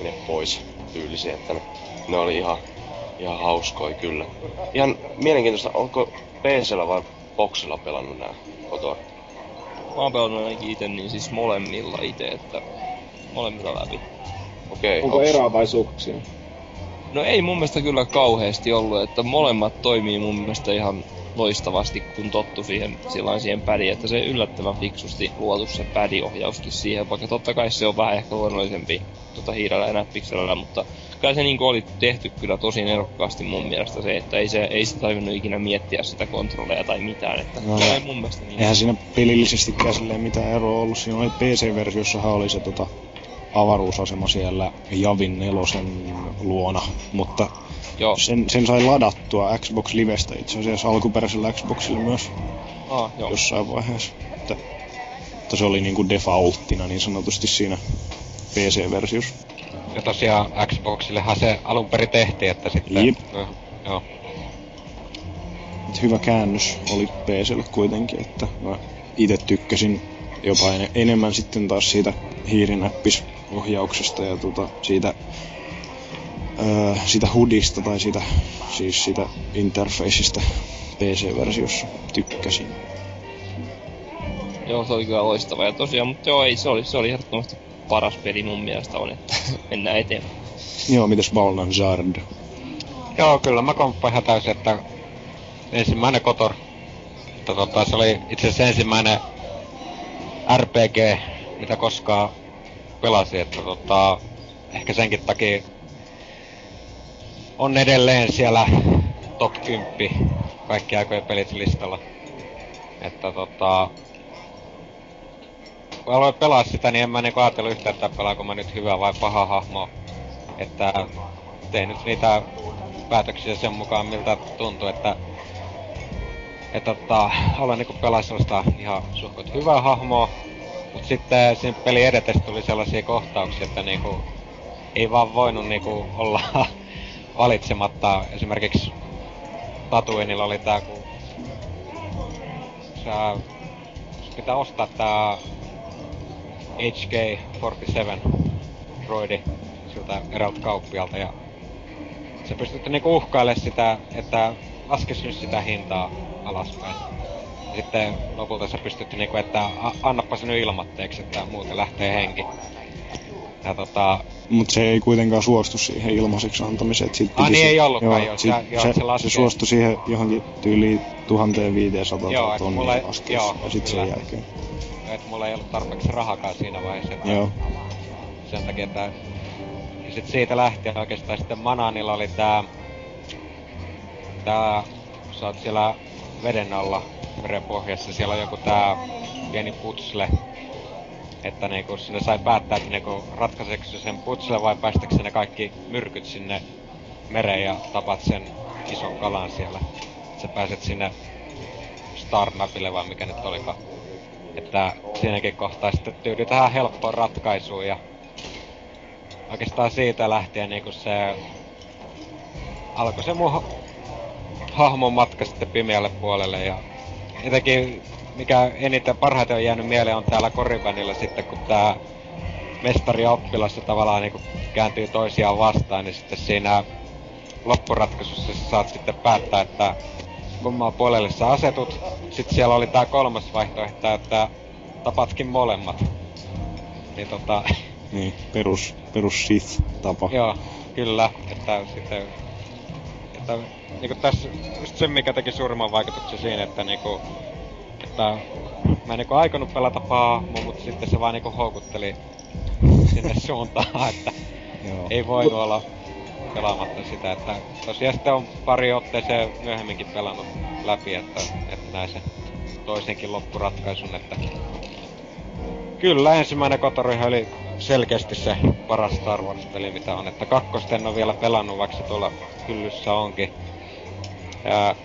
mene pois tyylisiä, että ne, ne oli ihan, ihan hauskoi kyllä. Ihan mielenkiintoista, onko PCllä vai Boxilla pelannut nää kotoa? Mä oon pelannut ainakin ite, niin siis molemmilla ite, että molemmilla läpi. Okei, Onko onks- eroavaisuuksia? No ei mun mielestä kyllä kauheasti ollut, että molemmat toimii mun mielestä ihan loistavasti, kun tottu siihen, sillain siihen pädiin, että se yllättävän fiksusti luotu se pädiohjauskin siihen, vaikka totta kai se on vähän ehkä luonnollisempi tota hiirellä ja näppikselillä, mutta kai se niinku oli tehty kyllä tosi nerokkaasti mun mielestä se, että ei se, ei se tarvinnut ikinä miettiä sitä kontrolleja tai mitään, että No, oli mun mielestä niin. Eihän siinä pelillisesti silleen mitään eroa ollut. Siinä oli PC-versiossahan oli se tota, avaruusasema siellä Javin nelosen luona, mutta Joo. sen, sen sai ladattua Xbox Livestä itse asiassa alkuperäisellä Xboxilla myös Ah, joo. jossain vaiheessa. Että, että se oli niinku defaulttina niin sanotusti siinä PC-versiossa. Ja tosiaan Xboxillehan se alun perin tehtiin, että sitten... Jep. No, joo. Et hyvä käännös oli PClle kuitenkin, että mä itse tykkäsin jopa en, enemmän sitten taas siitä hiirinäppisohjauksesta ja tota, siitä, öö, siitä HUDista tai siitä, siis siitä interfaceista PC-versiossa tykkäsin. Joo, se oli kyllä loistava. Ja tosiaan, mutta joo, ei, se oli, se oli ehdottomasti paras peli mun mielestä on, että mennään eteenpäin. Joo, mitäs Balnan Zard? Joo, kyllä mä komppaan ihan täysin, että ensimmäinen Kotor, että tota, se oli itse asiassa ensimmäinen RPG, mitä koskaan pelasin, että tota, ehkä senkin takia on edelleen siellä top 10 kaikki aikojen pelit listalla. Että tota, kun aloin pelaa sitä, niin en mä niinku ajatellut yhtään, että pelaanko mä nyt hyvä vai paha hahmo. Että tein nyt niitä päätöksiä sen mukaan, miltä tuntuu, että että tota, haluan niinku pelaa sellaista ihan suhkot hyvää hahmoa, mut sitten siinä peli edetessä tuli sellaisia kohtauksia, että niinku ei vaan voinut niinku olla valitsematta. Esimerkiksi Tatuinilla oli tää, kun sä pitää ostaa tää HK-47 droidi siltä eräältä kauppialta ja sä pystyt niinku uhkailemaan sitä, että laskes nyt sitä hintaa alaspäin. Ja sitten lopulta sä pystyt niinku, että a- annappa se nyt ilmatteeksi, että muuten lähtee henki. Ja tota, Mut se ei kuitenkaan suostu siihen ilmaiseksi antamiseen. et Sit Ah, niin se- ei ollutkaan, joo, sit se- joo, se, se se, suostui siihen johonkin tyyliin 1500 Joo, tai et tonnia asti. joo, ja sit sen jälkeen. Että mulla ei ollut tarpeeksi rahakaan siinä vaiheessa. Että Joo. Sen takia, että... Ja sit siitä lähtien oikeastaan sitten Mananilla oli tää... Tää... Sä oot siellä veden alla meren pohjassa, siellä on joku tää pieni putsle. Että niinku sinne sai päättää, että niinku ratkaiseeko se sen putsle vai päästäkö ne kaikki myrkyt sinne mereen ja tapat sen ison kalan siellä. Sä pääset sinne Starnapille vai mikä nyt olikaan. Että siinäkin kohtaa sitten tyydy tähän helppoon ratkaisuun ja oikeastaan siitä lähtien niinku se alkoi se mun ha- hahmon matka sitten pimeälle puolelle ja jotenkin mikä eniten parhaiten on jäänyt mieleen on täällä Koribanilla sitten kun tää mestari ja oppilas tavallaan niinku kääntyy toisiaan vastaan, niin sitten siinä loppuratkaisussa sä saat sitten päättää, että kummaa puolelle sä asetut. Sitten siellä oli tää kolmas vaihtoehto, että tapatkin molemmat. Niin tota, Niin, perus, perus Sith-tapa. joo, kyllä, että sitten... Että niinku tässä just se, mikä teki suurimman vaikutuksen siinä, että niinku... Että mä en niinku aikonut pelata pahaa, mutta sitten se vaan niinku houkutteli sinne suuntaan, että Joo. ei voinut olla pelaamatta sitä, että tosiaan sitten on pari otteeseen myöhemminkin pelannut läpi, että, että näin se toisenkin loppuratkaisun, että kyllä ensimmäinen Kotorihan oli selkeästi se paras Star Wars-peli mitä on, että kakkosta en ole vielä pelannut, vaikka se tuolla hyllyssä onkin. Ja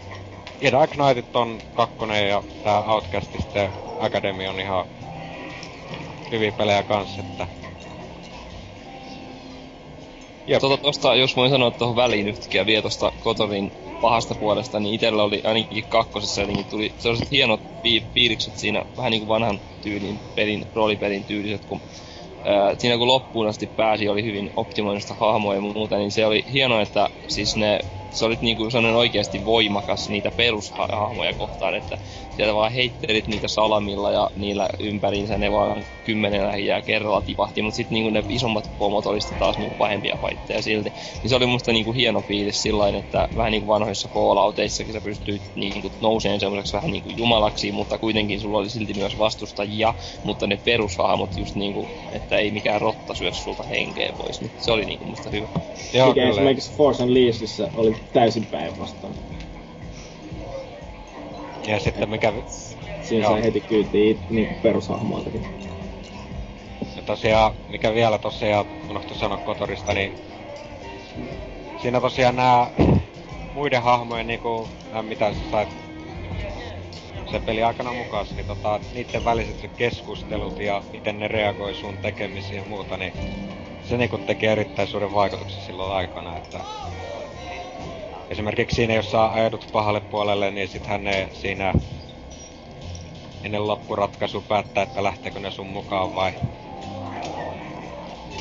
Jedi Knightit on kakkonen ja tää Outcast sitten Academy on ihan hyviä pelejä kanssa, että Jep. Tota, tosta, jos voin sanoa tuohon väliin yhtäkkiä vielä tosta Kotorin pahasta puolesta, niin itellä oli ainakin kakkosessa jotenkin tuli sellaiset hienot pi- piirikset siinä, vähän niinku vanhan tyylin pelin, roolipelin tyyliset, kun ää, siinä kun loppuun asti pääsi, oli hyvin optimoinnista hahmoja ja muuta, niin se oli hienoa, että siis ne se oli niinku sellainen oikeasti voimakas niitä perushahmoja kohtaan, että sieltä vaan heittelit niitä salamilla ja niillä ympäriinsä ne vaan kymmenen lähiä kerralla tipahti, mutta sitten niinku ne isommat pomot oli taas niinku pahempia paitteja silti. Niin se oli musta niinku hieno fiilis sillain, että vähän niinku vanhoissa Fallouteissakin sä pystyit niinku nouseen semmoiseksi vähän niinku jumalaksi, mutta kuitenkin sulla oli silti myös vastustajia, mutta ne perushahmot just niinku, että ei mikään rotta syö sulta henkeä pois, niin se oli niinku musta hyvä. Joo, Mikä kyllä. esimerkiksi Force Unleashedissa oli täysin päinvastoin. Ja sitten mikä... Siinä sai heti kyytiin niinku perushahmoiltakin. Ja tosiaan, mikä vielä tosiaan unohtu sanoa Kotorista, niin siinä tosiaan nämä muiden hahmojen niinku, mitä sä sait sen peli aikana mukaan, niin tota, niiden väliset keskustelut ja miten ne reagoi sun tekemisiin ja muuta, niin se niinku teki erittäin suuren vaikutuksen silloin aikana, että esimerkiksi siinä, jos sä ajaudut pahalle puolelle, niin sittenhän ne siinä ennen loppuratkaisu päättää, että lähteekö ne sun mukaan vai,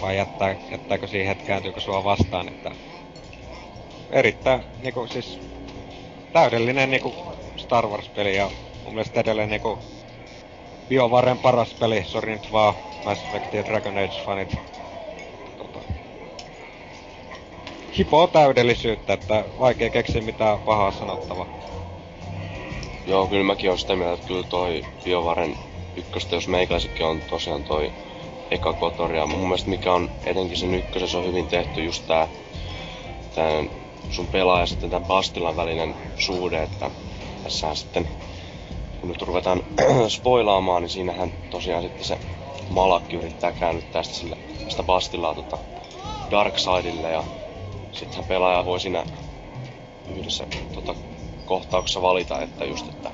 vai jättää, jättääkö siihen hetkään, kääntyykö sua vastaan, että erittäin niinku siis täydellinen niinku Star Wars-peli ja mun mielestä edelleen niinku BioVaren paras peli, sori nyt vaan Mass Effect ja Dragon Age-fanit. Tota, hipoo täydellisyyttä, että vaikea keksiä mitään pahaa sanottavaa. Joo, kyllä mäkin on sitä mieltä, että kyllä toi BioVaren ykköstä, jos meikäläisikin on tosiaan toi eka Kotori. Ja mun mielestä mikä on etenkin sen ykkösessä on hyvin tehty just tää, tän sun pelaaja sitten tämän Bastilan välinen suhde, että tässä sitten kun nyt ruvetaan spoilaamaan, niin siinähän tosiaan sitten se Malakki yrittää käännyttää sitä, sitä Bastillaa tota Darksidelle ja sittenhän pelaaja voi siinä yhdessä tota, kohtauksessa valita, että just, että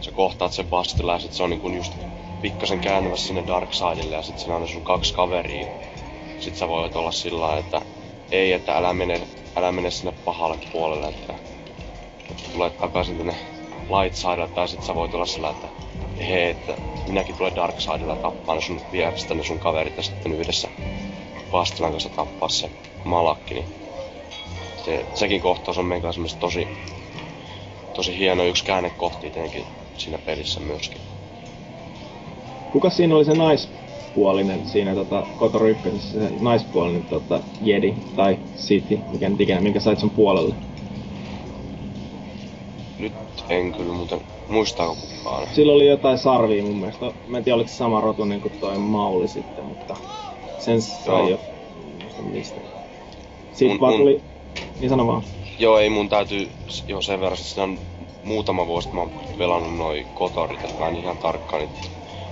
sä kohtaat sen Bastilla ja sit se on niin kun just pikkasen kääntymässä sinne Darksidelle ja sit siinä on sun kaksi kaveria. Sit sä voit olla sillä että ei, että älä mene, älä mene sinne pahalle puolelle, että tulet takaisin tänne Lightsidella tai sit sä voit olla sillä, että hei, että minäkin tulen Darksidella tappaa ne sun vierestä ne sun kaverit ja sitten yhdessä Bastilan kanssa tappaa se malakki, niin se, sekin kohtaus on meikä tosi, tosi hieno yksi käännekohti tietenkin siinä pelissä myöskin. Kuka siinä oli se naispuolinen siinä tota, Kotor 1, se naispuolinen tota, Jedi tai City, mikä nyt ikinä, minkä sait sun puolelle? Nyt en kyllä muuten muistaako kukaan. Sillä oli jotain sarvia mun mielestä. Mä en tiedä oliko se sama rotu niin kuin toi Mauli sitten, mutta sen sai jo. Muista mistä. Sitten mun, vaan tuli... Niin sano vaan. Joo, ei mun täytyy jo sen verran, että on muutama vuosi, mä oon pelannut noi kotorit, että mä en ihan tarkkaan niitä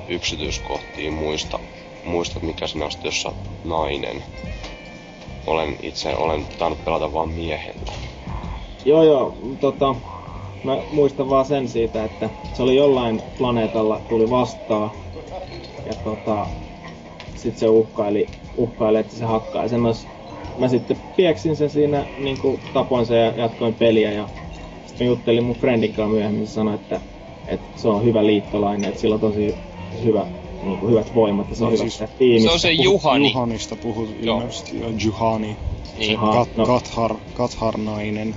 yksityiskohtia muista, muista mikä sinä on jossa nainen. Olen itse, olen tainnut pelata vaan miehellä. Joo joo, tota, Mä muistan vaan sen siitä, että se oli jollain planeetalla tuli vastaan. Ja tota, sit se uhkaili, uhkaili että se hakkaa. Ja sen olisi, mä sitten pieksin sen siinä, niin kuin tapoin sen ja jatkoin peliä. Ja sitten mä juttelin mun friendin kanssa myöhemmin, se sanoi, että, että se on hyvä liittolainen, että sillä on tosi hyvä niin kuin hyvät voimat ja se on no, hyvä siis, tiimistä. Se on se Juhani. Juhanista puhut ilmeisesti, joo. Juhani. Niin. Kat, no. Kathar, Kathar-nainen.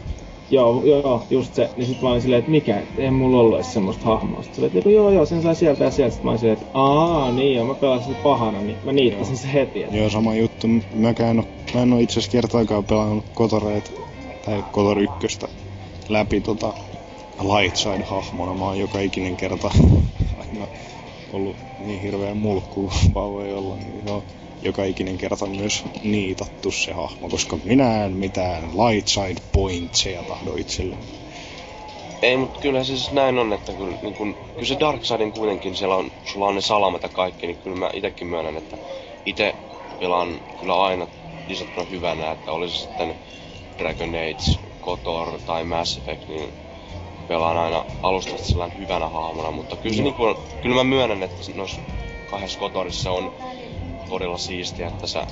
Joo, joo, just se. Niin sit mä olin silleen, että mikä, ei mulla ollut edes semmoista hahmoa. Sitten se että joo, joo, sen sai sieltä ja sieltä. Sitten mä olin silleen, että aa, niin joo, mä pelasin pahana, niin mä niittasin se heti. Että... Joo, sama juttu. Mäkään oo, mä en oo itse asiassa kertaakaan pelannut Kotoreet tai Kotor ykköstä läpi tota Lightside-hahmona. Mä oon joka ikinen kerta aina ollut niin hirveä mulkku vaan voi olla. Niin joo joka ikinen kerta myös niitattu se hahmo, koska minä en mitään light side pointseja tahdo itselle. Ei, mutta kyllä siis näin on, että kyllä, niin kun, kyllä se Darksidein kuitenkin, siellä on, sulla on ne salamat ja kaikki, niin kyllä mä itekin myönnän, että itse pelaan kyllä aina lisättynä hyvänä, että oli se sitten Dragon Age, KOTOR tai Mass Effect, niin pelaan aina alusta sellainen hyvänä hahmona, mutta kyllä, se, niin kun, kyllä mä myönnän, että noissa kahdessa KOTORissa on todella siistiä, että sä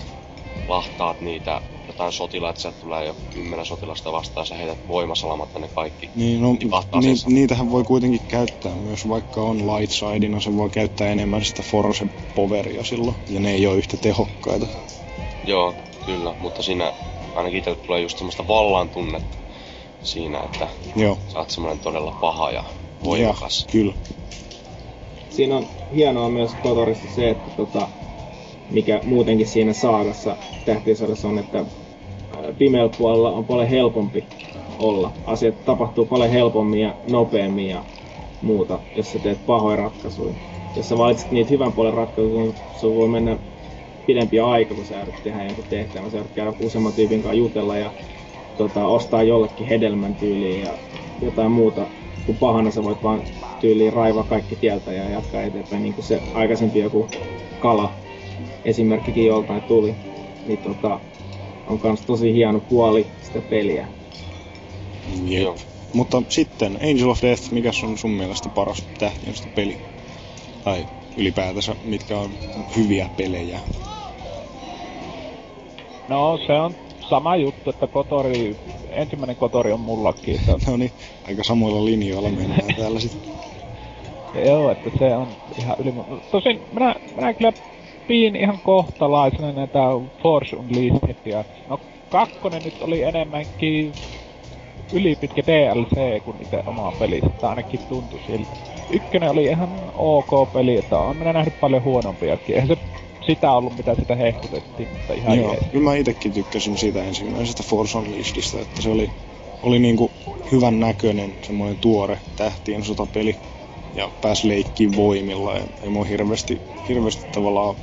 lahtaat niitä jotain sotilaita, sieltä tulee jo kymmenen sotilasta vastaan, sä heität voimasalamat ne kaikki. Niin, no, ni, niitähän voi kuitenkin käyttää myös, vaikka on light sidina, se voi käyttää enemmän sitä force poweria silloin, ja ne ei ole yhtä tehokkaita. Joo, kyllä, mutta siinä ainakin itselle tulee just semmoista vallan tunnetta, siinä, että Joo. sä oot semmonen todella paha ja voimakas. Ja, kyllä. Siinä on hienoa myös Kotorissa se, että tota, mikä muutenkin siinä saagassa tähtisodassa on, että pimeällä puolella on paljon helpompi olla. Asiat tapahtuu paljon helpommin ja nopeammin ja muuta, jos sä teet pahoja ratkaisuja. Jos sä valitset niitä hyvän puolen ratkaisuja, sun voi mennä pidempi aika, kun sä yrität tehdä jonkun tehtävän. Sä yrität käydä useamman tyypin kanssa jutella ja tota, ostaa jollekin hedelmän tyyliin ja jotain muuta. Kun pahana sä voit vaan tyyliin raivaa kaikki tieltä ja jatkaa eteenpäin, niin kuin se aikaisempi joku kala esimerkkikin joltain tuli. Niin tota, on kans tosi hieno puoli sitä peliä. Jep. Mutta sitten Angel of Death, mikä on sun mielestä paras tähtiöstä peli? Tai ylipäätänsä, mitkä on hyviä pelejä? No se on sama juttu, että Kotori, ensimmäinen Kotori on mullakin. Että, No niin, aika samoilla linjoilla mennään täällä sitten. joo, että se on ihan yli... Tosin minä, minä kyllä piin ihan kohtalaisena näitä Force Unleashedia. No kakkonen nyt oli enemmänkin ylipitkä DLC kuin itse oma peli, että ainakin tuntui siltä. Ykkönen oli ihan ok peli, että on minä nähnyt paljon huonompiakin. Eihän se sitä ollut, mitä sitä hehkutettiin, mutta ihan Joo, jees. kyllä mä itekin tykkäsin siitä ensimmäisestä Force Unleashedista, että se oli, oli niinku hyvän näköinen, semmoinen tuore tähtien sotapeli. Ja pääsi leikkiin voimilla ja ei mua hirveästi, hirveästi tavallaan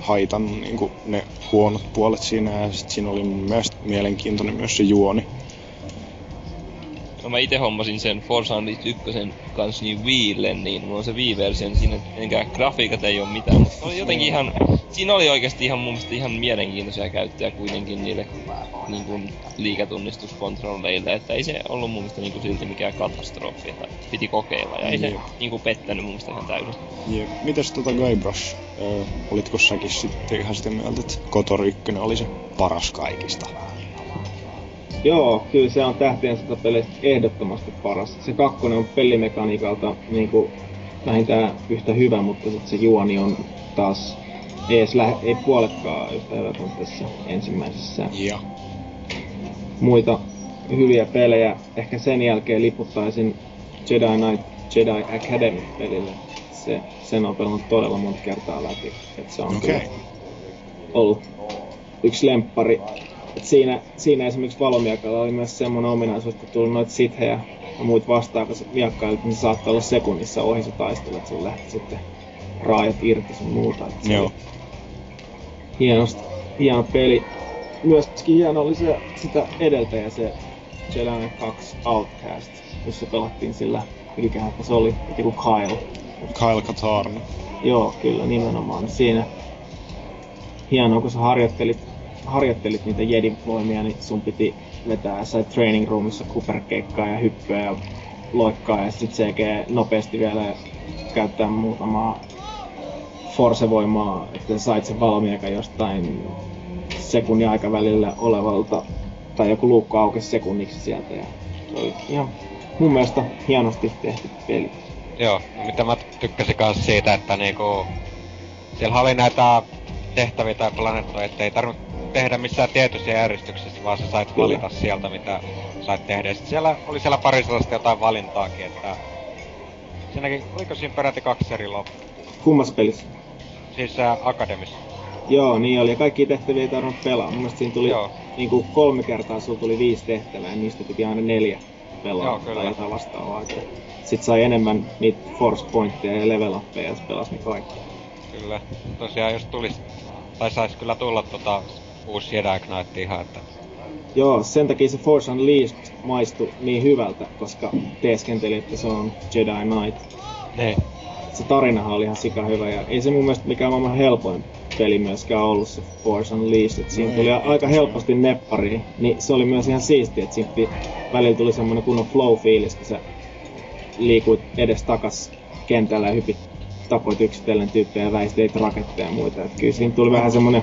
haitannut niinku ne huonot puolet siinä ja sit siinä oli mielestä mielenkiintoinen myös se juoni. No mä itse hommasin sen Forza Unleashed 1 kanssa niin Wiille, niin mulla on se Wii-versio, niin siinä enkä grafiikat ei oo mitään, mutta se oli jotenkin ihan, siinä oli oikeasti ihan mun mielestä ihan mielenkiintoisia käyttöjä kuitenkin niille niin kuin liiketunnistuskontrolleille, että ei se ollut mun mielestä niin kuin silti mikään katastrofi, että piti kokeilla ja ei se Joo. niin kuin pettänyt mun mielestä ihan täysin. Jep. Mites tota Guybrush, öö, olitko säkin sitten ihan sitä mieltä, että Kotor 1 oli se paras kaikista? Joo, kyllä se on tähtien sotapeleistä ehdottomasti paras. Se kakkonen on pelimekaniikalta niin kuin, vähintään yhtä hyvä, mutta sit se juoni on taas ei, edes lähe, ei puoletkaan yhtä hyvä kuin tässä ensimmäisessä. Ja. Muita hyviä pelejä. Ehkä sen jälkeen liputtaisin Jedi Knight Jedi Academy pelille. Se, sen on pelannut todella monta kertaa läpi. Et se on kyllä ollut yksi lemppari. Et siinä, siinä esimerkiksi valomiakalla oli myös semmoinen ominaisuus, että tuli noita sithejä ja muut vastaan, kun se miakkailit, niin se saattaa olla sekunnissa ohi se taistelu, että sun lähti sitten raajat irti sun muuta. Et se Joo. hienosti, hieno peli. Myöskin hieno oli se, sitä edeltäjä, se Jedi Knight 2 Outcast, jossa pelattiin sillä, mikähän se oli, joku Kyle. Kyle Katarn. Joo, kyllä, nimenomaan. Siinä hienoa, kun sä harjoittelit, harjoittelit niitä Jedi-voimia, niin sun piti vetää sä training roomissa kuperkeikkaa ja hyppyä ja loikkaa ja sit CG nopeasti vielä käyttää muutamaa force-voimaa, että sait sen valmiakan jostain sekunnin aikavälillä olevalta tai joku luukku aukesi sekunniksi sieltä ja se oli ihan mun mielestä hienosti tehty peli. Joo, mitä mä tykkäsin kanssa siitä, että niinku... Siellä oli näitä tehtäviä tai planeettoja, että ei tarvinnut tehdä missään tietyssä järjestyksessä, vaan sä sait valita sieltä, mitä sait tehdä. Ja sit siellä oli siellä pari sellaista jotain valintaakin, että... Siinäkin, oliko siinä peräti kaksi eri loppu? Kummas pelissä? Siis ää, Akademis. Joo, niin oli. Ja kaikki tehtäviä ei tarvinnut pelaa. Mun mielestä siinä tuli Joo. niin kuin kolme kertaa, sulla tuli viisi tehtävää, ja niistä piti aina neljä pelaa Joo, kyllä. tai jotain vastaavaa. Sitten sai enemmän niitä force pointteja ja level uppeja, jos pelasi ne kaikki. Kyllä. Tosiaan jos tulis... Tai sais kyllä tulla tota uusi Jedi Knight ihan, että... Joo, sen takia se Force Unleashed maistui niin hyvältä, koska teeskenteli, että se on Jedi Knight. Niin. Se tarinahan oli ihan sika hyvä ja ei se mun mielestä mikään maailman helpoin peli myöskään ollut se Force Unleashed. Et siinä No tuli ei, aika ei helposti neppariin, niin se oli myös ihan siistiä, että siinä välillä tuli semmonen kunnon flow-fiilis, kun sä liikuit edes takas kentällä ja hypit, tapoit yksitellen tyyppejä ja väisteit raketteja ja muita. Et kyllä siinä tuli vähän semmonen,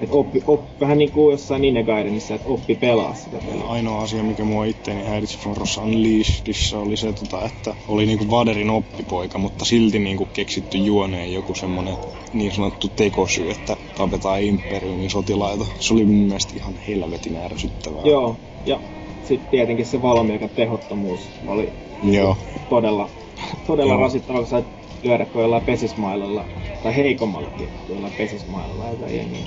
että oppi, oppi, vähän niin kuin jossain Ninja Gaidenissa, että oppi pelaa sitä peliä. Ainoa asia, mikä mua itteeni häiritsi Force Unleashedissa oli se, tota, että oli niinku Vaderin oppipoika, mutta silti niinku keksitty juoneen joku semmonen niin sanottu tekosyy, että tapetaan Imperiumin sotilaita. Se oli mun mielestä ihan helvetin ärsyttävää. Joo, ja sitten tietenkin se valmiikan tehottomuus oli Joo. todella, todella Joo. rasittava, kun sait lyödä kuin jollain pesismailalla, tai heikommallakin jollain pesismailalla jotain jengiä.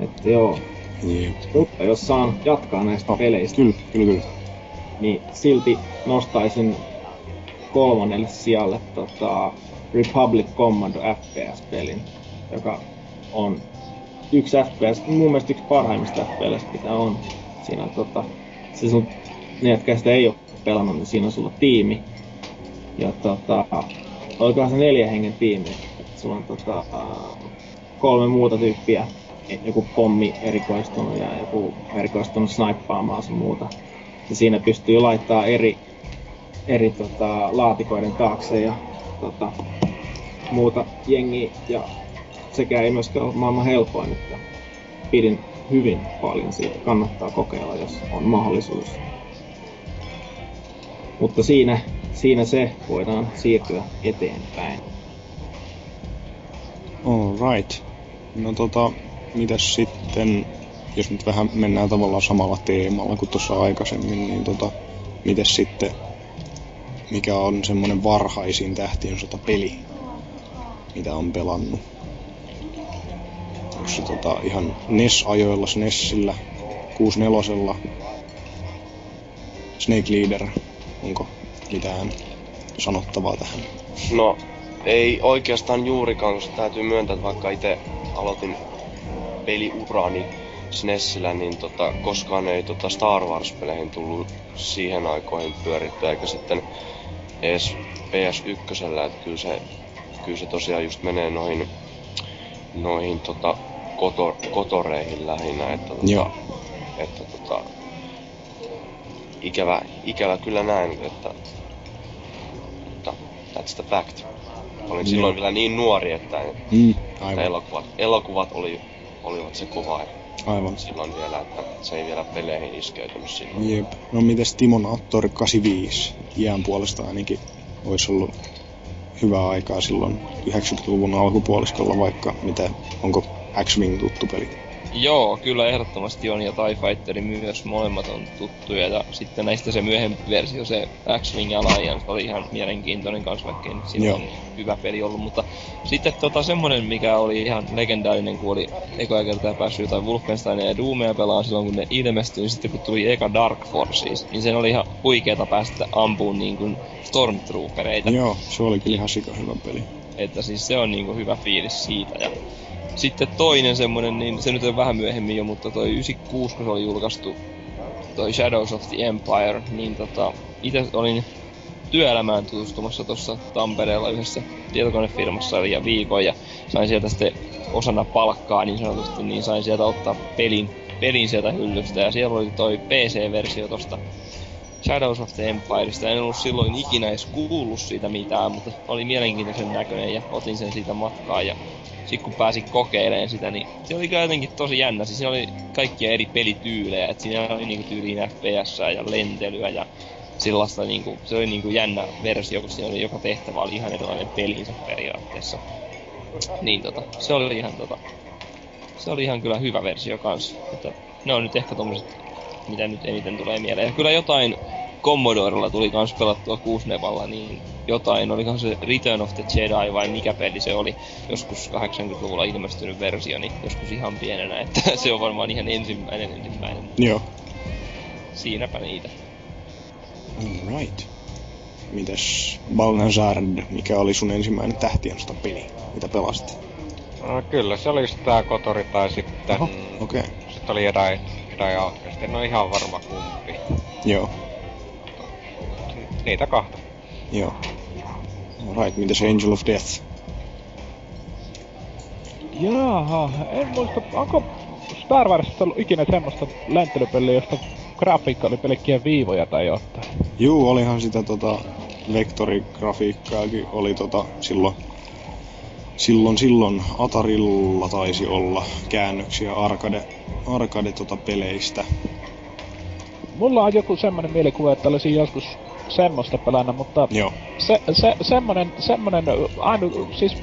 Että joo. Jep. Mutta jos saan jatkaa näistä Oh, peleistä, Kyllä, kyllä, kyllä. niin silti nostaisin kolmannelle sijalle tota, Republic Commando FPS-pelin, joka on yksi FPS, mun mielestä yksi parhaimmista FPS, mitä on. Siinä on tota, se sun, ne, jotka sitä ei ole pelannut, niin siinä on sulla tiimi. Ja tota, olikohan se neljä hengen tiimi. Sulla on tota, kolme muuta tyyppiä, joku pommi erikoistunut ja joku erikoistunut snaippaamaan sun muuta. Ja siinä pystyy laittaa eri, eri tota, laatikoiden taakse ja tota, muuta jengiä. Ja sekä ei myöskään ole maailman helpoin, että pidin hyvin paljon siitä. Kannattaa kokeilla, jos on mahdollisuus. Mutta siinä, siinä se voidaan siirtyä eteenpäin. Alright. No tota, mitäs sitten, jos nyt vähän mennään tavallaan samalla teemalla kuin tuossa aikaisemmin, niin tota, mitäs sitten, mikä on semmonen varhaisin tähtien sota peli, mitä on pelannut? Onko se tota ihan NES-ajoilla, SNESillä, 64 Snake Leader, onko mitään sanottavaa tähän? No, ei oikeastaan juurikaan, koska täytyy myöntää, että vaikka itse aloitin peliurani SNESillä, niin tota, koskaan ei tota Star Wars-peleihin tullut siihen aikoihin pyörittyä, eikä sitten edes PS1, että kyllä se, kyllä se tosiaan just menee noihin, noihin tota, kotor, kotoreihin lähinnä, että, tota, Joo. että tota, ikävä, ikävä kyllä näin, että, that's the fact. Olin Joo. silloin vielä niin nuori, että, Mm, että aivan, elokuvat, elokuvat oli, olivat se kova aivan. silloin vielä, että se ei vielä peleihin iskeytynyt silloin. Jep. No mites Timonaattori 85? Iän puolesta ainakin olisi ollut hyvää aikaa silloin 90-luvun alkupuoliskolla vaikka mitä, onko X-Wing tuttu peli? Joo, kyllä ehdottomasti on, ja TIE Fighter myös molemmat on tuttuja, ja sitten näistä se myöhempi versio, se X-Wing Alliance oli ihan mielenkiintoinen kanssa, vaikka ei nyt siinä on hyvä peli ollut, mutta sitten tota semmonen, mikä oli ihan legendaarinen, kun oli ekoja kertaa päässyt jotain Wolfensteinia ja Doomia pelaan silloin, kun ne ilmestyi, niin sitten kun tuli eka Dark Forces, niin sen oli ihan huikeeta päästä ampuun niin kuin Stormtroopereita. Joo, se oli kyllä ihan sika hyvä peli. Että siis se on niinku hyvä fiilis siitä. Ja sitten toinen semmonen, niin se nyt on vähän myöhemmin jo, mutta toi 96, kun se oli julkaistu, toi Shadows of the Empire, niin tota, itse olin työelämään tutustumassa tuossa Tampereella yhdessä tietokonefirmassa ja viikon ja sain sieltä sitten osana palkkaa niin sanotusti, niin sain sieltä ottaa pelin, pelin sieltä hyllystä ja siellä oli toi PC-versio tosta Shadows of the Empireista. En ollut silloin ikinä edes kuullut siitä mitään, mutta oli mielenkiintoisen näköinen ja otin sen siitä matkaa ja sitten kun pääsin kokeilemaan sitä, niin se oli jotenkin tosi jännä. Siis siinä oli kaikkia eri pelityylejä, että siinä oli niinku tyyliin FPS ja lentelyä ja sellaista niinku, se oli niinku jännä versio, kun siinä oli joka tehtävä oli ihan erilainen pelinsä periaatteessa. Niin tota, se oli ihan tota, se oli ihan kyllä hyvä versio kanssa. Että ne on nyt ehkä tommoset, mitä nyt eniten tulee mieleen. Ja kyllä jotain Commodorella tuli kans pelattua kuusnevalla, niin jotain, olikohan se Return of the Jedi vai mikä peli se oli, joskus 80-luvulla ilmestynyt versio, niin joskus ihan pienenä, että se on varmaan ihan ensimmäinen ensimmäinen. Joo. Siinäpä niitä. Alright. Mitäs Balnazard, mikä oli sun ensimmäinen tähtien peli, mitä pelasit? No, kyllä se oli sitä Kotori tai sitten... Oho, okei. Sitten oli Jedi, Jedi Outcast. En ole ihan varma kumpi. Joo, Niitä kahta. joo. Alright, mitäs Angel of Death? Jaha, en muista, onko Star Warsissa ollut ikinä semmoista lentelypeliä, josta grafiikka oli pelkkiä viivoja tai jotain? Juu, olihan sitä tota vektorigrafiikkaakin oli tota silloin silloin silloin Atarilla taisi olla käännöksiä arcade, arcade tota peleistä. Mulla on joku semmonen mielikuva, että olisin joskus semmoista pelannut, mutta Joo. se, se, semmonen, semmonen, ainu, siis,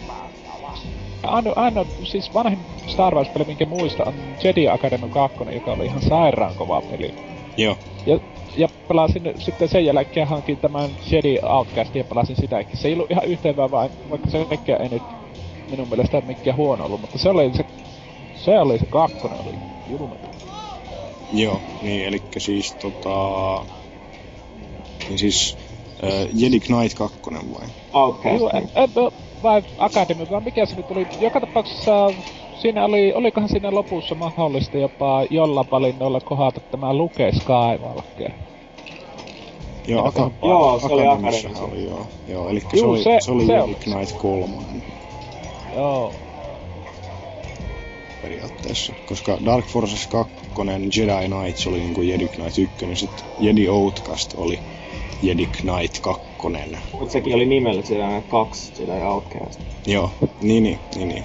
ainu, ainu, siis vanhin Star Wars-peli, minkä muista, on Jedi Academy 2, joka oli ihan sairaan kova peli. Joo. Ja, ja pelasin sitten sen jälkeen hankin tämän Jedi Outcastin ja pelasin sitäkin. Se ei ollut ihan yhteenvää vaan, vaikka se ei nyt minun mielestä mikään huono ollut, mutta se oli se, se oli se kakkonen oli julma. Joo, niin eli siis tota... Niin siis äh, Jedi Knight 2 vai? Outcast. Joo, en, en, vai Academy, vai mikä se nyt oli. Joka tapauksessa siinä oli, olikohan siinä lopussa mahdollista jopa jollain valinnoilla kohdata tämä Luke Skywalker. Joo, aka- Joo, se oli Academissa. oli joo. Joo, eli se oli, se- se, oli se Jedi. Knight 3 Joo. periaatteessa. Koska Dark Forces 2, Jedi Knights oli niinku Jedi Knight 1, sit Jedi Outcast oli Jedi Knight 2. Mut sekin oli nimellä siellä kaksi sitä Outcast. Joo, niin, niin, niin, niin.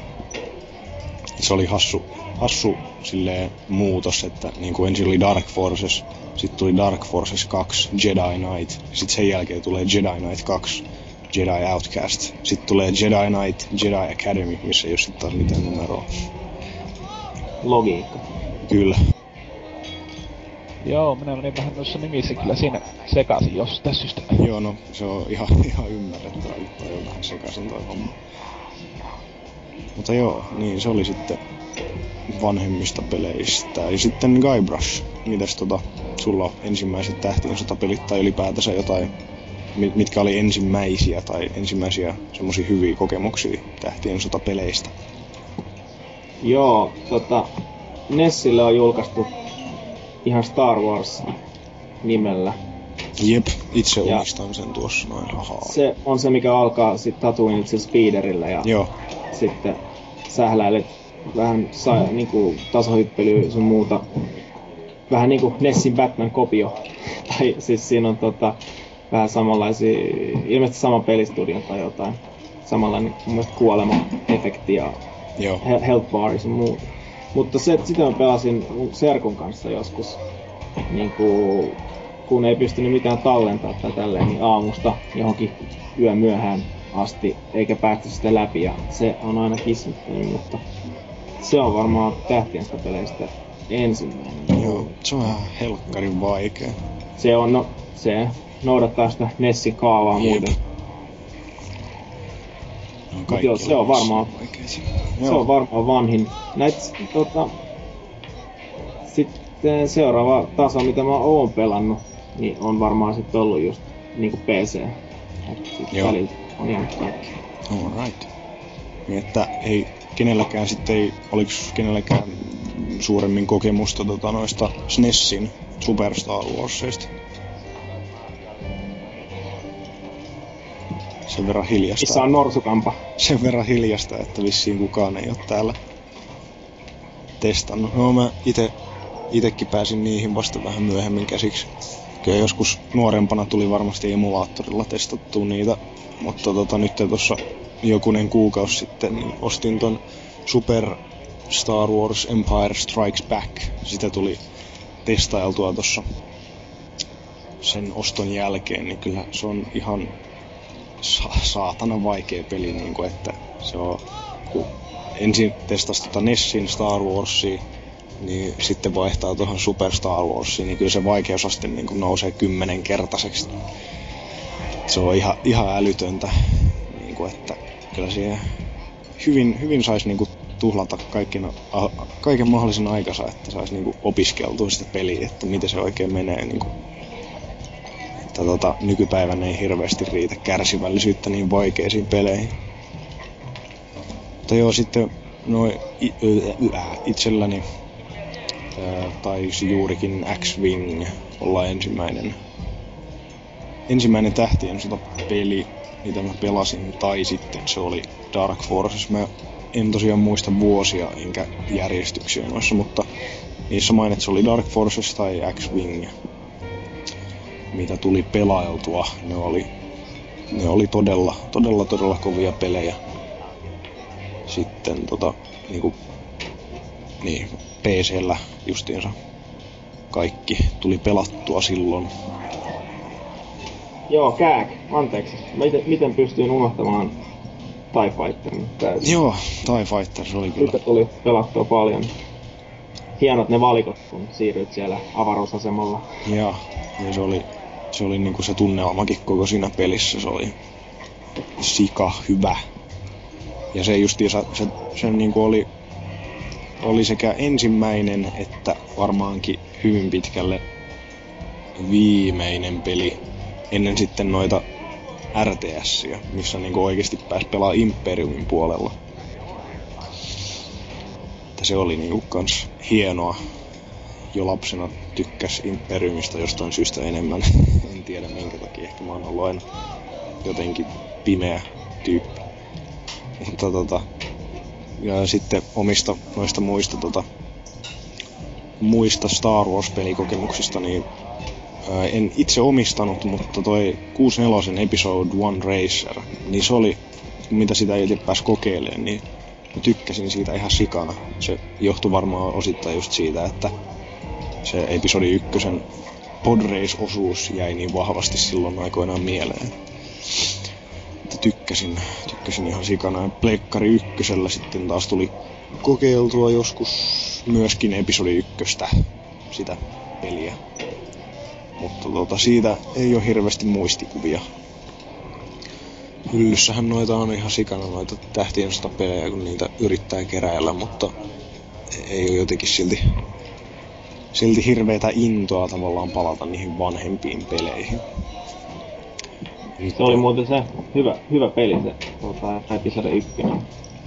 Se oli hassu, hassu silleen muutos, että niin kuin ensin oli Dark Forces, sitten tuli Dark Forces 2, Jedi Knight, sitten sen jälkeen tulee Jedi Knight 2, Jedi Outcast, sitten tulee Jedi Knight, Jedi Academy, missä ei ole sitten taas mitään numeroa. Logiikka. Kyllä. Joo, minä menin vähän noissa nimissä kyllä siinä sekaisin jostain syystä. Joo, no se on ihan, ihan ymmärrettävää, että on vähän sekaisin toi homma. Mutta joo, niin se oli sitten vanhemmista peleistä. Ja sitten Guybrush, mitäs tota, sulla on ensimmäiset tähtien sotapelit tai ylipäätänsä jotain, mi- mitkä oli ensimmäisiä tai ensimmäisiä semmosia hyviä kokemuksia tähtien sotapeleistä? Joo, tota, Nessille on julkaistu ihan Star Wars nimellä. Jep, itse Ja- omistan sen tuossa noin, ahaa. Se on se, mikä alkaa sit Tatooine sillä speederillä ja Joo, sitten sähläilet vähän sa- niinku tasohyppelyä sun muuta. Vähän niinku Nessin Batman-kopio. tai siis siinä on tota, vähän samanlaisia, ilmeisesti sama pelistudio tai jotain. Samanlainen mun mielestä kuolema-efekti ja joo, he- health bar ja muuta. Mutta se, että sitä mä pelasin serkun kanssa joskus, niin kuin, kun ei pystynyt mitään tallentaa tai tälleen, niin aamusta johonkin yö myöhään asti, eikä päästy sitä läpi, ja se on aina kismittänyt, mutta se on varmaan tähtiensä peleistä ensimmäinen. joo. Se on ihan helkkarin vaikea. Se on, no, se noudattaa sitä Nessin kaavaa Jep. muuten. Mut joo, se on varmaan-. Se on varmaan vanhin. Näitä tota, sitten seuraava taso, mitä mä oon pelannut, niin on varmaan sitten ollut just niinku PC. Joo. välillä on jäänyt kaikki. Alright. Niin että ei kenelläkään sitten ei, oliks kenelläkään suuremmin kokemusta tota noista SNESin Super Star Warsista? Sen verran hiljasta. Missä on norsukampa? Sen verran hiljasta, että vissiin kukaan ei ole täällä testannut. No mä ite, itekin pääsin niihin vasta vähän myöhemmin käsiksi. Kyllä joskus nuorempana tuli varmasti emulaattorilla testattua niitä, mutta tota, nyt tuossa jokunen kuukausi sitten niin ostin ton Super Star Wars Empire Strikes Back. Sitä tuli testailtua tuossa sen oston jälkeen, niin kyllä se on ihan sa- saatana vaikea peli, niin kuin, että se on, kun ensin testasi tota Nessin Star Warsia, niin sitten vaihtaa tuohon Super Star Warsiin, niin kyllä se vaikeusaste niin kuin nousee kymmenenkertaiseksi. Se on ihan, ihan älytöntä, niin kuin, että kyllä siihen hyvin, hyvin saisi niin tuhlata kaikkina, kaiken mahdollisen aikansa, että saisi niin opiskeltua sitä peliä, että miten se oikein menee. Niin kuin, että tota, nykypäivänä ei hirveästi riitä kärsivällisyyttä niin vaikeisiin peleihin. Mutta joo, sitten noin itselläni taisi juurikin X-Wing olla ensimmäinen, ensimmäinen tähtien sota peli, mitä mä pelasin, tai sitten se oli Dark Forces. Mä en tosiaan muista vuosia enkä järjestyksiä noissa, mutta niissä mainit, se oli Dark Forces tai X-Wing, mitä tuli pelailtua. Ne oli, ne oli todella, todella, todella kovia pelejä. Sitten tota, niinku, niin, PCllä justiinsa kaikki tuli pelattua silloin. Joo, kääk. Anteeksi. Miten, miten pystyin unohtamaan TIE Fighterin täysin? Joo, TIE Fighter se oli kyllä. Tuli pelattua paljon. hienot ne valikot, kun siirryt siellä avaruusasemalla. Ja, ja se oli, se oli niinku se tunnelmakin koko siinä pelissä, se oli sika hyvä. Ja se justiinsa, se, se niinku oli, oli sekä ensimmäinen että varmaankin hyvin pitkälle viimeinen peli ennen sitten noita RTS, missä niinku oikeasti pääsi pelaa Imperiumin puolella. Että se oli niinku kans hienoa. Jo lapsena tykkäs Imperiumista jostain syystä enemmän. en tiedä minkä takia, ehkä mä oon ollut aina jotenkin pimeä tyyppi. Mutta tota, ja sitten omista noista muista tota, muista Star Wars-pelikokemuksista, niin ää, en itse omistanut, mutta toi 64 Episode 1 Racer, niin se oli, mitä sitä itse pääsi kokeilemaan, niin mä tykkäsin siitä ihan sikana. Se johtui varmaan osittain just siitä, että se episodi ykkösen podrace-osuus jäi niin vahvasti silloin aikoinaan mieleen. Että tykkäsin, tykkäsin ihan sikana. Pleikkari ykkösellä sitten taas tuli kokeiltua joskus myöskin episodi ykköstä, sitä peliä. Mutta tota, siitä ei ole hirveästi muistikuvia. Hyllyssähän noita on ihan sikana noita tähtien kun niitä yrittää keräillä, mutta ei ole jotenkin silti, silti hirveätä intoa tavallaan palata niihin vanhempiin peleihin. Se oli muuten se hyvä, hyvä peli se tuota, episode 1.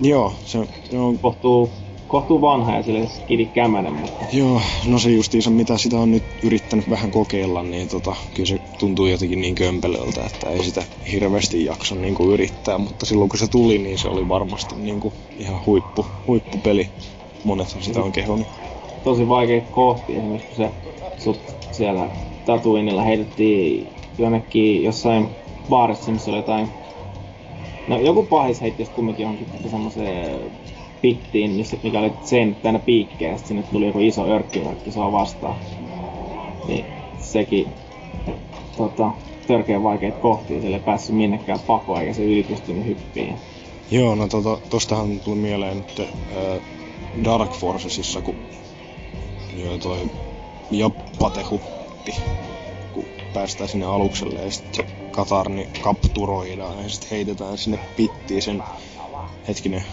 Joo, se, se on... Kohtuu, kohtuu vanha ja sille skidi kämänen, mutta... Joo, no se justiinsa mitä sitä on nyt yrittänyt vähän kokeilla, niin tota, kyllä se tuntuu jotenkin niin kömpelöltä, että ei sitä hirveästi jaksa niin kuin yrittää, mutta silloin kun se tuli, niin se oli varmasti niin kuin ihan huippu, huippupeli. Monethan sitä on kehonut. Tosi vaikea kohti, esimerkiksi kun se sut siellä Tatooinilla heitettiin jonnekin jossain baarissa, missä oli jotain... No joku pahis heitti just kumminkin johonkin semmoiseen pittiin, missä, mikä oli sen tänne piikkeen, ja sinne tuli joku iso örkkimörkki sua vastaan. Niin sekin tota, törkeä vaikeet kohtia, sille ei päässyt minnekään pakoon, eikä se yli pystynyt hyppiin. Joo, no tota, tostahan tuli mieleen nyt äh, Dark Forcesissa, kun joo, toi Jappate huppi, kun päästään sinne alukselle ja sitten Katarni kapturoidaan ja sitten heitetään sinne pittiin sen hetkinen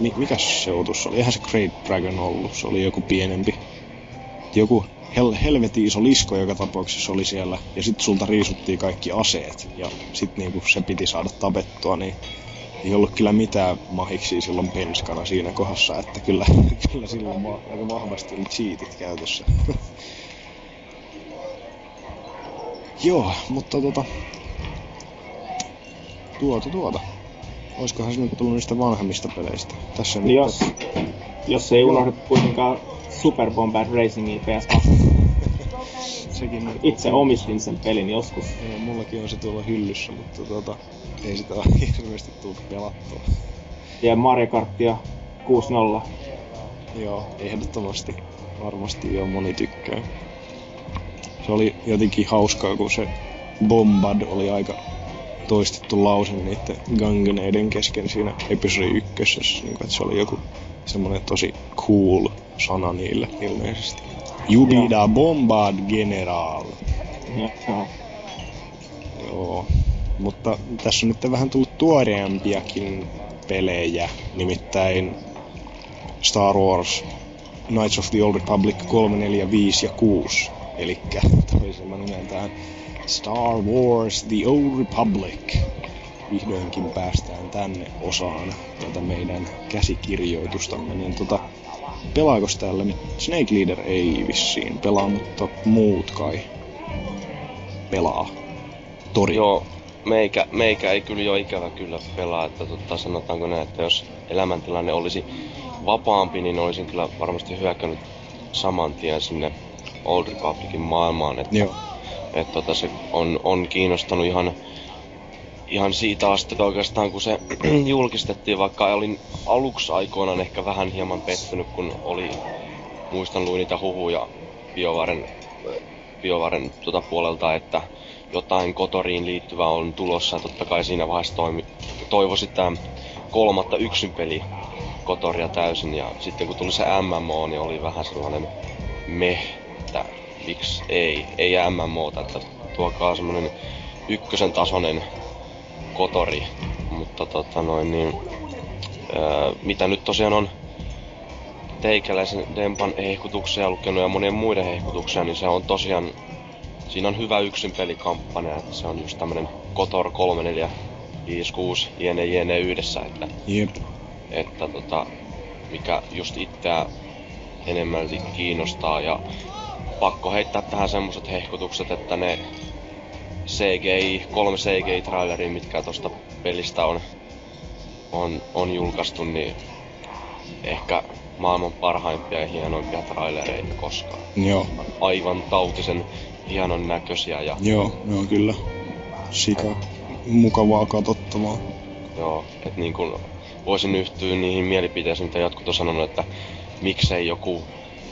mi, mikä se otus oli? Eihän se Great Dragon ollut, se oli joku pienempi. Joku hel, helvetin iso lisko joka tapauksessa oli siellä, ja sitten sulta riisuttiin kaikki aseet, ja sitten niinku se piti saada tapettua, niin ei ollut kyllä mitään mahiksi silloin penskana siinä kohdassa, että kyllä, kyllä silloin ma- aika vahvasti oli cheatit käytössä. Joo, mutta tota... Tuota, tuota. Oiskohan se nyt tullut niistä vanhemmista peleistä? Tässä Niin jos, jos ei unohdu kuitenkaan Super Bombard Racingia PS2. Sekin on... Itse omistin sen pelin joskus. Joo, mullakin on se tuolla hyllyssä, mutta tota, ei sitä ole hirveästi tullut pelattua. Ja Mario Kartia 6.0. Joo, ehdottomasti. Varmasti jo moni tykkää. Se oli jotenkin hauskaa, kun se Bombard oli aika toistettu lause niiden gangeneiden kesken siinä episodi ykkösessä. Niin kuin, että se oli joku semmonen tosi cool sana niille ilmeisesti. Jubida Bombard General. Joo. Joo. Mutta tässä on nyt vähän tullut tuoreampiakin pelejä, nimittäin Star Wars Knights of the Old Republic 3, 4, 5 ja 6. Eli toisella nimeltään Star Wars The Old Republic. Vihdoinkin päästään tänne osaan tätä meidän käsikirjoitustamme, niin tota, pelaako täällä nyt? Snake Leader ei vissiin pelaa, mutta muut kai pelaa. Tori. Joo, meikä, meikä ei kyllä jo ikävä kyllä pelaa, että tota, sanotaanko näin, että jos elämäntilanne olisi vapaampi, niin olisin kyllä varmasti hyökännyt saman tien sinne Old Republicin maailmaan, että, Joo. että tota, se on, on kiinnostanut ihan, ihan siitä asti oikeastaan, kun se julkistettiin, vaikka olin aluksi aikoinaan ehkä vähän hieman pettynyt, kun oli, muistan luin niitä huhuja BioVaren, BioVaren tuota puolelta, että jotain Kotoriin liittyvää on tulossa ja totta kai siinä vaiheessa toimi, toivo sitä kolmatta yksin peli Kotoria täysin. Ja sitten kun tuli se MMO, niin oli vähän sellainen meh, että miksi ei, ei MMOta, että tuokaa semmonen ykkösen tasoinen Kotori. Mutta tota noin niin, ää, mitä nyt tosiaan on teikäläisen Dempan hehkutuksia lukenut ja monien muiden hehkutuksia, niin se on tosiaan, siinä on hyvä yksin pelikampanja, että se on just tämmönen Kotor 3, 4, 5, 6, jene, jene yhdessä, että, Jep. että tota, mikä just itseä enemmälti kiinnostaa ja pakko heittää tähän semmoset hehkutukset, että ne CGI, kolme CGI-traileria, mitkä tosta pelistä on, on, on julkaistu, niin ehkä maailman parhaimpia ja hienoimpia trailereita koskaan. Joo, Aivan tautisen hienon näköisiä ja joo, ne on kyllä sika mukavaa katsottavaa. joo, et niin kun voisin yhtyä niihin mielipiteisiin, mitä jotkut on sanonut, että miksei joku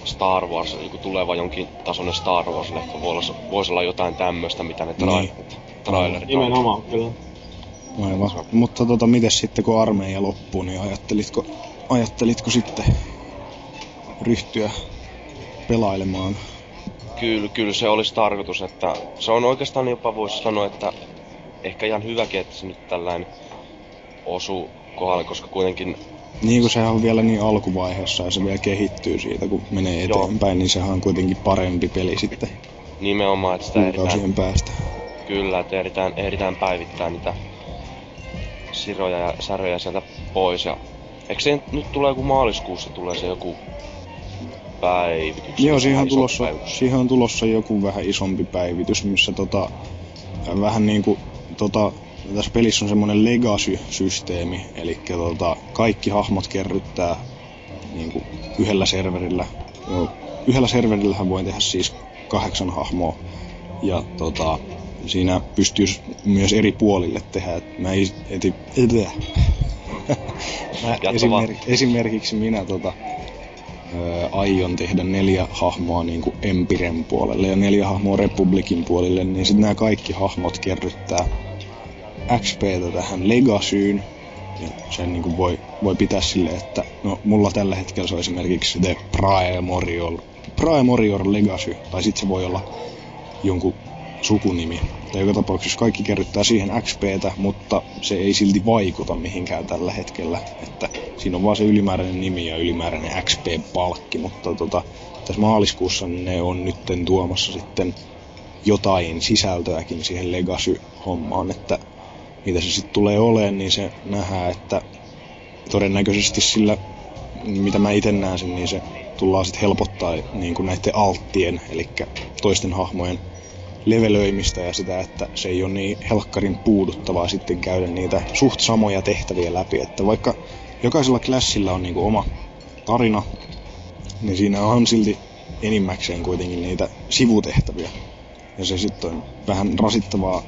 Star Wars, joku tuleva jonkin tasoinen Star Wars-leffa voisi olla, vois olla jotain tämmöistä, mitä ne tra- Niin. trailerit on. Nimenomaan, kyllä. Aivan. Mutta tota, mites sitten kun armeija loppuu, niin ajattelitko, ajattelitko sitten ryhtyä pelailemaan? Kyllä, kyllä se olisi tarkoitus, että se on oikeastaan jopa voisi sanoa, että ehkä ihan hyväkin, että se nyt tällainen osu kohdalle, koska kuitenkin Niin kuin sehän on vielä niin alkuvaiheessa ja se vielä kehittyy siitä, kun menee Joo. eteenpäin, niin sehän on kuitenkin parempi peli sitten nimenomaan, että sitä ehditään, päästä. kyllä, että ehditään, ehditään päivittää niitä siroja ja säröjä sieltä pois. Ja, eikö se nyt tulee joku maaliskuussa tulee se joku päivitys? Joo, siihen on, tulossa, päivitys. siihen on tulossa joku vähän isompi päivitys, missä tota, vähän niinku tota, tässä pelissä on semmoinen legacy-systeemi, eli tota, kaikki hahmot kerryttää niinku yhdellä serverillä. Joo, yhdellä serverillähän voi tehdä siis kahdeksan hahmoa, ja tota, siinä pystyy myös eri puolille tehdä. Et Mä, is- eti, etä. mä esimerk, esimerkiksi minä tota, öö, aion tehdä neljä hahmoa niin kuin Empiren puolelle ja neljä hahmoa Republikin puolelle, niin sitten nämä kaikki hahmot kerryttää XPtä tähän Legacyyn. Ja sen niin kuin voi, voi pitää sille, että no mulla tällä hetkellä se on esimerkiksi The Primordial, Primordial Legacy, tai sitten se voi olla jonkun sukunimi. Tai joka tapauksessa kaikki kerryttää siihen XPtä, mutta se ei silti vaikuta mihinkään tällä hetkellä. Että siinä on vaan se ylimääräinen nimi ja ylimääräinen XP-palkki, mutta tota, tässä maaliskuussa ne on nytten tuomassa sitten jotain sisältöäkin siihen Legacy-hommaan, että mitä se sitten tulee olemaan, niin se nähdään, että todennäköisesti sillä, mitä mä itse näen sen, niin se tullaan sitten helpottaa niin kuin näiden alttien, eli toisten hahmojen levelöimistä ja sitä, että se ei ole niin helkkarin puuduttavaa sitten käydä niitä suht samoja tehtäviä läpi. Että vaikka jokaisella klassilla on niinku oma tarina, niin siinä on silti enimmäkseen kuitenkin niitä sivutehtäviä. Ja se sitten on vähän rasittavaa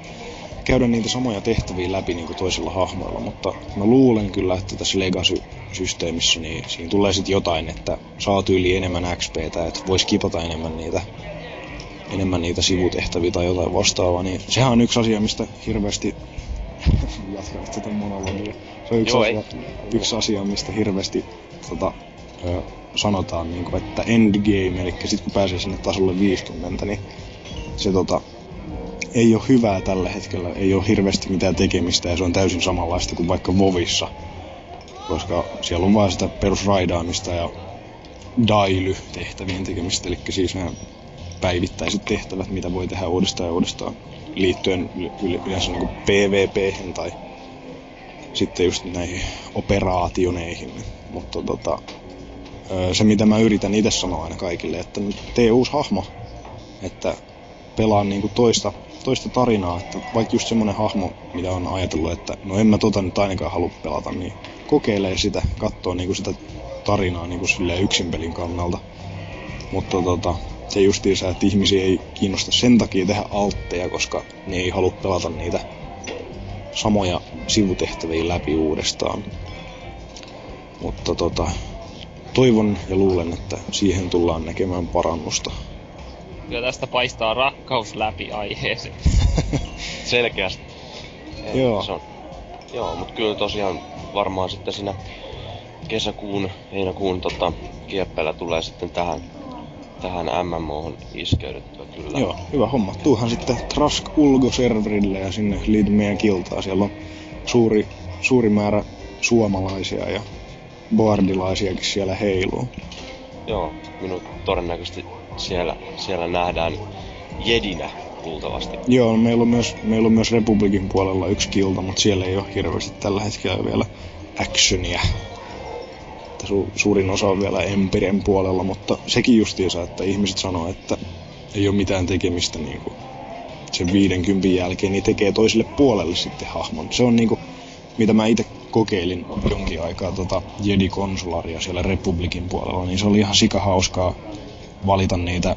käydä niitä samoja tehtäviä läpi niin kuin toisilla hahmoilla, mutta mä luulen kyllä, että tässä Legacy-systeemissä niin siinä tulee sitten jotain, että saa yli enemmän XPtä, että vois kipata enemmän niitä enemmän niitä sivutehtäviä tai jotain vastaavaa, niin sehän on yksi asia, mistä hirveästi jatkaa tätä monologia. Se on yksi, Joo, asia, yksi asia, mistä hirveästi tota, ö, sanotaan, niin kuin, että endgame, eli sitten kun pääsee sinne tasolle 50, niin se tota, ei ole hyvää tällä hetkellä, ei ole hirveästi mitään tekemistä ja se on täysin samanlaista kuin vaikka Vovissa, koska siellä on vaan sitä perusraidaamista ja daily-tehtävien tekemistä, eli siis nämä päivittäiset tehtävät, mitä voi tehdä uudestaan ja uudestaan liittyen yle- yleensä niin PvP tai sitten just näihin operaationeihin. Mutta tota, se mitä mä yritän itse sanoa aina kaikille, että tee uusi hahmo, että pelaa niinku toista, toista tarinaa, että vaikka just semmonen hahmo, mitä on ajatellut, että no en mä tota nyt ainakaan halua pelata, niin kokeilee sitä, katsoo niinku sitä tarinaa niinku silleen yksin pelin kannalta. Mutta tota, se justiinsa, että ihmisiä ei kiinnosta sen takia tehdä altteja, koska ne ei halua pelata niitä samoja sivutehtäviä läpi uudestaan. Mutta tota, toivon ja luulen, että siihen tullaan näkemään parannusta. Kyllä tästä paistaa rakkaus läpi aiheeseen. Selkeästi. Ei, Joo. Se on, joo, mutta kyllä tosiaan varmaan sitten siinä kesäkuun, heinäkuun tota, kieppeillä tulee sitten tähän, tähän MMOhon iskeydyttyä kyllä. Joo, hyvä homma. Tuuhan sitten Trask Ulgo-serverille ja sinne liity meidän kiltaa. Siellä on suuri, suuri määrä suomalaisia ja boardilaisiakin siellä heiluu. Joo, minut todennäköisesti siellä, siellä nähdään jedinä luultavasti. Joo, meillä on myös, meillä on myös Republikin puolella yksi kilta, mutta siellä ei ole hirveästi tällä hetkellä vielä actionia. Su, suurin osa on vielä Empiren puolella, mutta sekin justiinsa, että ihmiset sanoo, että ei ole mitään tekemistä niin kuin sen 50 jälkeen, niin tekee toiselle puolelle sitten hahmon. Se on niinku, mitä mä itse kokeilin jonkin aikaa tota Jedi-konsularia siellä Republikin puolella, niin se oli ihan sika hauskaa valita niitä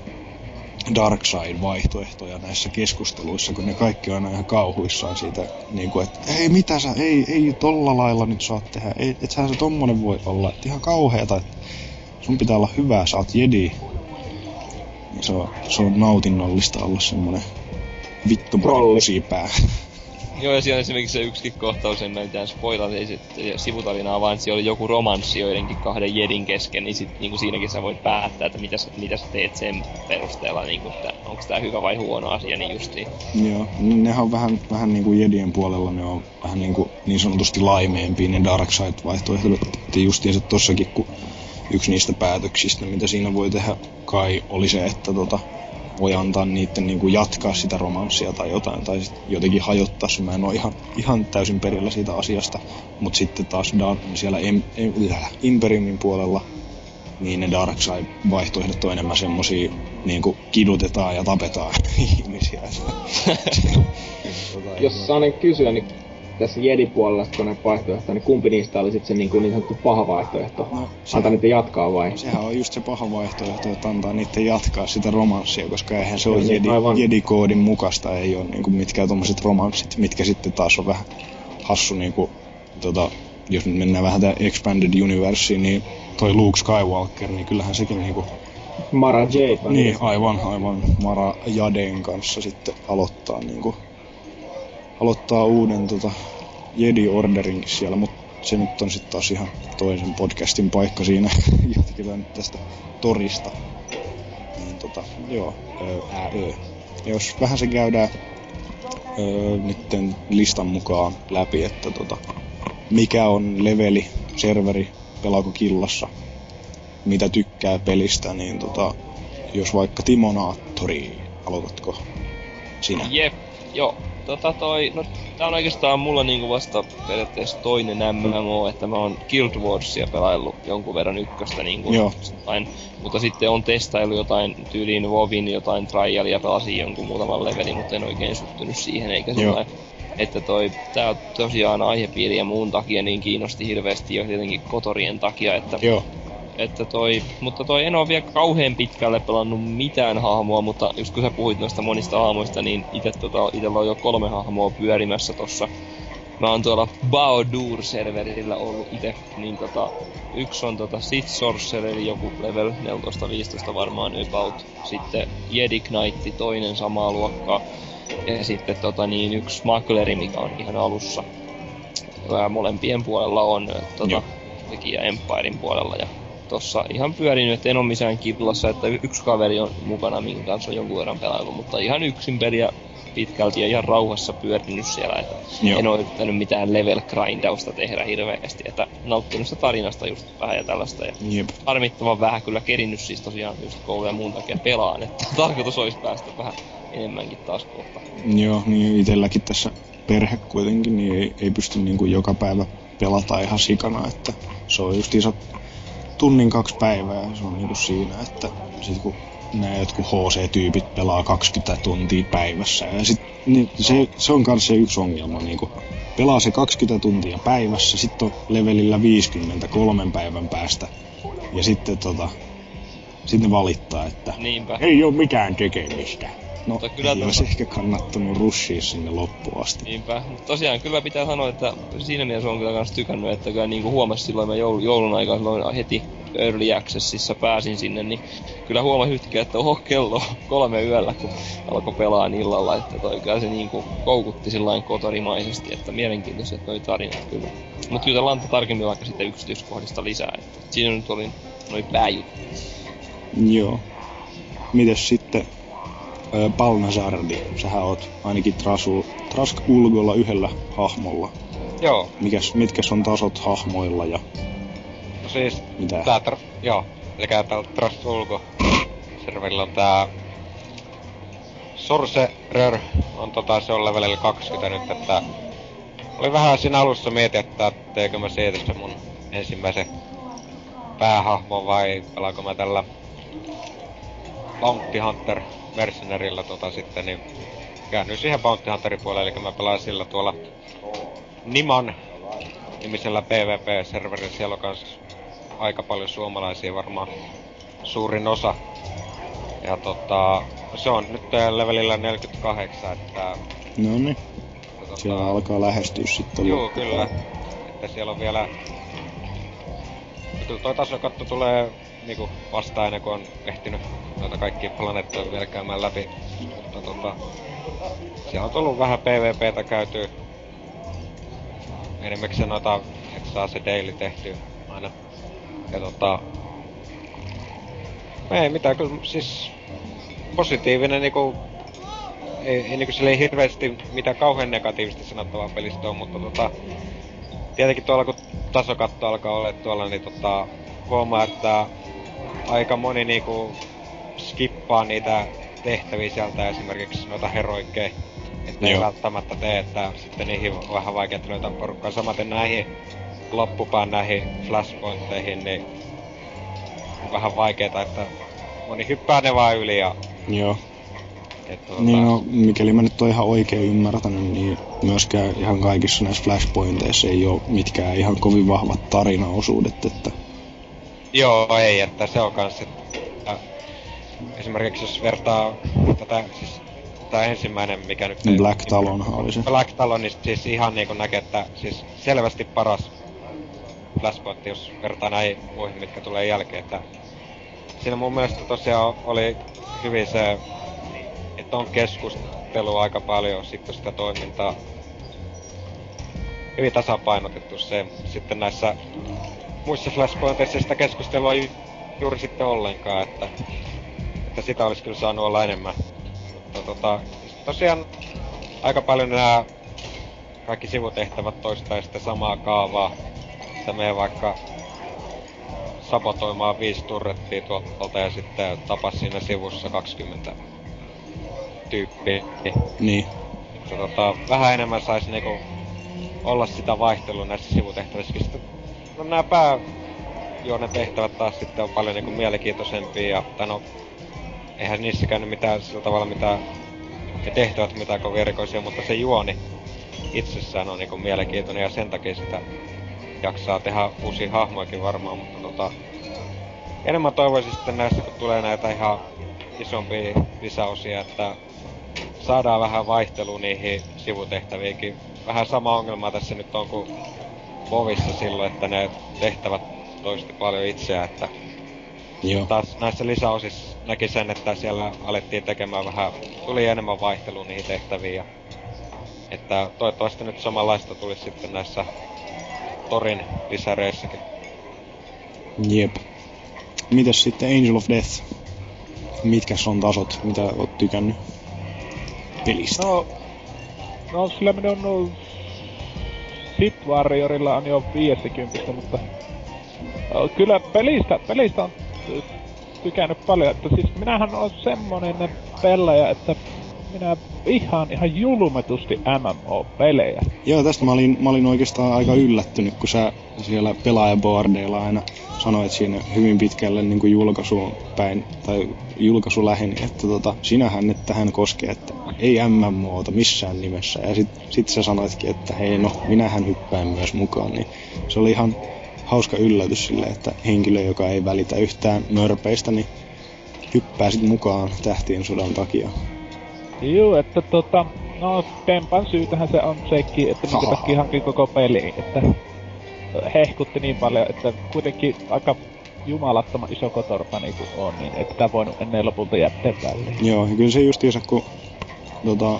dark side-vaihtoehtoja näissä keskusteluissa, kun ne kaikki on aina ihan kauhuissaan siitä, niin kuin, että ei mitä sä, ei, ei tolla lailla nyt saat tehdä, ei, et sä se tommonen voi olla, että ihan kauheeta, että sun pitää olla hyvä, sä oot jedi. Se on, se on nautinnollista olla semmonen vittu pää. Joo, ja on esimerkiksi se yksikin kohtaus, en mä mitään spoilata, ei se sivutarinaa, vaan siellä oli joku romanssi joidenkin kahden jedin kesken, niin sit niinku siinäkin sä voit päättää, että mitä, mitä sä teet sen perusteella, niinku, että onko tää hyvä vai huono asia, niin justiin. Joo, niin nehän on vähän, vähän niinku jedien puolella, ne on vähän niinku niin sanotusti laimeempia ne dark side vaihtoehdot, että justiinsa tossakin, kun yksi niistä päätöksistä, mitä siinä voi tehdä, kai oli se, että tota, voi antaa niiden niin kuin jatkaa sitä romanssia tai jotain, tai sit jotenkin hajottaa se. Mä en ole ihan, ihan täysin perillä siitä asiasta, mutta sitten taas da, siellä em, em, Imperiumin puolella niin ne Dark Side-vaihtoehdot on enemmän semmosia, niin kuin kidutetaan ja tapetaan ihmisiä. Jos saan kysyä, niin tässä Jedi-puolella ne vaihtoehto, niin kumpi niistä oli sitten se niin, kuin niin sanottu paha vaihtoehto? No, antaa niiden jatkaa vai? Sehän on just se paha vaihtoehto, että antaa niiden jatkaa sitä romanssia, koska eihän se ole Jedi, Jedi-koodin mukaista, ei ole niin kuin mitkään tommoset romanssit, mitkä sitten taas on vähän hassu niin kuin, tota, jos nyt mennään vähän tähän Expanded Universiin, niin toi Luke Skywalker, niin kyllähän sekin niinku... Mara Jade. Niin, aivan, aivan. Mara Jaden kanssa sitten aloittaa niinku aloittaa uuden tota, Jedi Orderin siellä, mutta se nyt on sitten taas ihan toisen podcastin paikka siinä. Jatketaan nyt tästä torista. Niin tota, joo, ää, ö. Jos vähän se käydään öö, nytten listan mukaan läpi, että tota, mikä on leveli, serveri, pelaako killassa, mitä tykkää pelistä, niin tota, jos vaikka Timonaattori, aloitatko sinä? Jep, joo. Tota toi, no tää on oikeastaan mulla niinku vasta periaatteessa toinen MMO, että mä oon Guild Warsia pelaillut jonkun verran ykköstä niinku Joo. Jotain, mutta sitten on testaillut jotain tyyliin WoWin jotain trialia, pelasin jonkun muutaman levelin, mutta en oikein syttynyt siihen eikä sellainen. Että toi, tää tosiaan aihepiiri ja muun takia niin kiinnosti hirveästi jo tietenkin Kotorien takia, että Joo että toi, mutta toi en oo vielä kauhean pitkälle pelannut mitään hahmoa, mutta just kun sä puhuit noista monista hahmoista, niin ite tota, itellä on jo kolme hahmoa pyörimässä tossa. Mä oon tuolla Baodur-serverillä ollut itse, niin tota, yksi on tota Sith Sorcerer, eli joku level 14-15 varmaan about. Sitten Jedi Knight, toinen samaa luokkaa. Ja sitten tota niin, yksi Smuggleri, mikä on ihan alussa. Ja molempien puolella on tota, Empirein puolella ja tossa ihan pyörinyt, että en ole missään kiplassa, että yksi kaveri on mukana, minkä kanssa on jonkun verran pelaillut, mutta ihan yksin peliä pitkälti ja ihan rauhassa pyörinyt siellä, että Joo. en ole yrittänyt mitään level grindausta tehdä hirveästi, että nauttinut sitä tarinasta just vähän ja tällaista. Ja Jep. harmittavan vähän kyllä kerinnyt siis tosiaan just koulu ja muun takia pelaan, että tarkoitus olisi päästä vähän enemmänkin taas kohta. Joo, niin itselläkin tässä perhe kuitenkin, niin ei, ei pysty niin kuin joka päivä pelata ihan sikana, että se on just iso tunnin kaksi päivää se on niinku siinä, että sit kun nämä jotkut HC-tyypit pelaa 20 tuntia päivässä. Ja sit, niin se, se on kanssa se yksi ongelma. Niin pelaa se 20 tuntia päivässä, sitten on levelillä 50 kolmen päivän päästä. Ja sitten tota, sitten valittaa, että Niinpä. ei ole mitään tekemistä. No, Mutta kyllä ei tota- olisi ehkä kannattanut rushia sinne loppuun asti. Niinpä, mutta tosiaan kyllä pitää sanoa, että siinä mielessä on kyllä kans tykännyt, että kyllä niinku huomasi silloin mä joulun, joulun aikaa silloin heti Early Accessissa pääsin sinne, niin kyllä huomasin yhtäkkiä, että oho, kello kolme yöllä, kun alkoi pelaa illalla, että toi kyllä se niinku koukutti sillain kotorimaisesti, että mielenkiintoiset noi tarinat kyllä. Mutta jutellaan tarkemmin vaikka sitten yksityiskohdista lisää, että siinä nyt oli noin pääjuttu. Joo. Mites sitten ö, Balnazardi? Sähän oot ainakin Trasu, Trask Ulgolla yhdellä hahmolla. Joo, Mikäs, mitkäs on tasot hahmoilla ja no siis mitä? tää tr- joo, eli täällä Trust Ulko serverillä on tää Sorcerer on tota, se on levelillä 20 nyt, että oli vähän siinä alussa mietin, että teekö mä siitä se mun ensimmäisen päähahmo vai pelaanko mä tällä Bounty Hunter Mercenarilla tota sitten, niin käännyin siihen Bounty Hunterin puolelle, eli mä pelaan sillä tuolla Niman nimisellä PvP-serverillä. Siellä on kans aika paljon suomalaisia varmaan suurin osa. Ja tota, se on nyt äh, levelillä 48, että... No niin, tota, siellä alkaa lähestyä sitten Joo, kyllä. Että siellä on vielä... Kyllä toi tasokatto tulee niinku vasta ennen kuin on ehtinyt noita kaikkia planeettoja vielä käymään läpi. Mutta tota... Siellä on tullut vähän PvPtä käyty. Enimmäkseen noita, että saa se daily tehtyä aina. Ja tota... Ei mitään, kyllä siis positiivinen niinku ei, ei niinku silleen hirveesti mitään kauhean negatiivista sanottavaa pelistä on, mutta tota... Tietenkin tuolla kun tasokatto alkaa olla tuolla, niin tota... Huomaa, että aika moni niinku skippaa niitä tehtäviä sieltä esimerkiksi noita heroikkeja. Että ei välttämättä tee, että sitten niihin on vähän vaikea löytää porukkaa. Samaten näihin loppupään näihin flashpointteihin, niin on vähän vaikeeta, että moni hyppää ne vaan yli ja Joo. et, tuota, Niin no, mikäli mä nyt oon ihan oikein ymmärtänyt, niin myöskään ihan kaikissa näissä flashpointeissa ei ole mitkään ihan kovin vahvat tarinaosuudet, että Joo, ei, että se on kans, että esimerkiksi jos vertaa tätä, siis tää ensimmäinen, mikä nyt... ei- Black Talonhan oli se. Black Talon, niin siis ihan niinku näkee, että siis selvästi paras Flashpoint, jos vertaa näihin muihin, mitkä tulee jälkeen, että siinä mun mielestä tosiaan oli hyvin se, että on keskustelu aika paljon, sitten sitä toimintaa hyvin tasapainotettu se. Sitten näissä muissa Flashpointeissa sitä keskustelua ei juuri sitten ollenkaan, että, että sitä olisi kyllä saanut olla enemmän. Mutta tota, tosiaan aika paljon nämä kaikki sivutehtävät toistaa sitten samaa kaavaa. Että menee vaikka sabotoimaan viisi turrettia tuolta ja sitten tapas siinä sivussa 20 tyyppiä. niin. Että tota, vähän enemmän saisi niinku olla sitä vaihtelua näissä sivutehtävissä. Sitten, no nämä pää ne tehtävät taas sitten on paljon niinku mielenkiintoisempia ja, tai no, eihän niissäkään nyt mitään sillä tavalla mitään, ne tehtävät mitään kovin erikoisia, mutta se juoni itsessään on niinku mielenkiintoinen ja sen takia sitä jaksaa tehdä uusia hahmojakin varmaan, mutta tota, enemmän toivoisin sitten näistä, kun tulee näitä ihan isompia lisäosia, että saadaan vähän vaihtelua niihin sivutehtäviinkin. Vähän sama ongelma tässä nyt on kuin Vovissa silloin, että ne tehtävät toisti paljon itseään, että Joo. taas näissä lisäosissa näki sen, että siellä alettiin tekemään vähän, tuli enemmän vaihtelua niihin tehtäviin ja että toivottavasti nyt samanlaista tulisi sitten näissä Torin lisäreissäkin. Jep. Mitäs sitten Angel of Death? Mitkäs on tasot, mitä oot tykännyt pelistä? No, no sillä minun on Sith Warriorilla on jo 50, mutta kyllä pelistä, pelistä on ty- tykännyt paljon, että siis minähän on semmonen pelaaja, että minä vihaan ihan julmetusti MMO-pelejä. Joo, tästä mä olin, mä olin oikeastaan aika yllättynyt, kun sä siellä pelaajaboardeilla aina sanoit siinä hyvin pitkälle niin kuin julkaisuun päin, tai julkaisu lähin, että tota, sinähän nyt tähän koskee, että ei MMOta missään nimessä. Ja sit, sit sä sanoitkin, että hei no, minähän hyppään myös mukaan, niin se oli ihan hauska yllätys sille, että henkilö, joka ei välitä yhtään mörpeistä, niin hyppää sit mukaan tähtien sodan takia. Juu, että tota, no Dempan syytähän se on sekin, että minkä takia hankin koko peli, että hehkutti niin paljon, että kuitenkin aika jumalattoman iso kotorfani kuin on, niin et tää voinut ennen lopulta jättää väliin. Joo, ja kyllä se justiinsa, kun tota,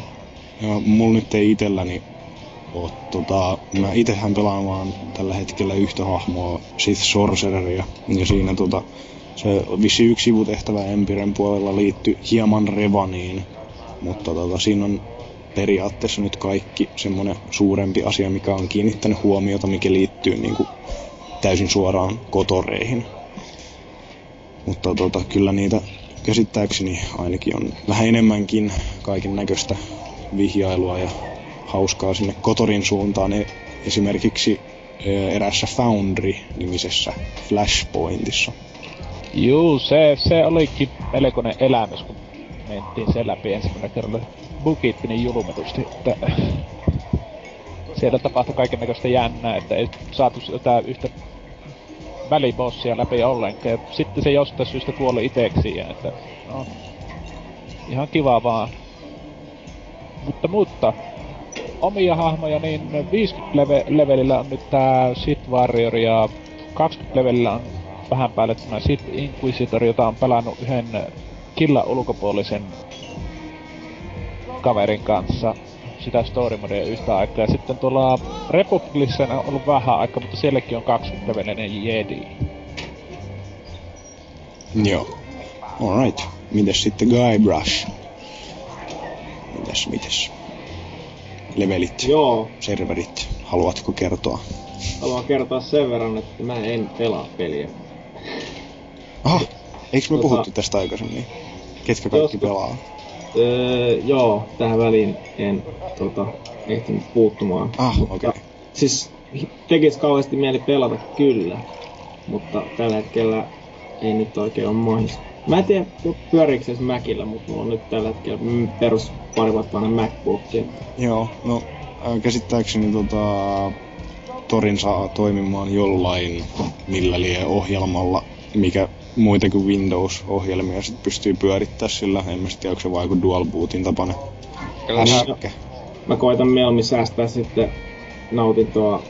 ja mulla nyt ei itelläni oo, tota, mä itehän pelaan vaan tällä hetkellä yhtä hahmoa, Sith Sorcereria, ja siinä tota, se vissi yksi sivutehtävä Empiren puolella liittyy hieman Revaniin, mutta tota, siinä on periaatteessa nyt kaikki semmonen suurempi asia, mikä on kiinnittänyt huomiota, mikä liittyy niin kuin täysin suoraan kotoreihin. Mutta tota, kyllä niitä käsittääkseni ainakin on vähän enemmänkin kaiken näköistä vihjailua ja hauskaa sinne Kotorin suuntaan. E- esimerkiksi e, erässä Foundry-nimisessä Flashpointissa. Juu, se, se olikin melkoinen elämys, kun mentiin sen läpi ensimmäinen kerralla. Bukitti niin julmetusti, että siellä tapahtui kaiken näköistä jännää, että ei saatu jotain yhtä välibossia läpi ollenkaan. Ja sitten se jostain syystä kuoli iteksi, ja että no, ihan kiva vaan. Mutta, mutta omia hahmoja, niin 50 leve, levelillä on nyt tää Sith Warrior ja 20 levelillä on vähän päälle tämä Sith Inquisitor, jota on pelannut yhden killa ulkopuolisen kaverin kanssa sitä story modea yhtä aikaa. Ja sitten tuolla Republicissa on ollut vähän aikaa, mutta sielläkin on 20 levelinen Jedi. Joo. Alright. Mites sitten Guybrush? Mitäs, mitäs? Levelit, Joo, serverit, haluatko kertoa? haluan kertoa sen verran, että mä en pelaa peliä. Aha, eikö me Tota- puhuttu tästä aikaisemmin? Ketkä kaikki Joskus. pelaa? Öö, joo, tähän väliin en tota, ehtinyt puuttumaan. Ah, okei. Okay. Siis tekis kauheasti mieli pelata kyllä, mutta tällä hetkellä ei nyt oikein ole mahdollista. Mä en tiedä pyöriikö se Macillä, mutta mulla on nyt tällä hetkellä perus pari vuotta vanha MacBook. Joo, no käsittääkseni tota, Torin saa toimimaan jollain millä lie ohjelmalla, mikä muita kuin Windows-ohjelmia sit pystyy pyörittää sillä. En mä tiedä, onko se vaan joku dual bootin Kyllä hässäkkä. Mä koitan mieluummin säästää sitten nautintoa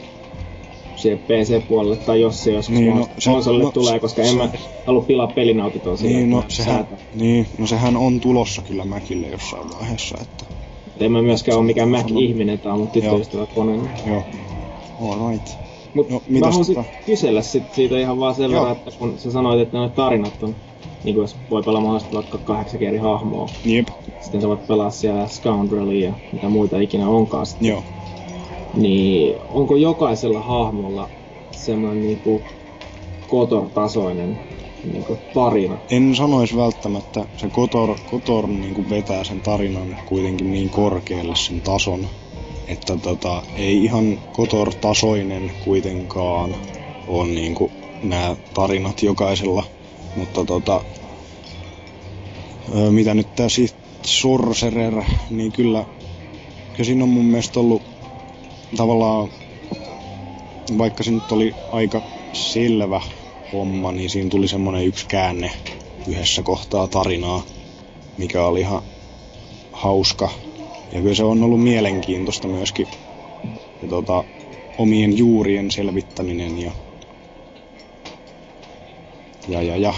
siihen PC-puolelle, tai jos se joskus Niin, no, se- konsolille no, tulee, koska se- en mä halua pilaa pelinautintoa sillä, Niin no, mä sehän, niin, no sehän on tulossa kyllä Macille jossain vaiheessa, että Et En mä myöskään ole mikään Mac-ihminen, tää on mun tyttöystävä kone. joo. Alright. Mut No, mä haluaisin tota- kysellä sit siitä ihan vaan sen verran, että kun sä sanoit, että ne tarinat on, niin jos voi pelaa mahdollisesti vaikka kahdeksan eri hahmoa, Jep, sitten sä voit pelaa siellä Scoundrelia ja mitä muita ikinä onkaan sitten. joo. Niin onko jokaisella hahmolla semmoinen niinku Kotor-tasoinen niinku tarina? En sanois välttämättä, se Kotor, Kotor niin vetää sen tarinan kuitenkin niin korkealle sen tason, että tota, ei ihan Kotor-tasoinen kuitenkaan on niin nämä tarinat jokaisella, mutta tota, mitä nyt tää sit Sorcerer, niin kyllä, kyllä siinä on mun mielestä ollut tavallaan, vaikka se nyt oli aika selvä homma, niin siinä tuli semmonen yksi käänne yhdessä kohtaa tarinaa, mikä oli ihan hauska. Ja kyllä se on ollut mielenkiintoista myöskin ja tota, omien juurien selvittäminen ja, ja, ja, ja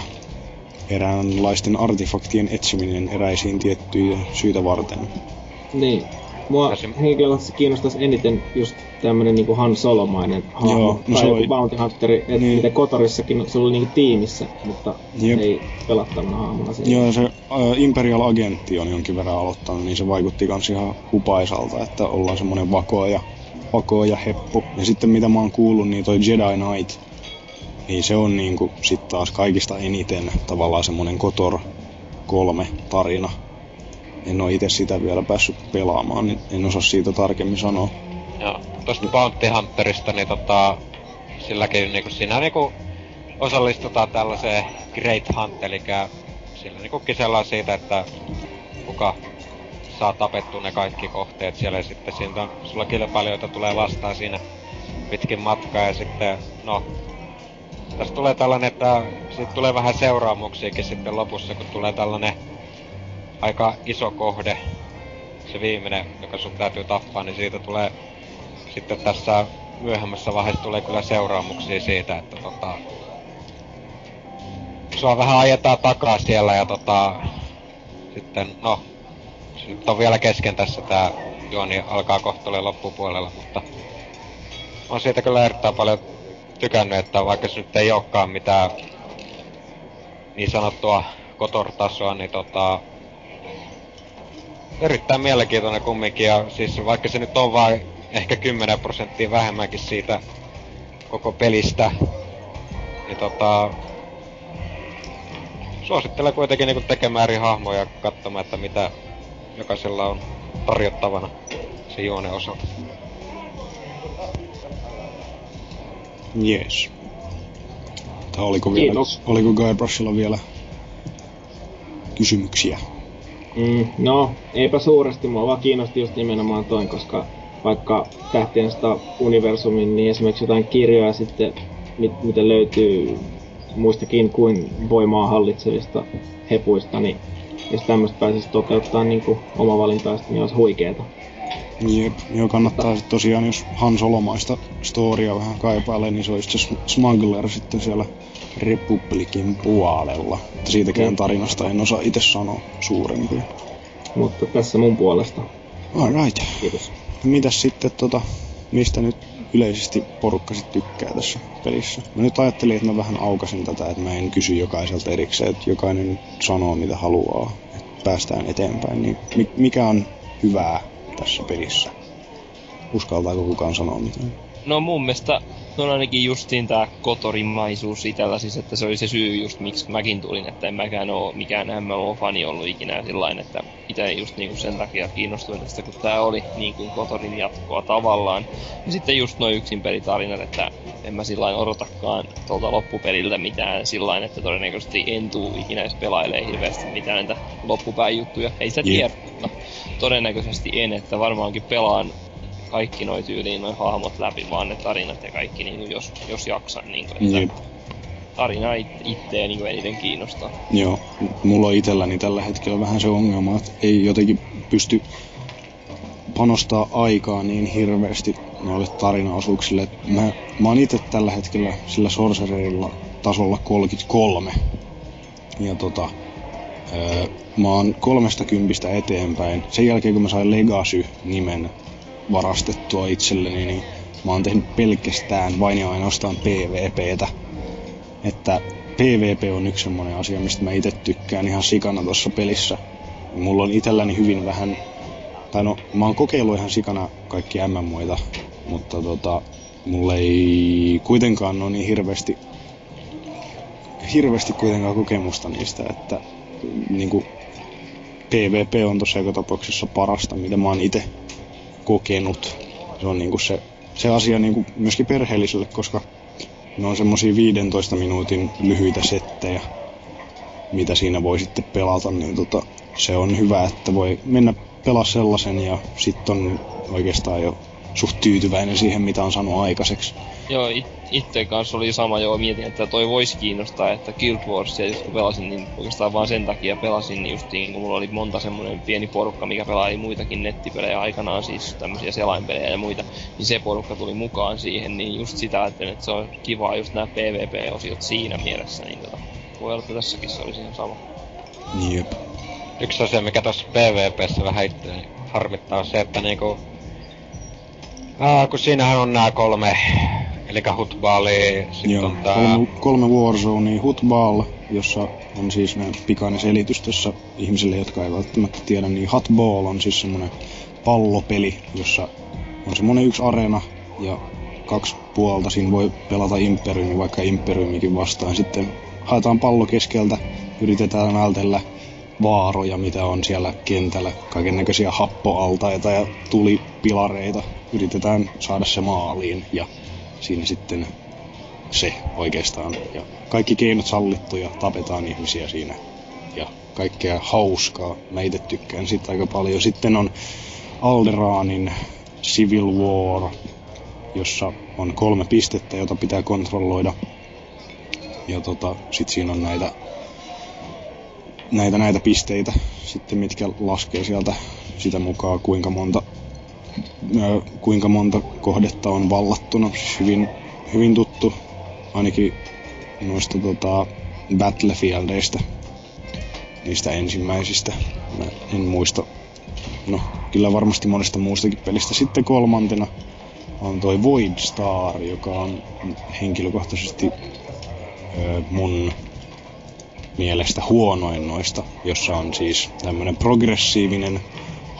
eräänlaisten artefaktien etsiminen eräisiin tiettyjä syitä varten. Niin. Mua Esim- henkilökohtaisesti kiinnostaisi eniten just tämmönen niinku Han Solomainen hahmo. Joo, no tai se oli- Bounty Hunteri, et Niin. mitä Kotorissakin se oli niinku tiimissä, mutta Jep. ei pelattavana hahmona siinä. Joo, se äh, Imperial Agentti on jonkin verran aloittanut, niin se vaikutti kans ihan hupaisalta, että ollaan semmonen vako ja, vako ja heppu. Ja sitten mitä mä oon kuullut, niin toi Jedi Knight, niin se on niinku sit taas kaikista eniten tavallaan semmonen Kotor 3 tarina. En oo itse sitä vielä päässyt pelaamaan, niin en osaa siitä tarkemmin sanoa. Joo. Tosta Bounty Hunterista, niin tota, silläkin niinku siinä niinku osallistutaan tällaiseen Great Hunt, eli sillä niinku kisellaan siitä, että kuka saa tapettua ne kaikki kohteet siellä ja sitten siitä on, sulla kilpailijoita tulee vastaan siinä pitkin matkaa ja sitten, no, tässä tulee tällainen, että siitä tulee vähän seuraamuksiakin sitten lopussa, kun tulee tällainen aika iso kohde, se viimeinen, joka sun täytyy tappaa, niin siitä tulee sitten tässä myöhemmässä vaiheessa tulee kyllä seuraamuksia siitä, että tota, sua vähän ajetaan takaa siellä ja tota... Sitten, no... Nyt on vielä kesken tässä tää juoni alkaa kohta loppupuolella, mutta... On siitä kyllä erittäin paljon tykännyt, että vaikka se nyt ei olekaan mitään niin sanottua kotortasoa, niin tota, erittäin mielenkiintoinen kumminkin, ja siis vaikka se nyt on vain ehkä 10 prosenttia vähemmänkin siitä koko pelistä, niin tota, suosittelen kuitenkin niinku tekemään eri hahmoja katsomaan, että mitä jokaisella on tarjottavana se juone osalta. Jees. Tai oliko, vielä, Kiitos. oliko Guybrushilla vielä kysymyksiä? Mm, no, eipä suuresti. Mua vaan kiinnosti just nimenomaan toin, koska vaikka Tähtien sota universumin, niin esimerkiksi jotain kirjoja sitten, mit, mitä löytyy muistakin kuin voimaa hallitsevista hepuista, niin jos tämmöistä pääsisi toteuttaa niin kuin omavalintaisesti, niin olisi huikeeta. Jep, joo kannattaa sit tosiaan, jos Han Solomaista storia vähän kaipailee, niin se olisi se Smuggler sitten siellä Republikin puolella. Siitäkään Mm. tarinasta en osaa itse sanoa suurempia. Mutta tässä mun puolesta. Alright. Kiitos. Mitäs sitten tota, mistä nyt yleisesti porukka sit tykkää tässä pelissä? Mä nyt ajattelin, että mä vähän aukasin tätä, että mä en kysy jokaiselta erikseen, että jokainen nyt sanoo mitä haluaa, että päästään eteenpäin. Niin mi- mikä on hyvää tässä pelissä? Uskaltaako kukaan sanoa mitään? No mun mielestä on ainakin justiin tää kotorimaisuus itellä, siis että se oli se syy just miksi mäkin tulin, että en mäkään oo mikään MMO-fani ollut ikinä sillain, että itse just niinku sen takia kiinnostuin tästä, kun tää oli niinku kotorin jatkoa tavallaan. Ja sitten just noin yksin pelitarinat, että en mä sillain odotakaan tuolta loppupeliltä mitään sillain, että todennäköisesti en tuu ikinä edes pelailee hirveästi mitään näitä loppupään juttuja. Ei sitä tiedä, mutta todennäköisesti en, että varmaankin pelaan kaikki noi tyyliin noin hahmot läpi, vaan ne tarinat ja kaikki, niin jos, jos jaksan. Niin kuin, Jep. että tarina it, itteen niin eniten kiinnostaa. Joo, mulla on itselläni tällä hetkellä vähän se ongelma, että ei jotenkin pysty panostaa aikaa niin hirveästi noille tarinaosuuksille. Et Mä, mä oon itse tällä hetkellä sillä Sorcererilla tasolla 33. Ja tota, öö, mä oon kolmesta kympistä eteenpäin. Sen jälkeen kun mä sain Legacy-nimen varastettua itselleni, niin mä oon tehnyt pelkästään vain ja ainoastaan PvPtä. Että PvP on yksi semmonen asia, mistä mä itse tykkään ihan sikana tuossa pelissä. Mulla on itselläni hyvin vähän, tai no mä oon kokeillut ihan sikana kaikki MMOita, mutta tota, mulla ei kuitenkaan ole niin hirveästi, hirveästi kuitenkaan kokemusta niistä, että niinku PvP on joka tapauksessa parasta, mitä mä oon itse kokenut. Se on niinku se, se asia niinku myöskin perheelliselle, koska ne on semmosia 15 minuutin lyhyitä settejä, mitä siinä voi sitten pelata, niin tota, se on hyvä, että voi mennä pelaa sellaisen ja sitten on oikeastaan jo suht tyytyväinen siihen, mitä on saanut aikaiseksi. Joo, it, itse kanssa oli sama joo, mietin, että toi voisi kiinnostaa, että Guild Warsia just kun pelasin, niin oikeastaan vaan sen takia pelasin niin justiin, kun mulla oli monta semmonen pieni porukka, mikä pelaili muitakin nettipelejä aikanaan, siis tämmöisiä selainpelejä ja muita, niin se porukka tuli mukaan siihen, niin just sitä ajattelin, että se on kiva just nämä PvP-osiot siinä mielessä, niin tota, voi olla, että tässäkin se olisi ihan sama. Jep. Yksi asia, mikä tuossa PvPssä vähän itseäni harmittaa, on se, että niinku... Aa, kun siinähän on nämä kolme, eli Hutbaali, sitten on tää... kolme, kolme Warzonea, Hutball, jossa on siis näin pikainen selitys tässä ihmisille, jotka ei välttämättä tiedä, niin Hutball on siis semmonen pallopeli, jossa on semmonen yksi areena ja kaksi puolta siinä voi pelata Imperiumi, vaikka Imperiumikin vastaan. Sitten haetaan pallo keskeltä, yritetään vältellä vaaroja, mitä on siellä kentällä, kaiken näköisiä happoaltaita ja tulipilareita. Yritetään saada se maaliin ja siinä sitten se oikeastaan. Ja kaikki keinot sallittu ja tapetaan ihmisiä siinä. Ja kaikkea hauskaa. Mä itse tykkään siitä aika paljon. Sitten on Alderaanin Civil War, jossa on kolme pistettä, jota pitää kontrolloida. Ja tota, sit siinä on näitä, näitä, näitä pisteitä, sitten mitkä laskee sieltä sitä mukaan, kuinka monta, kuinka monta kohdetta on vallattuna. Siis hyvin, hyvin tuttu, ainakin noista tota, Battlefieldeista. Niistä ensimmäisistä. Mä en muista. No, kyllä varmasti monesta muustakin pelistä. Sitten kolmantena on toi Void Star, joka on henkilökohtaisesti mun mielestä huonoin noista, jossa on siis tämmönen progressiivinen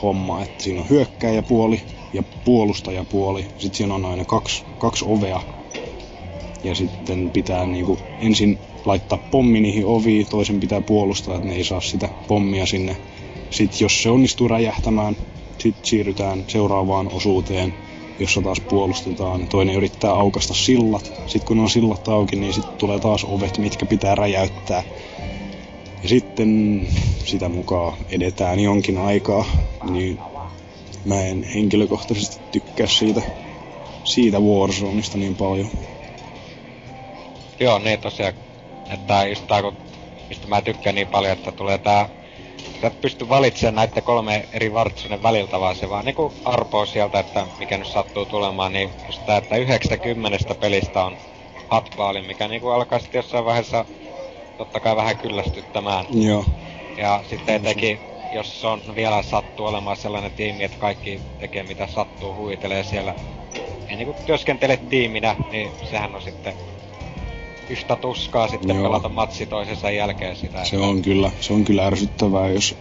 homma, että siinä on hyökkäjäpuoli ja puolustajapuoli. Sitten siinä on aina kaksi, kaksi ovea. Ja sitten pitää niinku ensin laittaa pommi niihin oviin, toisen pitää puolustaa, että ne ei saa sitä pommia sinne. Sitten jos se onnistuu räjähtämään, sitten siirrytään seuraavaan osuuteen, jossa taas puolustetaan. Toinen yrittää aukasta sillat. Sitten kun on sillat auki, niin sitten tulee taas ovet, mitkä pitää räjäyttää. Ja sitten sitä mukaan edetään jonkin aikaa, niin mä en henkilökohtaisesti tykkää siitä, siitä Warzoneista niin paljon. Joo, niin tosiaan, että just tää, kun, mistä mä tykkään niin paljon, että tulee tää Sä pysty valitsemaan näiden kolme eri Warzonen väliltä, vaan se vaan niinku arpoo sieltä, että mikä nyt sattuu tulemaan, niin just tää, että 90 pelistä on hatpaali, mikä niinku alkaa sitten jossain vaiheessa totta kai vähän kyllästyttämään. Joo. Ja sitten etenkin, jos on vielä sattuu olemaan sellainen tiimi, että kaikki tekee mitä sattuu, huitelee siellä. Ja niinku työskentele tiiminä, niin sehän on sitten yhtä tuskaa sitten Joo. pelata matsi toisensa jälkeen sitä. Se on kyllä, se on kyllä ärsyttävää, jos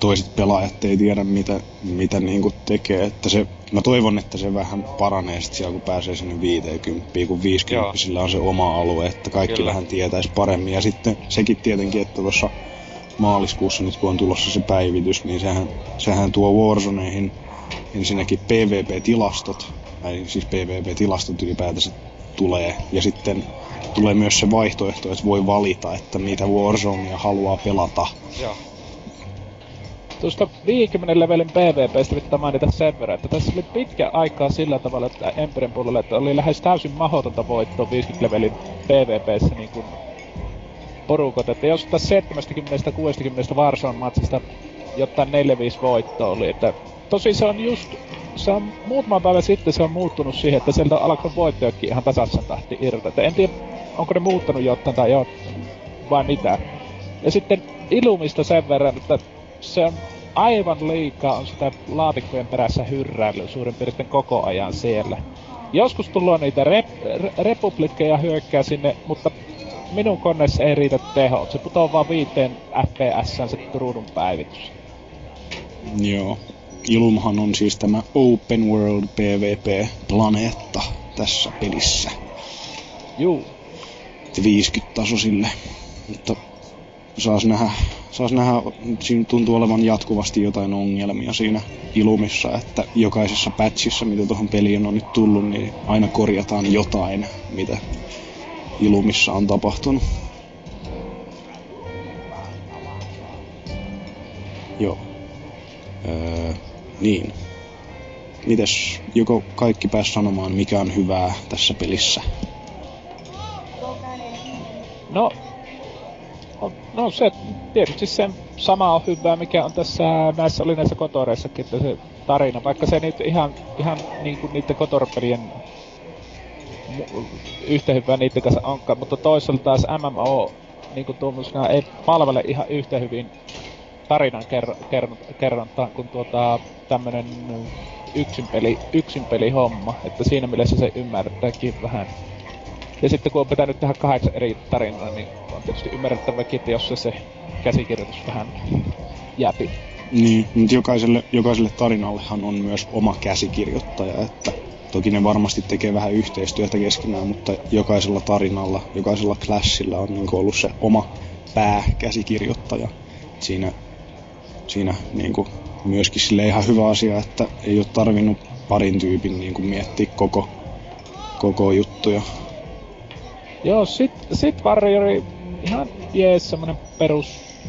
toiset pelaajat ei tiedä mitä, mitä niinku tekee. Että se, mä toivon, että se vähän paranee sit siellä, kun pääsee sinne 50, kun 50 sillä on se oma alue, että kaikki Kyllä. vähän tietäisi paremmin. Ja sitten sekin tietenkin, että tuossa maaliskuussa nyt kun on tulossa se päivitys, niin sehän, sehän tuo Warzoneihin ensinnäkin PvP-tilastot, tai siis PvP-tilastot ylipäätänsä tulee, ja sitten tulee myös se vaihtoehto, että voi valita, että mitä Warzonea haluaa pelata. Joo. Tuosta 50 levelin PvPstä pitää mainita sen verran, että tässä oli pitkä aikaa sillä tavalla, että Empiren puolella, että oli lähes täysin mahdotonta voittoa 50 levelin PvPssä niin kuin porukat, että jos tässä 70-60 Warzone matsista jotain 4-5 voittoa oli, että tosi se on just, se on muutama päivä sitten se on muuttunut siihen, että sieltä on alkanut voittojakin ihan tasaisen tahti irti, että en tiedä, onko ne muuttanut jotain tai jo, vai mitä. Ja sitten Ilumista sen verran, että se on aivan liikaa on sitä laatikkojen perässä hyrräilyä suurin piirtein koko ajan siellä. Joskus tulee niitä rep- re- republikkeja hyökkää sinne, mutta minun koneessa ei riitä teho. Se putoaa vaan viiteen fps se ruudun päivitys. Joo. Ilumhan on siis tämä Open World PvP-planeetta tässä pelissä. Juu. 50 tasoisille. Mutta saas nähdä, saas nähdä, siinä tuntuu olevan jatkuvasti jotain ongelmia siinä Ilumissa, että jokaisessa patchissa, mitä tuohon peliin on nyt tullut, niin aina korjataan jotain, mitä Ilumissa on tapahtunut. Joo. Öö, niin. Mites, joko kaikki pääs sanomaan, mikä on hyvää tässä pelissä? No, no se tietysti se sama on hyvää, mikä on tässä näissä oli näissä kotoreissakin, että se tarina, vaikka se nyt ihan, ihan niin kuin niiden kotorpelien yhtä hyvää niiden kanssa onkaan, mutta toisaalta taas MMO niin kuin tuommoisena ei palvele ihan yhtä hyvin tarinan ker- ker- kerrontaan kuin tuota tämmönen yksin peli, yksin peli homma, että siinä mielessä se ymmärtääkin vähän. Ja sitten kun on pitänyt tehdä kahdeksan eri tarinaa, niin on tietysti ymmärrettäväkin, että jos se, se käsikirjoitus vähän jäpi. Niin, mutta jokaiselle, jokaiselle tarinallehan on myös oma käsikirjoittaja, että toki ne varmasti tekee vähän yhteistyötä keskenään, mutta jokaisella tarinalla, jokaisella classilla on niin ollut se oma pääkäsikirjoittaja. Siinä, siinä niin kuin myöskin sille ihan hyvä asia, että ei ole tarvinnut parin tyypin niin kuin miettiä koko, koko juttuja. Joo, sit, sit Warriori ihan jees semmonen perus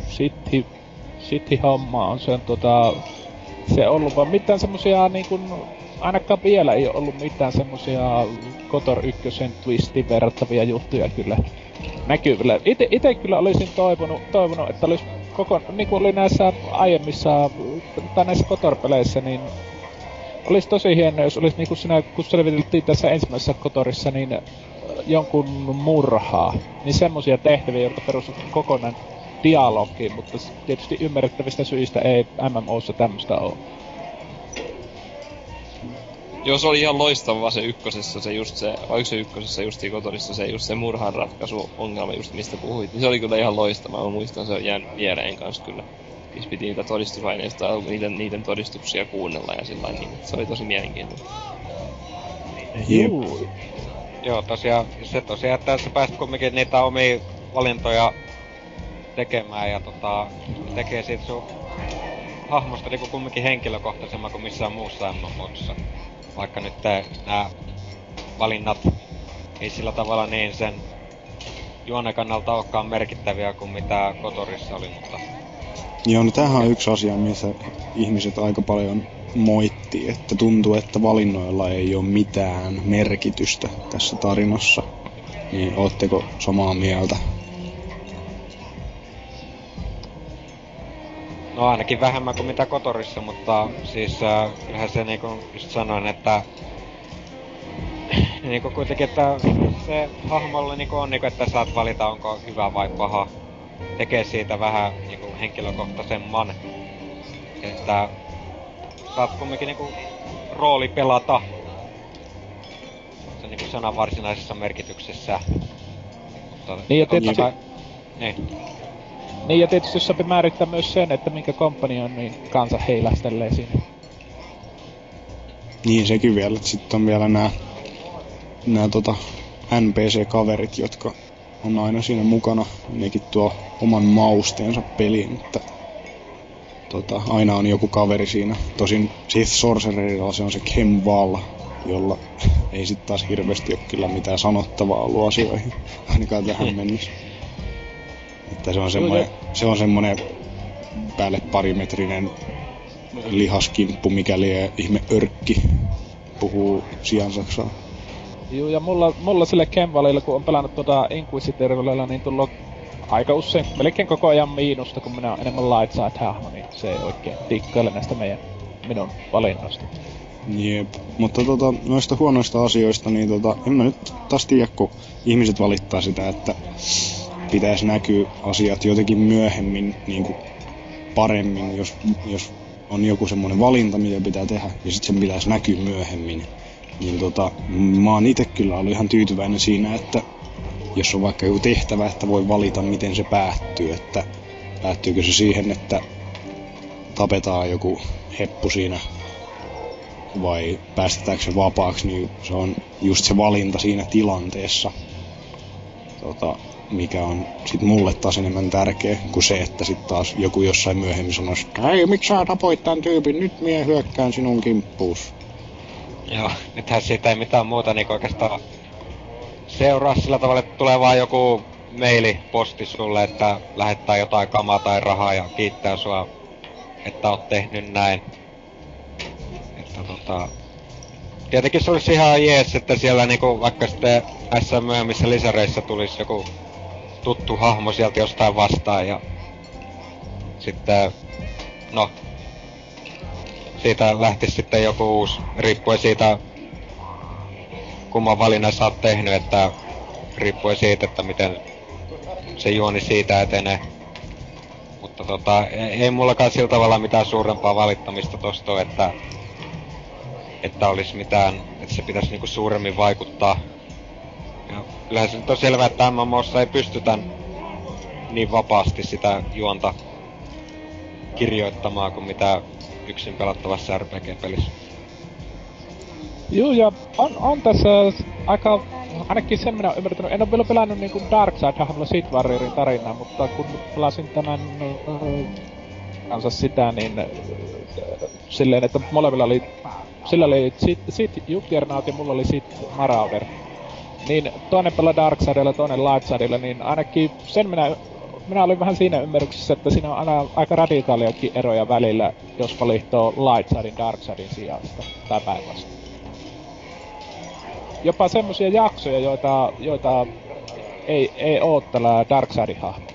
sitti, sitti homma on se tota, se ollut vaan mitään semmosia niin kuin, ainakaan vielä ei ole ollut mitään semmosia Kotor 1 twistin verrattavia juttuja kyllä näkyvillä. Ite, ite kyllä olisin toivonut, toivonut että olisi koko, niin kuin oli näissä aiemmissa, tai näissä Kotor-peleissä, niin olisi tosi hienoa, jos olisi niinku siinä, kun selviteltiin tässä ensimmäisessä Kotorissa, niin jonkun murhaa, niin semmosia tehtäviä, jotka perustuvat kokonaan dialogiin, mutta tietysti ymmärrettävistä syistä ei MMOssa tämmöstä ole. Joo, se oli ihan loistavaa se ykkösessä, se just se, oliko se ykkösessä just Kotorissa se just se murhan ratkaisu ongelma just mistä puhuit. Niin se oli kyllä ihan loistavaa, mä muistan se on jäänyt viereen kanssa kyllä. Siis piti niitä todistusaineistoja, niiden, niiden todistuksia kuunnella ja sillä niin se oli tosi mielenkiintoista. Juu. Joo, tosiaan, se tosiaan, että sä pääst kumminkin niitä omia valintoja tekemään ja tota, tekee siitä sun hahmosta niinku kumminkin henkilökohtaisemman kuin missään muussa MMOssa. Vaikka nyt nämä valinnat ei sillä tavalla niin sen juonen kannalta olekaan merkittäviä kuin mitä Kotorissa oli, mutta... Joo, no tämähän on yksi asia, missä ihmiset aika paljon moitti, että tuntuu, että valinnoilla ei ole mitään merkitystä tässä tarinassa. Niin ootteko samaa mieltä? No ainakin vähemmän kuin mitä Kotorissa, mutta siis äh, kyllähän se niinku just sanoin, että niinku kuitenkin, että se hahmolle niinku on niinku, että saat valita onko hyvä vai paha. Tekee siitä vähän niinku henkilökohtaisemman. Että saat kumminkin niinku rooli pelata. Se niinku sanan varsinaisessa merkityksessä. Mutta Niin ja tietysti, niin. niin ja tietysti sopii määrittää myös sen, että minkä komppanion niin kansa heilastelee siinä. Niin sekin vielä, että sitten on vielä nämä nämä tota NPC-kaverit, jotka on aina siinä mukana. Nekin tuo oman mausteensa peliin, että tota, aina on joku kaveri siinä. Tosin Sith Sorcererilla se on se Kemval, jolla ei sitten taas hirveästi ole kyllä mitään sanottavaa ollut asioihin, ainakaan tähän mennessä. Että se on semmoinen, se on semmoinen päälle parimetrinen lihaskimppu, mikäli ihme örkki puhuu siansaksaa. Joo, ja mulla, mulla sille Kemvalilla, kun on pelannut tuota Inquisitorilla, niin tullut aika usein, melkein koko ajan miinusta, kun minä olen enemmän light side hahmo, niin se ei oikein tikkaile näistä meidän minun valinnoista. Jep. Mutta tota, noista huonoista asioista, niin tota, en mä nyt taas tiedä, kun ihmiset valittaa sitä, että pitäisi näkyä asiat jotenkin myöhemmin niin kuin paremmin, jos, jos on joku semmoinen valinta, mitä pitää tehdä, ja sitten sen pitäisi näkyä myöhemmin. Niin tota, mä oon itse kyllä ollut ihan tyytyväinen siinä, että jos on vaikka joku tehtävä, että voi valita, miten se päättyy, että päättyykö se siihen, että tapetaan joku heppu siinä vai päästetäänkö se vapaaksi, niin se on just se valinta siinä tilanteessa, tota, mikä on sit mulle taas enemmän tärkeä kuin se, että sit taas joku jossain myöhemmin sanoisi, ei miksi sä tapoit tämän tyypin, nyt mie hyökkään sinun kimppuus. Joo, nythän siitä ei mitään muuta niin oikeastaan seuraa sillä tavalla, että tulee vaan joku maili posti sulle, että lähettää jotain kamaa tai rahaa ja kiittää sua, että oot tehnyt näin. Että tota... Tietenkin se olisi ihan jees, että siellä niinku vaikka sitten SM myöhemmissä lisäreissä tulisi joku tuttu hahmo sieltä jostain vastaan ja sitten, no, siitä lähti sitten joku uusi, riippuen siitä, kumman valinnan sä oot tehnyt, että riippuen siitä, että miten se juoni siitä etenee. Mutta tota, ei, ei mullakaan sillä tavalla mitään suurempaa valittamista tosta että, että olisi mitään, että se pitäisi niinku suuremmin vaikuttaa. Ja kyllähän se nyt on selvää, että MMOssa ei pystytä niin vapaasti sitä juonta kirjoittamaan kuin mitä yksin pelattavassa RPG-pelissä. Joo, ja on, on tässä aika, ainakin sen minä olen ymmärtänyt, en ole vielä pelannut niinku Darkside-hahmolla Sith Warriorin tarinaa, mutta kun pelasin tämän äh, kanssa sitä, niin äh, silleen, että molemmilla oli, sillä oli Sith, Sith Juggernaut ja mulla oli Sith Marauder. Niin toinen pelaa Darksidella, toinen Lightsidella, niin ainakin sen minä minä olin vähän siinä ymmärryksessä, että siinä on aina aika radikaaliakin eroja välillä, jos valitsee Lightsidin Darksidin sijasta, tai päinvastoin. Jopa semmosia jaksoja, joita, joita ei, ei oo tällä Darksidin hahmolla.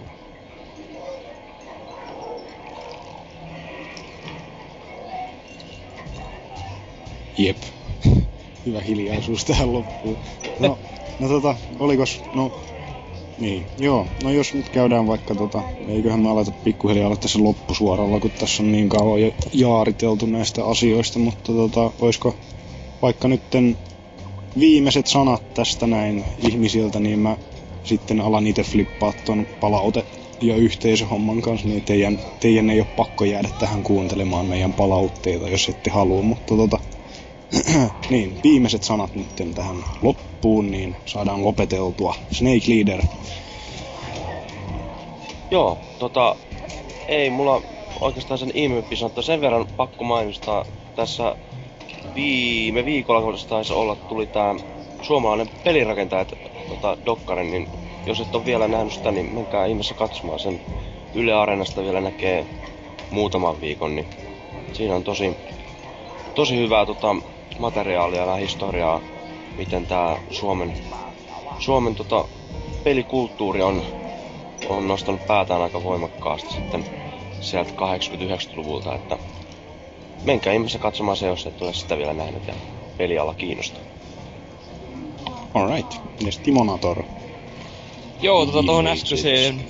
Jep. hyvä hiljaisuus tähän loppuun. No, no tota, olikos, no niin, joo. No jos nyt käydään vaikka tota, eiköhän me aleta pikkuhiljaa olla tässä loppusuoralla, kun tässä on niin kauan jo jaariteltu näistä asioista, mutta tota, olisiko vaikka nytten viimeiset sanat tästä näin ihmisiltä, niin mä sitten alan itse flippaa ton palaute ja yhteisöhomman kanssa, niin teidän, teidän ei ole pakko jäädä tähän kuuntelemaan meidän palautteita, jos ette halua, mutta tota, niin, viimeiset sanat nyt tähän loppuun, niin saadaan lopeteltua. Snake Leader. Joo, tota, ei mulla oikeastaan sen ihmeempi sanottu. Sen verran pakko mainostaa tässä viime viikolla, kun taisi olla, tuli tää suomalainen pelirakentaja, tota, Dokkanen, niin jos et ole vielä nähnyt sitä, niin menkää ihmeessä katsomaan sen. Yle Areenasta vielä näkee muutaman viikon, niin siinä on tosi, tosi hyvää tota, materiaalia ja historiaa, miten tämä Suomen, Suomen tota, pelikulttuuri on, on nostanut päätään aika voimakkaasti sitten sieltä 80-90-luvulta, että menkää ihmeessä katsomaan se, jos et ole sitä vielä nähnyt ja peliala kiinnostaa. Alright. Mites Timonator? Joo, tota tohon äskeiseen,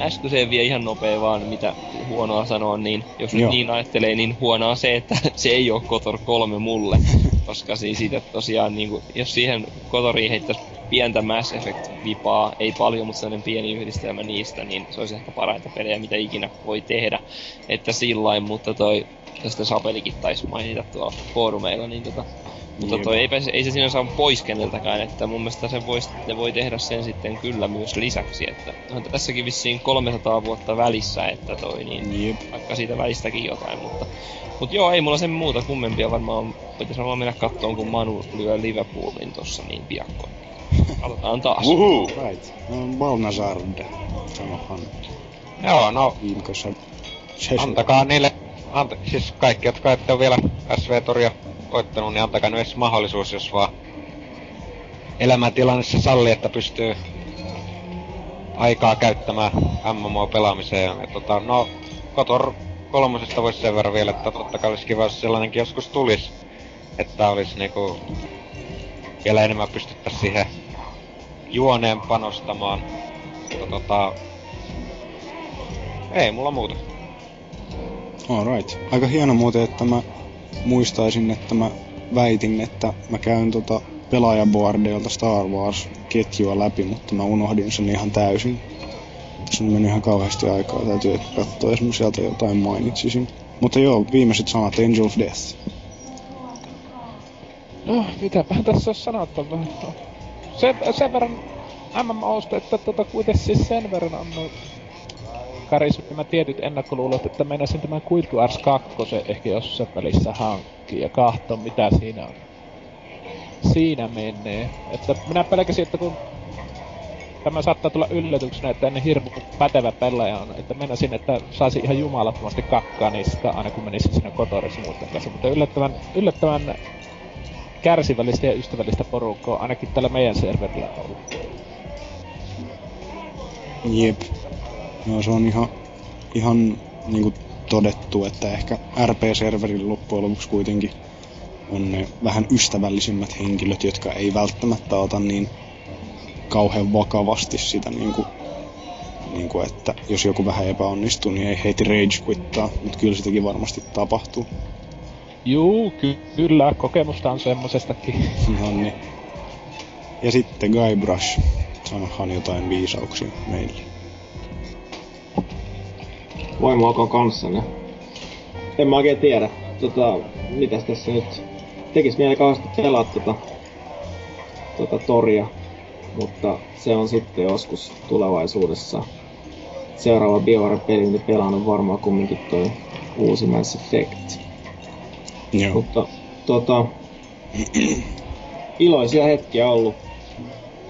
äskeiseen vie ihan nopea vaan, mitä huonoa sanoa, niin jos nyt niin ajattelee, niin huonoa se, että se ei ole Kotor 3 mulle. koska siis siitä tosiaan, niin kuin, jos siihen Kotoriin heittäisi pientä Mass Effect-vipaa, ei paljon, mutta sellainen pieni yhdistelmä niistä, niin se olisi ehkä parhaita pelejä, mitä ikinä voi tehdä. Että sillain, mutta toi, tästä Sapelikin taisi mainita tuolla foorumeilla, niin tota, mutta toi ei, ei se siinä saa pois keneltäkään, että mun mielestä se vois, ne voi tehdä sen sitten kyllä myös lisäksi, että on tässäkin vissiin 300 vuotta välissä, että toi niin, Jep. vaikka siitä välistäkin jotain, mutta Mut joo, ei mulla sen muuta kummempia varmaan, pitäis varmaan mennä kattoon, kun Manu lyö Liverpoolin tossa niin piakkoin. Katsotaan taas. Uhu. Right. No, Balnazard, sanohan. Joo, no. Viikossa. Antakaa niille, anta, siis kaikki, jotka ette ole vielä SV-toria koittanut, niin antakaa nyt edes mahdollisuus, jos vaan elämäntilanne se salli, että pystyy aikaa käyttämään MMO-pelaamiseen. Ja, tota, no, Kotor kolmosesta voisi sen verran vielä, että totta kai olisi kiva, jos sellainenkin joskus tulisi. Että olisi niinku vielä enemmän pystyttäisiin siihen juoneen panostamaan. Mutta tota... Ei mulla muuta. Alright. Aika hieno muuten, että mä muistaisin, että mä väitin, että mä käyn tota pelaajaboardeilta Star Wars-ketjua läpi, mutta mä unohdin sen ihan täysin. Se on mennyt ihan kauheasti aikaa, täytyy katsoa, jos mä sieltä jotain mainitsisin. Mutta joo, viimeiset sanat Angel of Death. No, mitäpähän tässä olisi sanottava. Sen, sen verran MMOsta, että tota kuitenkin siis sen verran on no, karismi, mä tietyt ennakkoluulot, että meinasin tämän Guild Wars 2 ehkä jossain välissä hankkia ja kahtoa mitä siinä on. Siinä menee. Että minä pelkäsin, että kun tämä saattaa tulla yllätyksenä, että ennen hirmu pätevä pelaaja on, että mennä että saisi ihan jumalattomasti kakkaa niistä aina kun menisi sinne kotorissa muuten kanssa, mutta yllättävän, yllättävän kärsivällistä ja ystävällistä porukkaa ainakin tällä meidän serverillä on ollut. Jep. No se on ihan, ihan niinku todettu, että ehkä RP-serverin loppujen lopuksi kuitenkin on ne vähän ystävällisimmät henkilöt, jotka ei välttämättä ota niin kauhean vakavasti sitä niin kuin, niin kuin, että jos joku vähän epäonnistuu, niin ei heiti rage quittaa, mutta kyllä sitäkin varmasti tapahtuu. Juu, ky- kyllä, kokemusta on semmosestakin. no niin. Ja sitten Guybrush, sanohan jotain viisauksia meille. Voima olkoon kanssanne. En mä oikein tiedä, tota, mitäs tässä nyt tekis mieli kauheasti pelaa tota, tota toria mutta se on sitten joskus tulevaisuudessa. Seuraava BioWare-peli, mitä pelaan, on varmaan kumminkin toi uusi Mass Effect. Joo. Mutta tota, iloisia hetkiä ollut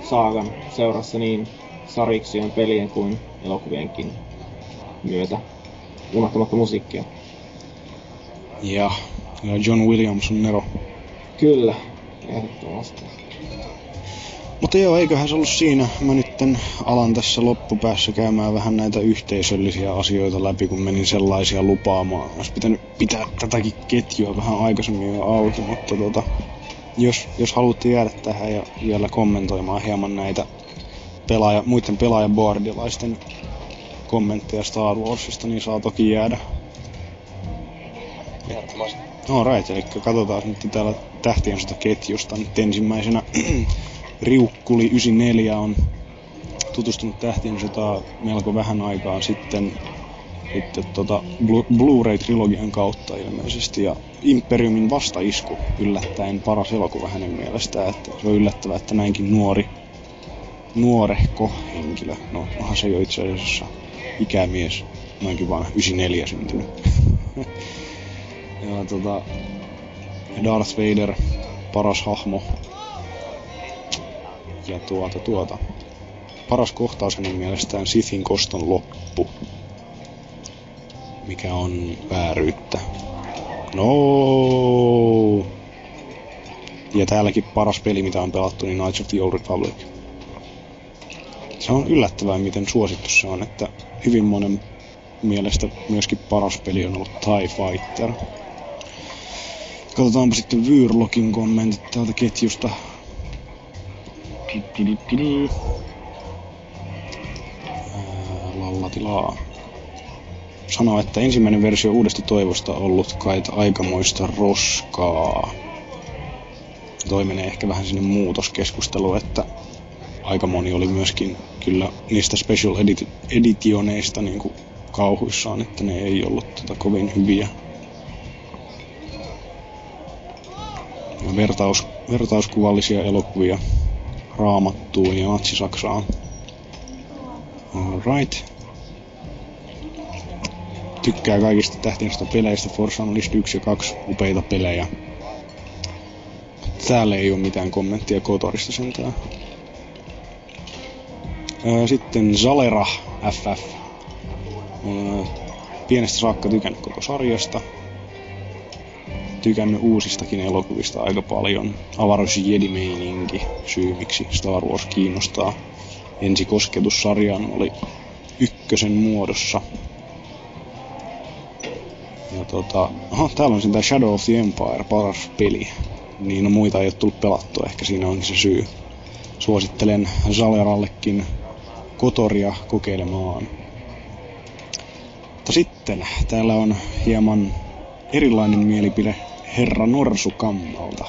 Saagan seurassa niin sariksien pelien kuin elokuvienkin myötä, unohtamatta musiikkia. Ja, ja John Williams on Nero. Kyllä, ehdottomasti. Mutta joo, eiköhän se ollut siinä. Mä nytten alan tässä loppupäässä käymään vähän näitä yhteisöllisiä asioita läpi, kun menin sellaisia lupaamaan. Olisi pitänyt pitää tätäkin ketjua vähän aikaisemmin jo auki, mutta tota, jos, jos haluatte jäädä tähän ja vielä kommentoimaan hieman näitä pelaaja, muiden pelaajaboardilaisten kommentteja Star Warsista, niin saa toki jäädä. Ehdottomasti. No right, eli katsotaan nyt täällä tähtien sota ketjusta nyt ensimmäisenä. Riukkuli 94 on tutustunut tähtien sotaan melko vähän aikaa sitten sitten tota Blu- Blu-ray-trilogian kautta ilmeisesti. Ja Imperiumin vastaisku yllättäen paras elokuva hänen mielestään. Että se on yllättävää, että näinkin nuori, nuorehko henkilö. No, onhan se jo itse asiassa ikämies. Noinkin vaan 94 syntynyt. ja tota, Darth Vader, paras hahmo. Ja tuota, tuota. Paras kohtaus hänen mielestään Sithin koston loppu mikä on vääryyttä. No. Ja täälläkin paras peli, mitä on pelattu, niin Knights of the Old Republic. Se on yllättävää, miten suosittu se on, että hyvin monen mielestä myöskin paras peli on ollut TIE Fighter. Katsotaanpa sitten Vyyrlokin kommentit täältä ketjusta. Lallatilaa sanoo, että ensimmäinen versio uudesta toivosta on ollut kai aikamoista roskaa. Toi menee ehkä vähän sinne muutoskeskusteluun, että aika moni oli myöskin kyllä niistä special edit- editioneista niin kuin kauhuissaan, että ne ei ollut tota kovin hyviä. Ja vertaus, vertauskuvallisia elokuvia raamattuun ja natsisaksaan. Alright tykkää kaikista tähtiistä peleistä. Forza Unleashed 1 ja 2 upeita pelejä. Täällä ei ole mitään kommenttia Kotorista sentään. Sitten Zalera FF. Pienestä saakka tykännyt koko sarjasta. Tykännyt uusistakin elokuvista aika paljon. Avaruus Jedi-meininki, syy miksi Star Wars kiinnostaa. Ensi kosketus sarjaan oli ykkösen muodossa ja tota, aha, täällä on sitä Shadow of the Empire, paras peli. Niin no muita ei ole tullut pelattua, ehkä siinä on se syy. Suosittelen Zalerallekin Kotoria kokeilemaan. Mutta sitten täällä on hieman erilainen mielipide Herra Norsukammalta.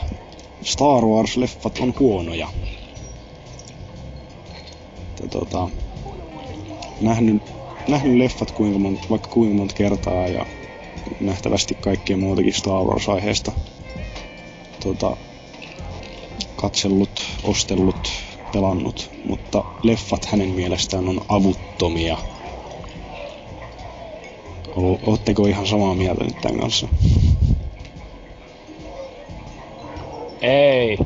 Star Wars-leffat on huonoja. Että tota, nähnyt, nähnyt leffat kuinka monta, vaikka kuinka monta kertaa ja nähtävästi kaikkea muutakin Star Wars-aiheesta tota, katsellut, ostellut, pelannut, mutta leffat hänen mielestään on avuttomia. Oletteko ihan samaa mieltä nyt tämän kanssa? Ei,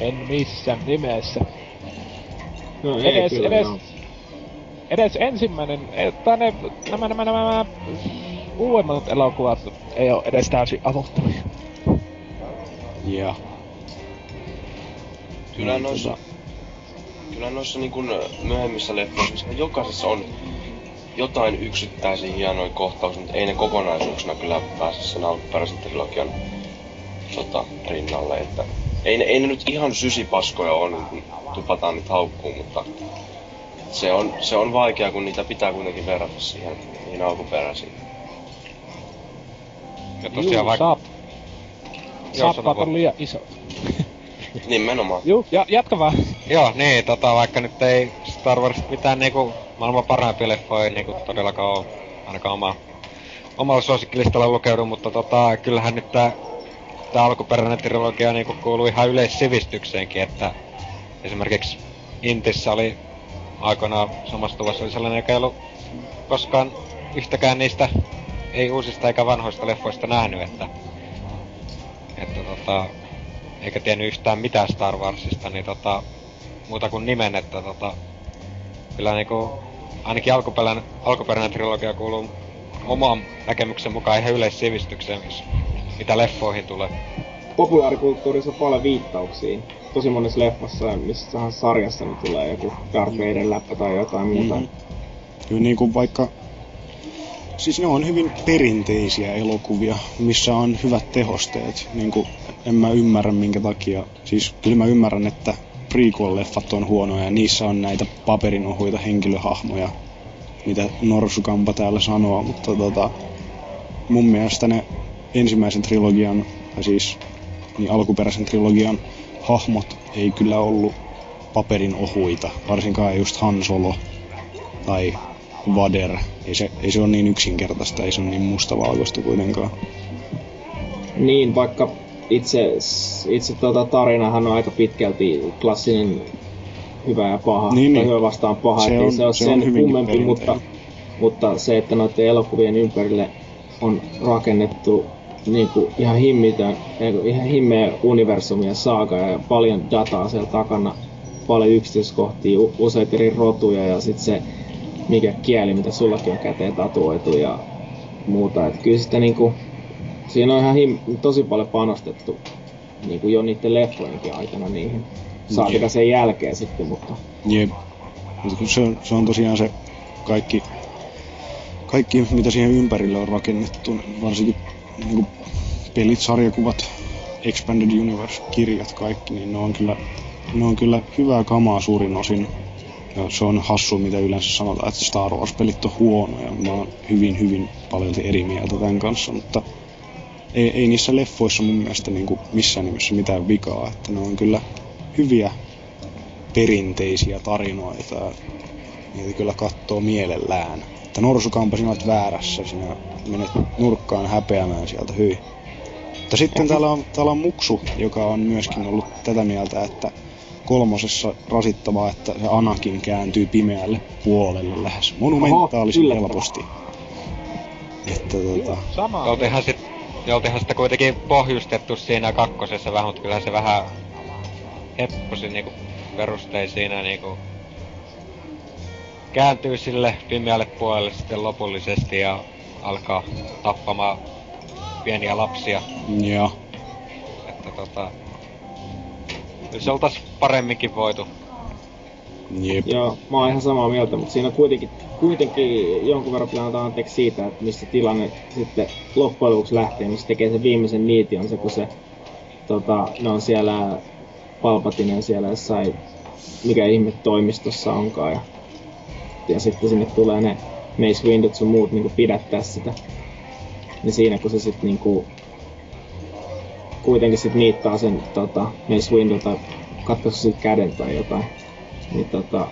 en missään nimessä. No edes, ei kyllä, edes, joo. edes ensimmäinen, tai ne, nämä, nämä, nämä, nämä uudemmat elokuvat ei ole edes täysin avuttomia. Ja. Kyllä Niin, noissa, tota- kyllä noissa niin kuin myöhemmissä leffoissa, jokaisessa on jotain yksittäisiä hienoja kohtauksia, mutta ei ne kokonaisuuksena kyllä pääse sen alkuperäisen trilogian tota, rinnalle. Että ei, ne, ei ne nyt ihan sysipaskoja ole, niin kun tupataan niitä haukkuu, mutta se on, se on vaikea, kun niitä pitää kuitenkin verrata siihen niihin alkuperäisiin. Ja tosiaan vaikka... saap, saappaat on liian iso. Nimenomaan. Juu, ja, jatka vaan. Joo, niin, tota, vaikka nyt ei Star Wars mitään niinku maailman parhaimpia leffoja niinku todellakaan oo, ainakaan oma, omalla suosikkilistalla lukeudu, mutta tota, kyllähän nyt tää, tää alkuperäinen trilogia niinku kuuluu ihan yleissivistykseenkin, että esimerkiksi Intissä oli aikoinaan samassa tuvassa oli sellainen, joka ei ollut koskaan yhtäkään niistä ei uusista eikä vanhoista leffoista nähnyt, että, että tota, eikä tiennyt yhtään mitään Star Warsista, niin tota, muuta kuin nimen, että tota, kyllä niinku, ainakin alkuperäinen, alkuperäinen trilogia kuuluu oman näkemyksen mukaan ihan yleissivistykseen, jos- mitä leffoihin tulee. Populaarikulttuurissa on paljon viittauksia. Tosi monessa leffassa, missä sarjassa, niin tulee joku Darth Vader läppä tai jotain muuta. Mm. Kyllä niin kuin vaikka Siis ne on hyvin perinteisiä elokuvia, missä on hyvät tehosteet. Niin kuin, en mä ymmärrä minkä takia. Siis kyllä mä ymmärrän, että prequel-leffat on huonoja ja niissä on näitä paperinohuita henkilöhahmoja, mitä Norsukampa täällä sanoo, mutta tota, mun mielestä ne ensimmäisen trilogian, tai siis niin alkuperäisen trilogian hahmot ei kyllä ollut paperin ohuita, varsinkaan just Han Solo tai Vader. Ei se, ei se ole niin yksinkertaista, ei se ole niin mustavalkoista kuitenkaan. Niin, vaikka itse, itse tota tarinahan on aika pitkälti klassinen hyvä ja paha, Niin, tai niin. hyvä vastaan paha, Se on- se ole se on sen hyvinkin kummempi, mutta, mutta se, että noiden elokuvien ympärille on rakennettu niin kuin ihan himmitön, niin ihan himmeä universumi ja saaga ja paljon dataa siellä takana, paljon yksityiskohtia, useita eri rotuja ja sitten se mikä kieli, mitä sullakin on käteen tatuoitu ja muuta. Et kyllä sitä niinku, siinä on ihan him, tosi paljon panostettu niinku jo niiden leffojenkin aikana niihin. Saatika Jep. sen jälkeen sitten, mutta Jep. Se, on- se on tosiaan se kaikki, kaikki, mitä siihen ympärille on rakennettu, varsinkin niin pelit, sarjakuvat, Expanded Universe-kirjat, kaikki, niin ne on kyllä, ne on kyllä hyvää kamaa suurin osin. Se on hassu, mitä yleensä sanotaan, että Star Wars-pelit on huonoja. Mä oon hyvin, hyvin paljon eri mieltä tämän kanssa, mutta ei, ei niissä leffoissa mun mielestä niin kuin missään nimessä mitään vikaa. Että ne on kyllä hyviä perinteisiä tarinoita niitä kyllä katsoo mielellään. Että Norsukampa, sinä olet väärässä, sinä menet nurkkaan häpeämään sieltä, hyi. Mutta sitten täällä on, täällä on Muksu, joka on myöskin ollut tätä mieltä, että kolmosessa rasittavaa, että se Anakin kääntyy pimeälle puolelle lähes monumentaalisen yllättävää. helposti. Että tota, Sama. Oltiinhan, sit, ja oltiinhan sitä kuitenkin pohjustettu siinä kakkosessa vähän, mutta kyllähän se vähän hepposi niinku perustein siinä niinku kääntyy sille pimeälle puolelle sitten lopullisesti ja alkaa tappamaan pieniä lapsia. ja Että tota... Kyllä se oltais paremminkin voitu. jep. Joo, mä oon ihan samaa mieltä, mutta siinä kuitenkin, kuitenkin jonkun verran pitää antaa anteeksi siitä, että missä tilanne sitten loppujen lopuksi lähtee, missä tekee sen viimeisen niitin, on se, kun se, tota, ne on siellä Palpatinen siellä jossain, mikä ihme toimistossa onkaan, ja, ja sitten sinne tulee ne Mace Windut sun muut niin pidättää sitä. Niin siinä kun se sitten niinku kuitenkin sit niittaa sen tota, Mace Windu tai katkaisi siitä käden tai jotain, niin tota,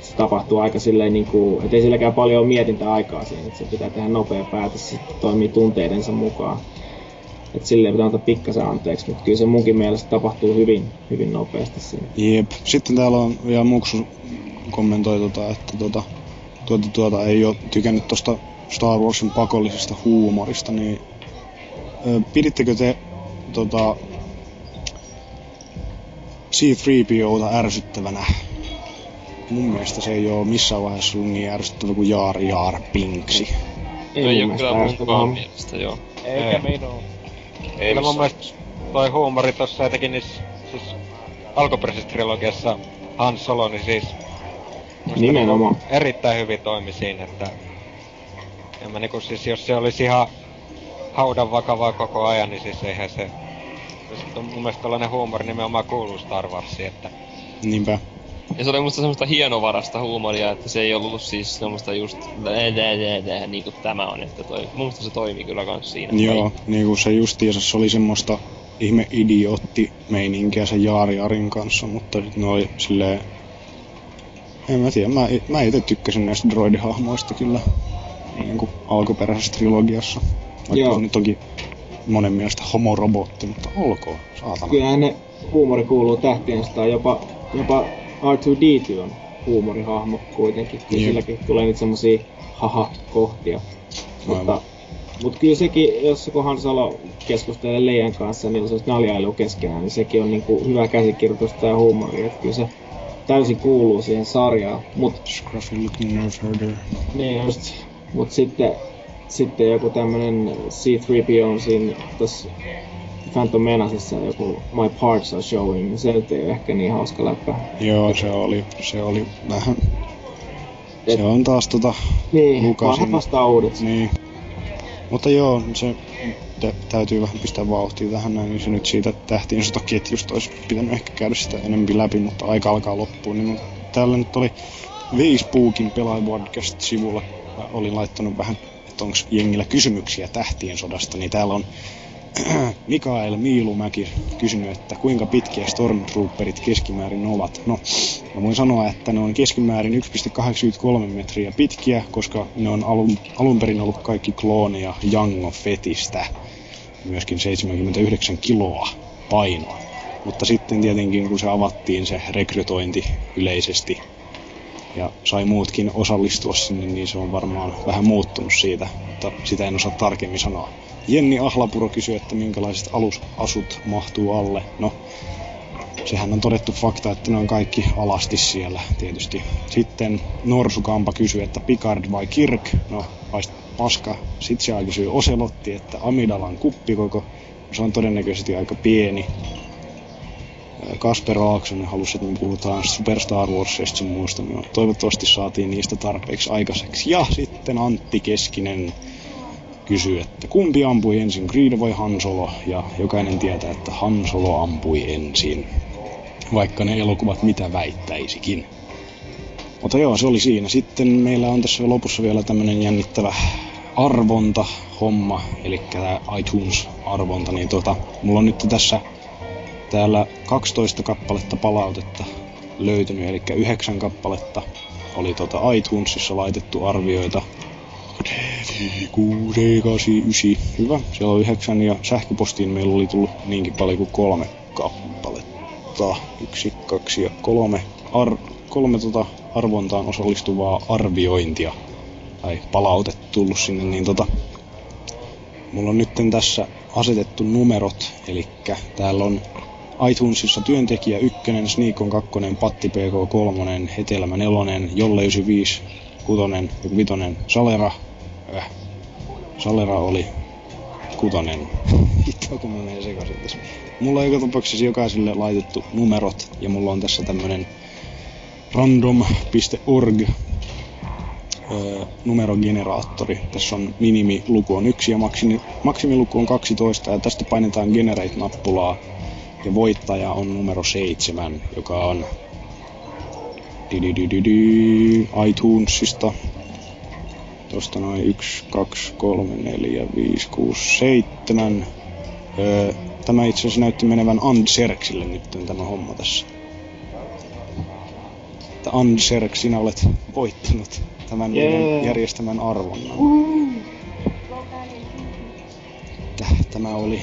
se tapahtuu aika silleen niinku, et ei silläkään paljon ole mietintäaikaa siinä, että se pitää tehdä nopea päätös, se toimii tunteidensa mukaan. Et silleen pitää antaa pikkasen anteeksi, mutta kyllä se munkin mielestä tapahtuu hyvin, hyvin nopeasti siinä. Jep. Sitten täällä on vielä Muksu kommentoi, tota, että tota, tuota, tuota, ei ole tykännyt tosta Star Warsin pakollisesta huumorista, niin ö, pidittekö te tota, C-3POta ärsyttävänä? Mun mielestä se ei ole missään vaiheessa ollut niin ärsyttävä kuin Jaar Jaar Pinksi. Ei, Ei mun oo kyllä ärsyttävää. munkaan mielestä, joo. Eikä Ei. minun. Ei Kyllä mun missään. mielestä toi huumori tossa etenkin niissä siis alkuperäisessä trilogiassa Han Solo, niin siis musta Nimenomaan. niinku erittäin hyvin toimi siinä, että en mä niinku siis jos se olisi ihan haudan vakavaa koko ajan, niin siis eihän se se on mun mielestä tällainen huumori nimenomaan kuuluu Star Warsiin, että Niinpä. Ja se oli musta semmoista hienovarasta huumoria, että se ei ollut siis semmoista just niin kuin tämä on, että toi, mun se toimi kyllä kans siinä. Joo, niin kuin se justiinsa se oli semmoista ihme idiootti meininkiä sen Jaar Jaarin kanssa, mutta sit ne oli silleen... En mä tiedä, mä, mä itse tykkäsin näistä droidihahmoista kyllä niin kuin alkuperäisessä trilogiassa. Vaikka Joo. se nyt onkin monen mielestä homorobotti, mutta olkoon, saatana. Kyllähän ne huumori kuuluu tähtien staan, jopa, jopa R2D2 on huumorihahmo kuitenkin. Jep. silläkin tulee niitä semmosia haha-kohtia. Aivan. Mutta, mutta kyllä sekin, jos kun Han Solo keskustelee Leijan kanssa, niin se olisi naljailu keskenään, niin sekin on niinku hyvä käsikirjoitusta ja huumoria. Että kyllä se täysin kuuluu siihen sarjaan. Mut Scruffy looking nerve herder. niin just. Mut sitten, sitten joku tämmönen C-3PO on siinä tossa Phantom Menacessa joku My Parts Are Showing, niin se nyt ei ole ehkä niin hauska läppä. Joo, se oli, se oli vähän... Se on taas tota Niin, Lukasin- vanhat vastaan uudet. Niin. Mutta joo, se tä- täytyy vähän pistää vauhtia tähän näin, niin se nyt siitä tähtien sotaketjusta olisi pitänyt ehkä käydä sitä enemmän läpi, mutta aika alkaa loppuun. Niin täällä nyt oli Facebookin Pelaajapodcast-sivulla, olin laittanut vähän, että onko jengillä kysymyksiä tähtien sodasta, niin täällä on Mikael Miilumäki kysynyt, että kuinka pitkiä Stormtrooperit keskimäärin ovat. No, mä voin sanoa, että ne on keskimäärin 1,83 metriä pitkiä, koska ne on alun, alun perin ollut kaikki klooneja Jango Fetistä. Myöskin 79 kiloa painoa. Mutta sitten tietenkin kun se avattiin se rekrytointi yleisesti ja sai muutkin osallistua sinne, niin se on varmaan vähän muuttunut siitä, mutta sitä en osaa tarkemmin sanoa. Jenni Ahlapuro kysyy, että minkälaiset alusasut mahtuu alle. No, sehän on todettu fakta, että ne on kaikki alasti siellä tietysti. Sitten Norsukampa kysyy, että Picard vai Kirk? No, vaist paska. Sitten se kysyy Oselotti, että Amidalan kuppikoko. Se on todennäköisesti aika pieni. Kasper Aaksonen halusi, että me puhutaan Super Star Warsista sun muista. niin Toivottavasti saatiin niistä tarpeeksi aikaiseksi. Ja sitten Antti Keskinen kysyy, että kumpi ampui ensin, Greedo vai Han Solo? Ja jokainen tietää, että Han Solo ampui ensin. Vaikka ne elokuvat mitä väittäisikin. Mutta joo, se oli siinä. Sitten meillä on tässä lopussa vielä tämmönen jännittävä arvonta homma, eli iTunes-arvonta, niin tota, mulla on nyt tässä täällä 12 kappaletta palautetta löytynyt, eli 9 kappaletta oli tota iTunesissa laitettu arvioita. D, 6, 8, 9. Hyvä, siellä on 9 ja sähköpostiin meillä oli tullut niinkin paljon kuin kolme kappaletta. Yksi, kaksi ja kolme, ar- kolme tota arvontaan osallistuvaa arviointia tai palautetta tullut sinne, niin tota, mulla on nytten tässä asetettu numerot, eli täällä on iTunesissa työntekijä 1, Sneakon 2, Patti PK 3, Hetelmä 4, Jolle 95, 6, 5, Salera, äh, Salera oli kutonen. Hitto kun mä menen sekaisin tässä. Mulla on joka tapauksessa jokaiselle laitettu numerot ja mulla on tässä tämmönen random.org öö, numerogeneraattori. Tässä on minimiluku on 1 ja maksimi, maksimiluku on 12 ja tästä painetaan generate-nappulaa ja voittaja on numero 7, joka on iTunesista. Tosta noin 1, 2, 3, 4, 5, 6, 7. Öö, tämä itse asiassa näytti menevän Andserksille nyt tämä homma tässä. Että Andserk, sinä olet voittanut tämän meidän järjestämän arvonnan. Tämä oli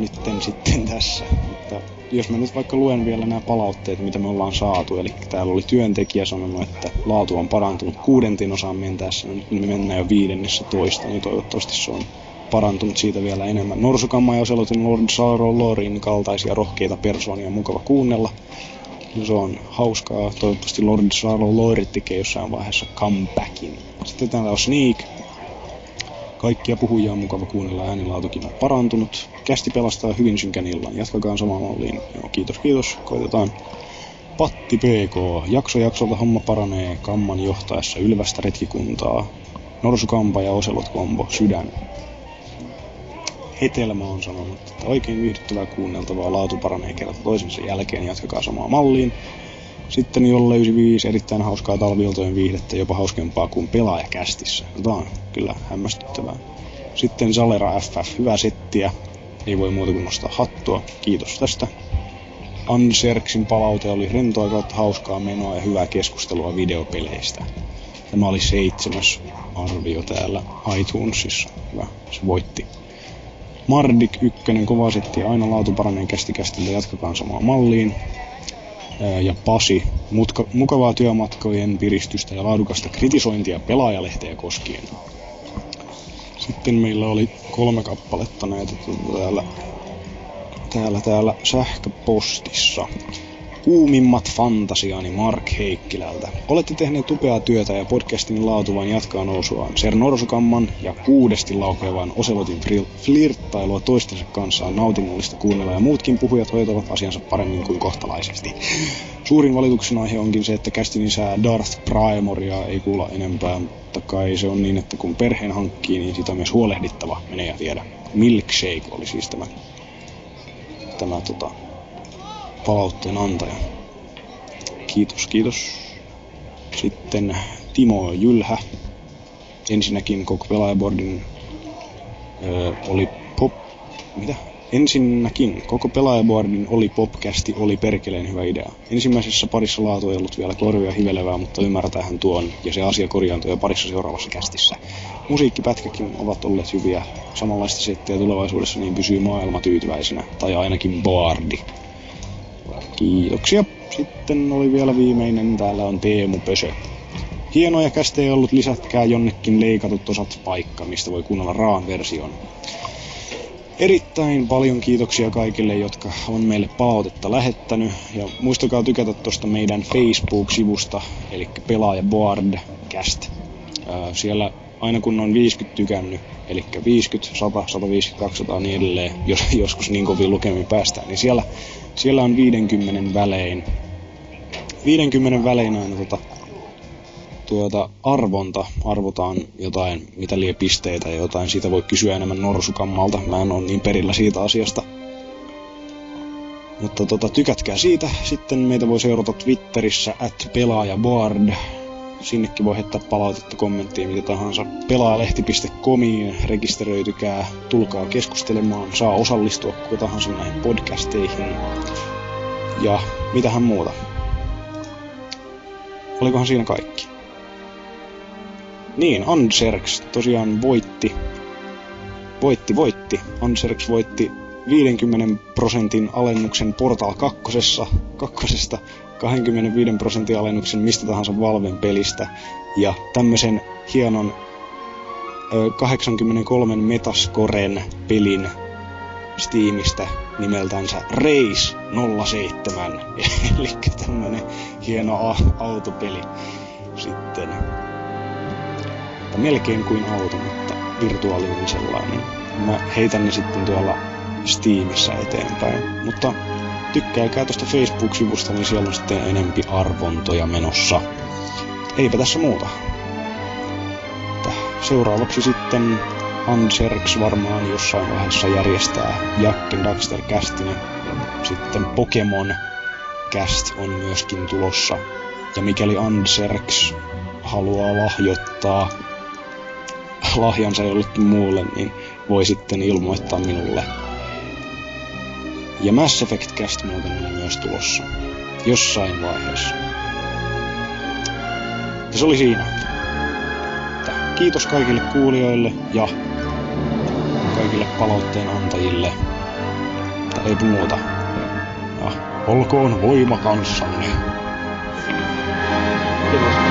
nytten sitten tässä. Mutta jos mä nyt vaikka luen vielä nämä palautteet, mitä me ollaan saatu. Eli täällä oli työntekijä sanonut, että laatu on parantunut kuudentin osaan mentäessä. Nyt me mennään jo viidennessä toista, niin toivottavasti se on parantunut siitä vielä enemmän. Norsukamma ja Oselotin Lord Saaro Lorin kaltaisia rohkeita persoonia mukava kuunnella. No se on hauskaa. Toivottavasti Lord Saaro Lori tekee jossain vaiheessa comebackin. Sitten täällä on Sneak, Kaikkia puhujia on mukava kuunnella, äänilaatukin on parantunut. Kästi pelastaa hyvin synkän illan, jatkakaa samaan malliin. Joo, kiitos, kiitos, koitetaan. Patti PK, jakso jaksolta homma paranee, kamman johtaessa ylvästä retkikuntaa. Norsukampa ja Oselot kombo, sydän. Hetelmä on sanonut, että oikein viihdyttävää kuunneltavaa, laatu paranee kerta toisensa jälkeen, jatkakaa samaan malliin. Sitten Jolle 95, erittäin hauskaa talviiltojen viihdettä, jopa hauskempaa kuin pelaajakästissä. Tämä on kyllä hämmästyttävää. Sitten Salera FF, hyvää settiä. Ei voi muuta kuin nostaa hattua. Kiitos tästä. Anserksin palaute oli rentoa hauskaa menoa ja hyvää keskustelua videopeleistä. Tämä oli seitsemäs arvio täällä iTunesissa. Hyvä, se voitti. Mardik 1, kova setti, aina laatu paranee kästi kästiltä, jatkakaa samaan malliin. Ja Pasi, mutka, mukavaa työmatkojen piristystä ja laadukasta kritisointia pelaajalehteä koskien. Sitten meillä oli kolme kappaletta näitä täällä, täällä, täällä sähköpostissa. Kuumimmat fantasiani Mark Heikkilältä. Olette tehneet upeaa työtä ja podcastin laatu vain jatkaa nousuaan. Ser Norsukamman ja kuudesti laukeavan Oselotin flirttailua toistensa kanssa on nautinnollista kuunnella ja muutkin puhujat hoitavat asiansa paremmin kuin kohtalaisesti. Suurin valituksen aihe onkin se, että kästin lisää Darth Primoria ei kuulla enempää, mutta kai se on niin, että kun perheen hankkii, niin sitä on myös huolehdittava, menee ja tiedä. Milkshake oli siis tämä, tämä tota, palautteen antaja. Kiitos, kiitos. Sitten Timo Jylhä. Ensinnäkin koko pelaajaboardin öö, oli pop... Mitä? Ensinnäkin koko pelaajaboardin oli popcasti oli perkeleen hyvä idea. Ensimmäisessä parissa laatu ei ollut vielä korvia hivelevää, mutta ymmärtähän tuon ja se asia korjaantui jo parissa seuraavassa kästissä. Musiikkipätkäkin ovat olleet hyviä. Samanlaista settiä tulevaisuudessa niin pysyy maailma tyytyväisenä, tai ainakin boardi. Kiitoksia. Sitten oli vielä viimeinen, täällä on Teemu Pösö. Hienoja kästejä ollut, lisätkää jonnekin leikatut osat paikka, mistä voi kuunnella raan version. Erittäin paljon kiitoksia kaikille, jotka on meille palautetta lähettänyt. Ja muistakaa tykätä tuosta meidän Facebook-sivusta, eli Pelaaja Board Cast. Siellä aina kun on 50 tykännyt, eli 50, 100, 150, 200 ja niin edelleen, jos joskus niin kovin lukemiin päästään, niin siellä, siellä on 50 välein, 50 välein aina tota, tuota arvonta, arvotaan jotain, mitä lie pisteitä ja jotain, siitä voi kysyä enemmän norsukammalta, mä en ole niin perillä siitä asiasta. Mutta tota, tykätkää siitä, sitten meitä voi seurata Twitterissä at pelaajaboard, sinnekin voi heittää palautetta, kommenttia, mitä tahansa. Pelaalehti.comiin rekisteröitykää, tulkaa keskustelemaan, saa osallistua kuka tahansa näihin podcasteihin. Ja mitähän muuta. Olikohan siinä kaikki? Niin, Anserx tosiaan voitti. Voitti, voitti. Anserx voitti 50 prosentin alennuksen Portal 2. kakkosesta 25 prosentin alennuksen mistä tahansa Valven pelistä ja tämmöisen hienon ö, 83 metascoren pelin Steamista nimeltänsä Race 07. Eli tämmönen hieno autopeli sitten. Mutta melkein kuin auto, mutta virtuaalinen sellainen. Mä heitän ne sitten tuolla Steamissa eteenpäin. Mutta tykkääkää tuosta Facebook-sivusta, niin siellä on sitten enempi arvontoja menossa. Eipä tässä muuta. Seuraavaksi sitten Anserx varmaan jossain vaiheessa järjestää Jack and Daxter castin ja sitten Pokemon cast on myöskin tulossa. Ja mikäli Anserx haluaa lahjoittaa lahjansa jollekin muulle, niin voi sitten ilmoittaa minulle ja Mass Effect Cast on myös tulossa. Jossain vaiheessa. Ja se oli siinä. Kiitos kaikille kuulijoille ja kaikille palautteen antajille. Ei muuta. Ja olkoon voima kanssanne. Commentary.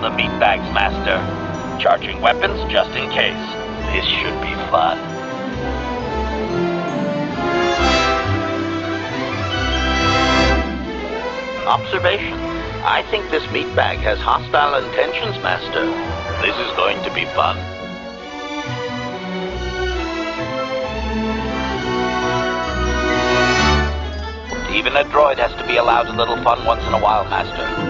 Tell the meatbags, Master. Charging weapons just in case. This should be fun. Observation. I think this meatbag has hostile intentions, Master. This is going to be fun. Even a droid has to be allowed a little fun once in a while, Master.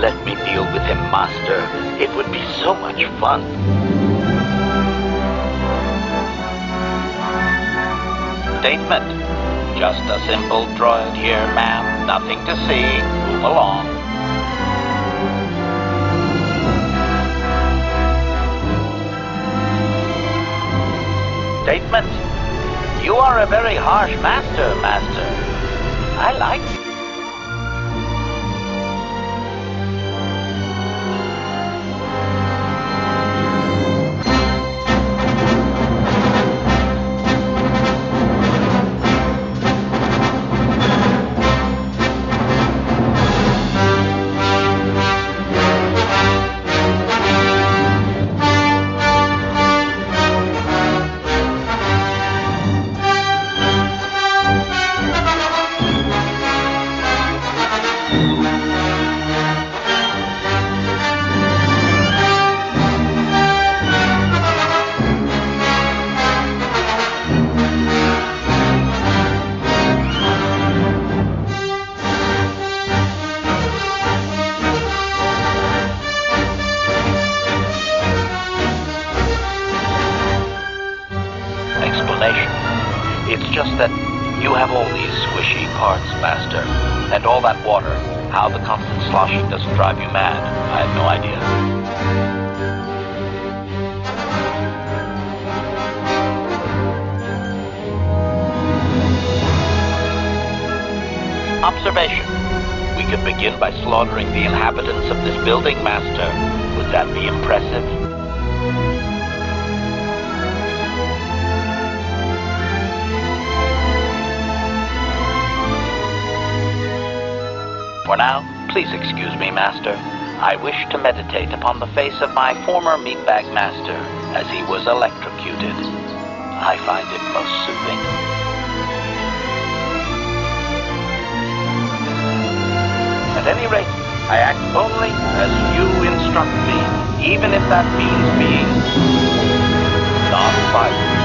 let me deal with him, Master. It would be so much fun. Statement. Just a simple droid here, ma'am. Nothing to see. Move along. Statement. You are a very harsh master, Master. I like you. I wish to meditate upon the face of my former meatbag master as he was electrocuted. I find it most soothing. At any rate, I act only as you instruct me, even if that means being non-violent.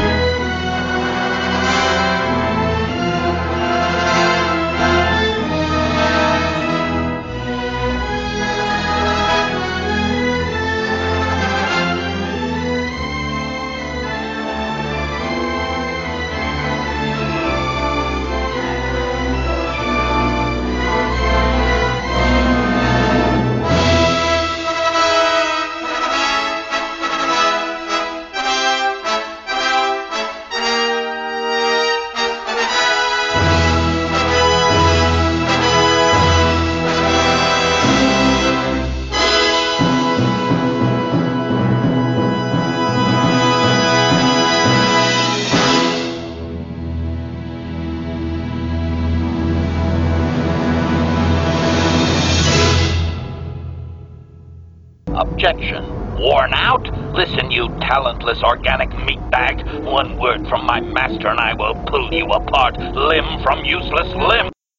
organic